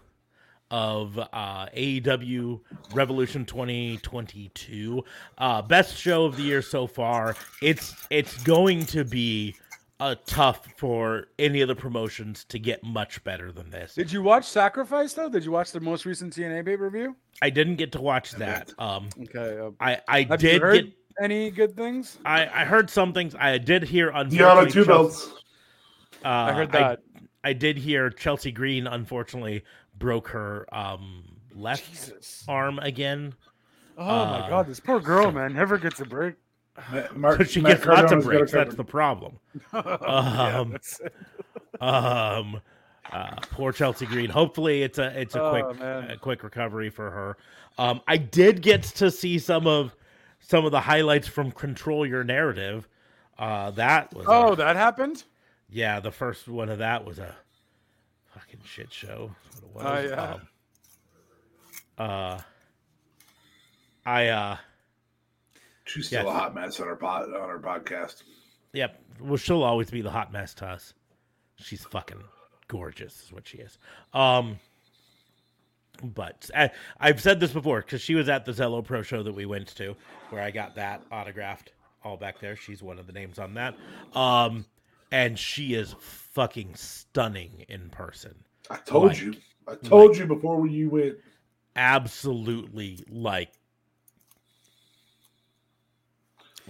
of uh, AEW Revolution 2022. Uh, best show of the year so far. It's it's going to be uh, tough for any of the promotions to get much better than this. Did you watch Sacrifice though? Did you watch the most recent TNA pay per view? I didn't get to watch that. Um, Okay. Uh, I I have did you heard get. any good things? I, I heard some things. I did hear. Diana unfortunately, two Chelsea- belts. Uh, I heard that. I did hear Chelsea Green unfortunately broke her um, left Jesus. arm again. Oh uh, my god, this poor girl, man, never gets a break. Ma- Mark, So she Matt gets lots of breaks. That's the problem. Um. Um, uh, poor Chelsea Green. Hopefully, it's a it's a Oh, quick a quick recovery for her. Um, I did get to see some of some of the highlights from Control Your Narrative. Uh, that was a- oh, that happened. yeah. The first one of that was a fucking shit show. What it Oh, was. yeah. Um, uh, I uh. She's still Yes. a hot mess on our pod, on our podcast. Yep. Well, she'll always be the hot mess to us. She's fucking gorgeous, is what she is. Um, but I, I've said this before because she was at the Zelo Pro show that we went to, where I got that autographed all back there. She's one of the names on that. Um, and she is fucking stunning in person. I told Like, you. I told you before when you went. absolutely like.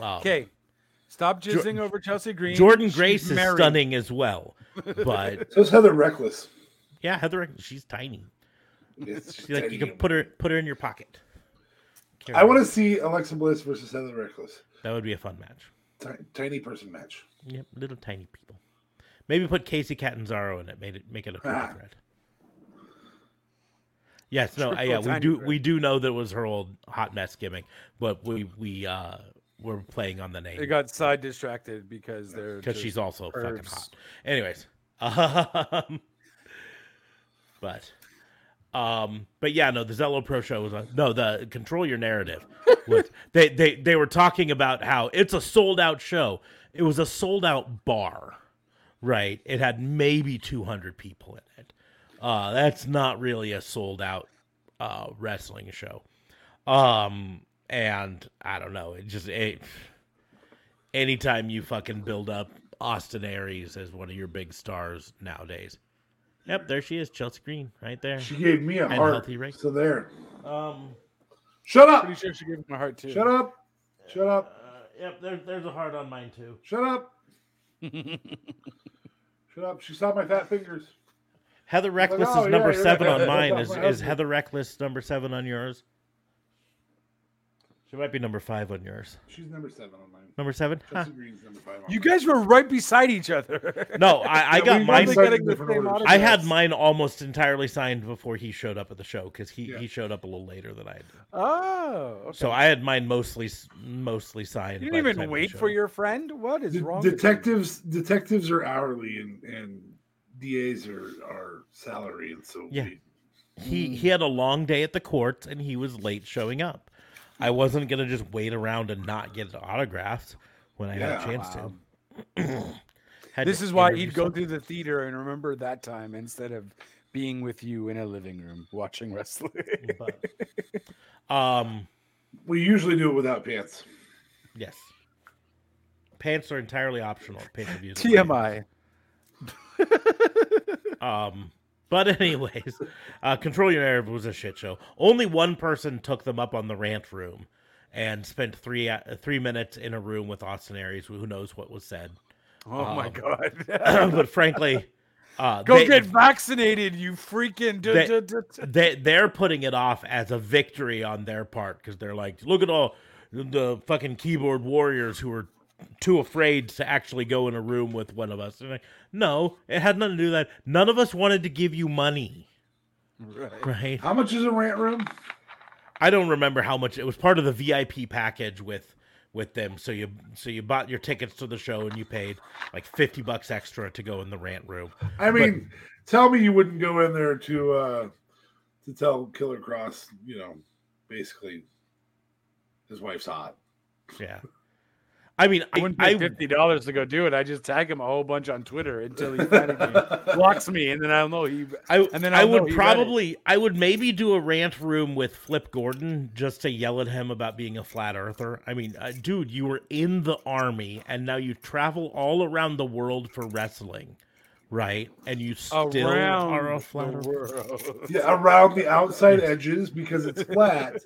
Um, Okay. Stop Jor- jizzing over Chelsea Green. Jordynne She's Grace is married. stunning as well, but So is Heather Reckless. yeah, Heather, Reckless. she's tiny. It's She's like you can put her put her in your pocket. Carry I want to see Alexa Bliss versus Heather Reckless. That would be a fun match. Ti- tiny person match. Yep, little tiny people. Maybe put Kacy Catanzaro in it. Made it make it a triple Ah. threat. Yes, no, Triple yeah, we do threat. we do know that it was her old hot mess gimmick, but we we uh we're playing on the name. They got side distracted because they're because she's also fucking hot. Anyways, um, but um, but yeah, no, the Zelo Pro show was on. No, the Control Your Narrative. Was, they they they were talking about how it's a sold out show. It was a sold out bar, right? It had maybe two hundred people in it. Uh, that's not really a sold out uh, wrestling show. Um, and I don't know. It just it, anytime you fucking build up Austin Aries as one of your big stars nowadays. Yep, there she is, Chelsea Green, right there. She gave me a And heart. healthy Rick. So there. Um, Shut up. Pretty sure she gave him a heart too. Shut up. Shut up. uh, yep, there, there's a heart on mine too. Shut up. Shut up. She saw my fat fingers. Heather Reckless oh, is yeah, number you're seven right. on mine. Is is. Heather Reckless number seven on yours? She might be number five on yours. She's number seven on mine. Number seven? Huh. Chelsea Green's number five on You mine. guys were right beside each other. No, I, I Yeah, got we mine. both Probably signed the same. I had mine almost entirely signed before he showed up at the show because he, Yeah. he showed up a little later than I did. Oh, okay. So I had mine mostly mostly signed. you by didn't the even time wait show. for your friend. What is De- wrong? with you? detectives detectives are hourly and and DAs are are salary and so Yeah. we- He he hmm. had a long day at the courts and he was late showing up. I wasn't gonna just wait around and not get autographs when I had a chance wow. to. This to is why interview he'd go some- to the theater and remember that time instead of being with you in a living room watching wrestling. but- um. we usually do it without pants. Yes. Pants are entirely optional. Pay per views. TMI. Um, but anyways, uh, Control Your Narrative was a shit show. Only one person took them up on the rant room and spent three uh, three minutes in a room with Austin Aries. Who knows what was said? Oh my Um, god. but frankly, uh, Go they, get vaccinated, you freaking. They- they they're putting it off as a victory on their part because they're like, look at all the fucking keyboard warriors who are too afraid to actually go in a room with one of us. Like, no, it had nothing to do with that. None of us wanted to give you money, Right. right? How much is a rant room? I don't remember how much it was part of the VIP package with with them. So you so you bought your tickets to the show and you paid like fifty bucks extra to go in the rant room. I mean, tell me you wouldn't go in there to uh to tell Killer Kross, you know, basically his wife's hot. Yeah, I mean, I I, wouldn't pay I fifty dollars to go do it. I just tag him a whole bunch on Twitter until he finally blocks me, and then I'll know he. I, And then I I'll know would he read it. probably I would maybe do a rant room with Flip Gordon just to yell at him about being a flat earther. I mean, uh, dude, you were in the army and now you travel all around the world for wrestling, right? And you still Around are a the flat earther. Yeah, around the outside edges because it's flat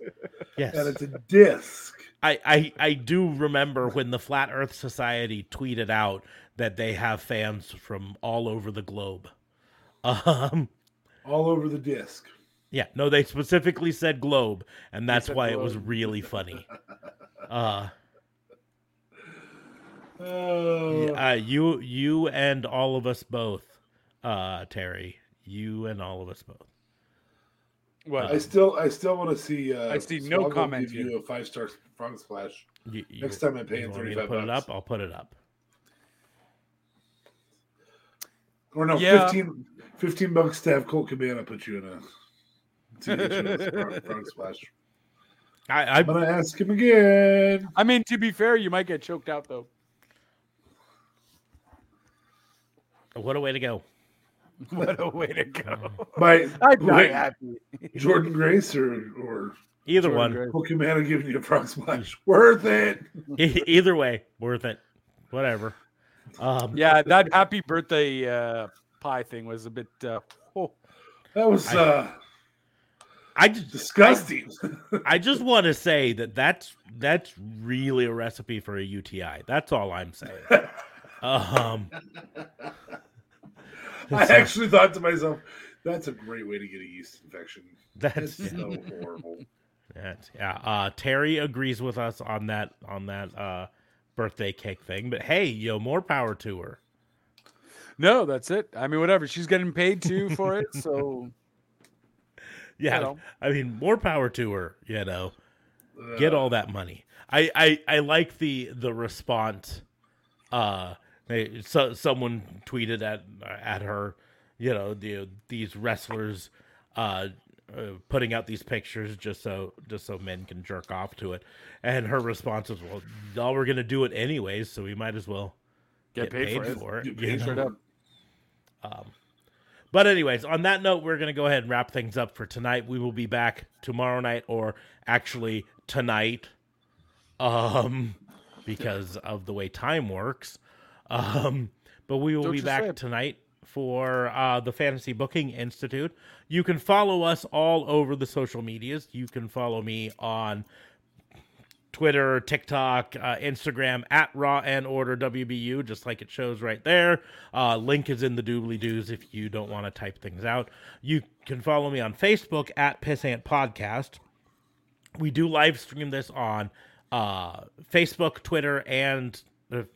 Yes. and it's a disc. I, I I do remember when the Flat Earth Society tweeted out that they have fans from all over the globe. Um all over the disc. yeah, no, they specifically said globe, and that's why it was really funny. Uh Oh, uh you you and all of us both, uh Terry. You and all of us both. What? I still, I still want to see. Uh, I see no Swoggle comment Give you a five star frog splash. You, you- Next time I'm you paying want me to 35 put it up, I'll put it up. Or no, Yeah. 15, 15 bucks to have Colt Cabana put you in a. to get you a frog, frog splash. I, I I'm gonna ask him again. I mean, to be fair, you might get choked out though. what a way to go. What a way to go! By I'd die wait, happy. Jordynne Grace or or Either Jordynne one. Grace. Colt Cabana giving you a frog splash. Worth it. E- Either way, worth it. Whatever. Um Yeah, that happy birthday uh, pie thing was a bit. Uh, oh, That was I- uh, I just disgusting. I just want to say that that's that's really a recipe for a UTI. That's all I'm saying. Um, I actually thought to myself, that's a great way to get a yeast infection. that's It's so horrible. that's yeah. Uh, Terry agrees with us on that on that uh, birthday cake thing. But hey, yo, more power to her. No, that's it. I mean, whatever. She's getting paid too for it, so Yeah, You know. I mean, more power to her. You know, get all that money. I I, I like the the response. Uh, they, so someone tweeted at at her. You know, the these wrestlers. Uh, uh, putting out these pictures just so just so men can jerk off to it, and her response was, "Well, y'all were gonna do it anyways, so we might as well get, paid, for it. it." Get you paid know? Straight up. But anyways, on that note, we're gonna go ahead and wrap things up for tonight. We will be back tomorrow night, or actually tonight, um, because of the way time works. Um, but we will Don't be back tonight for uh, the Fantasy Booking Institute. You can follow us all over the social medias. You can follow me on Twitter, TikTok, uh, Instagram at Raw and Order WBU, just like it shows right there. Uh, link is in the doobly doos if you don't want to type things out. You can follow me on Facebook at Pissant Podcast. We do live stream this on uh, Facebook, Twitter, and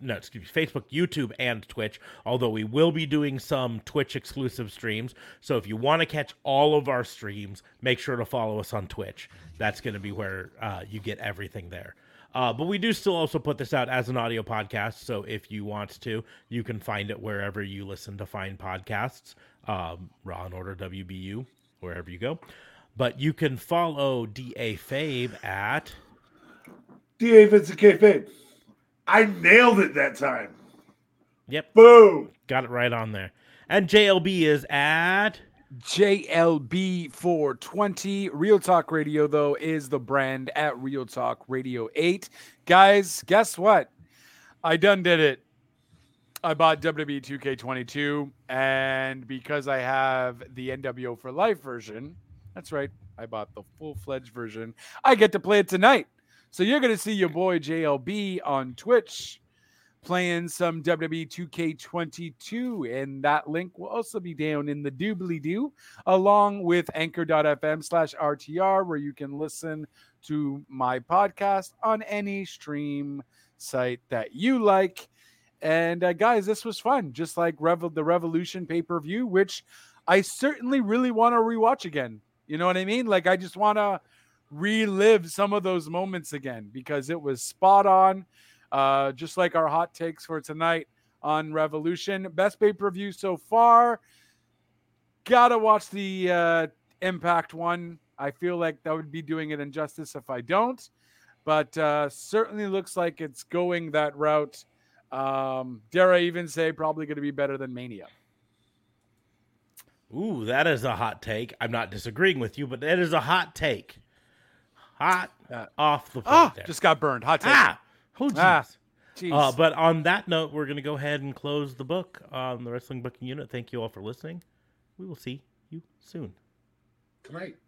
no, excuse me, Facebook, YouTube, and Twitch. Although we will be doing some Twitch exclusive streams. So if you want to catch all of our streams, make sure to follow us on Twitch. That's going to be where uh, you get everything there. Uh, but we do still also put this out as an audio podcast. So if you want to, you can find it wherever you listen to find podcasts. Um, Raw and Order WBU, wherever you go. But you can follow DA Fabe at DA Vincent Kayfabe. I nailed it that time. Yep, Boom. got it right on there. And JLB is at JLB 420. Real Talk Radio, though, is the brand at Real Talk Radio 8. Guys, guess what? I done did it. I bought WWE 2K22, and because I have the NWO for Life version, that's right, I bought the full fledged version, I get to play it tonight. So you're going to see your boy JLB on Twitch playing some WWE 2K22, and that link will also be down in the doobly doo, along with anchor.fm slash RTR, where you can listen to my podcast on any stream site that you like. And uh, guys, this was fun, just like Revel- the Revolution pay per view, which I certainly really want to rewatch again. You know what I mean? Like, I just want to relive some of those moments again because it was spot on. Uh, just like our hot takes for tonight on Revolution. Best pay per view so far. Gotta watch the uh, Impact one. I feel like that would be doing it injustice if I don't, but uh, certainly looks like it's going that route. Um, dare I even say probably going to be better than Mania. Ooh, that is a hot take. I'm not disagreeing with you, but that is a hot take. Hot Uh, off the plate Ah, there. just got burned. Hot take. ah, oh, jeez. Ah, Uh, but on that note, we're going to go ahead and close the book on the Wrestling Booking Unit. Thank you all for listening. We will see you soon. Tonight.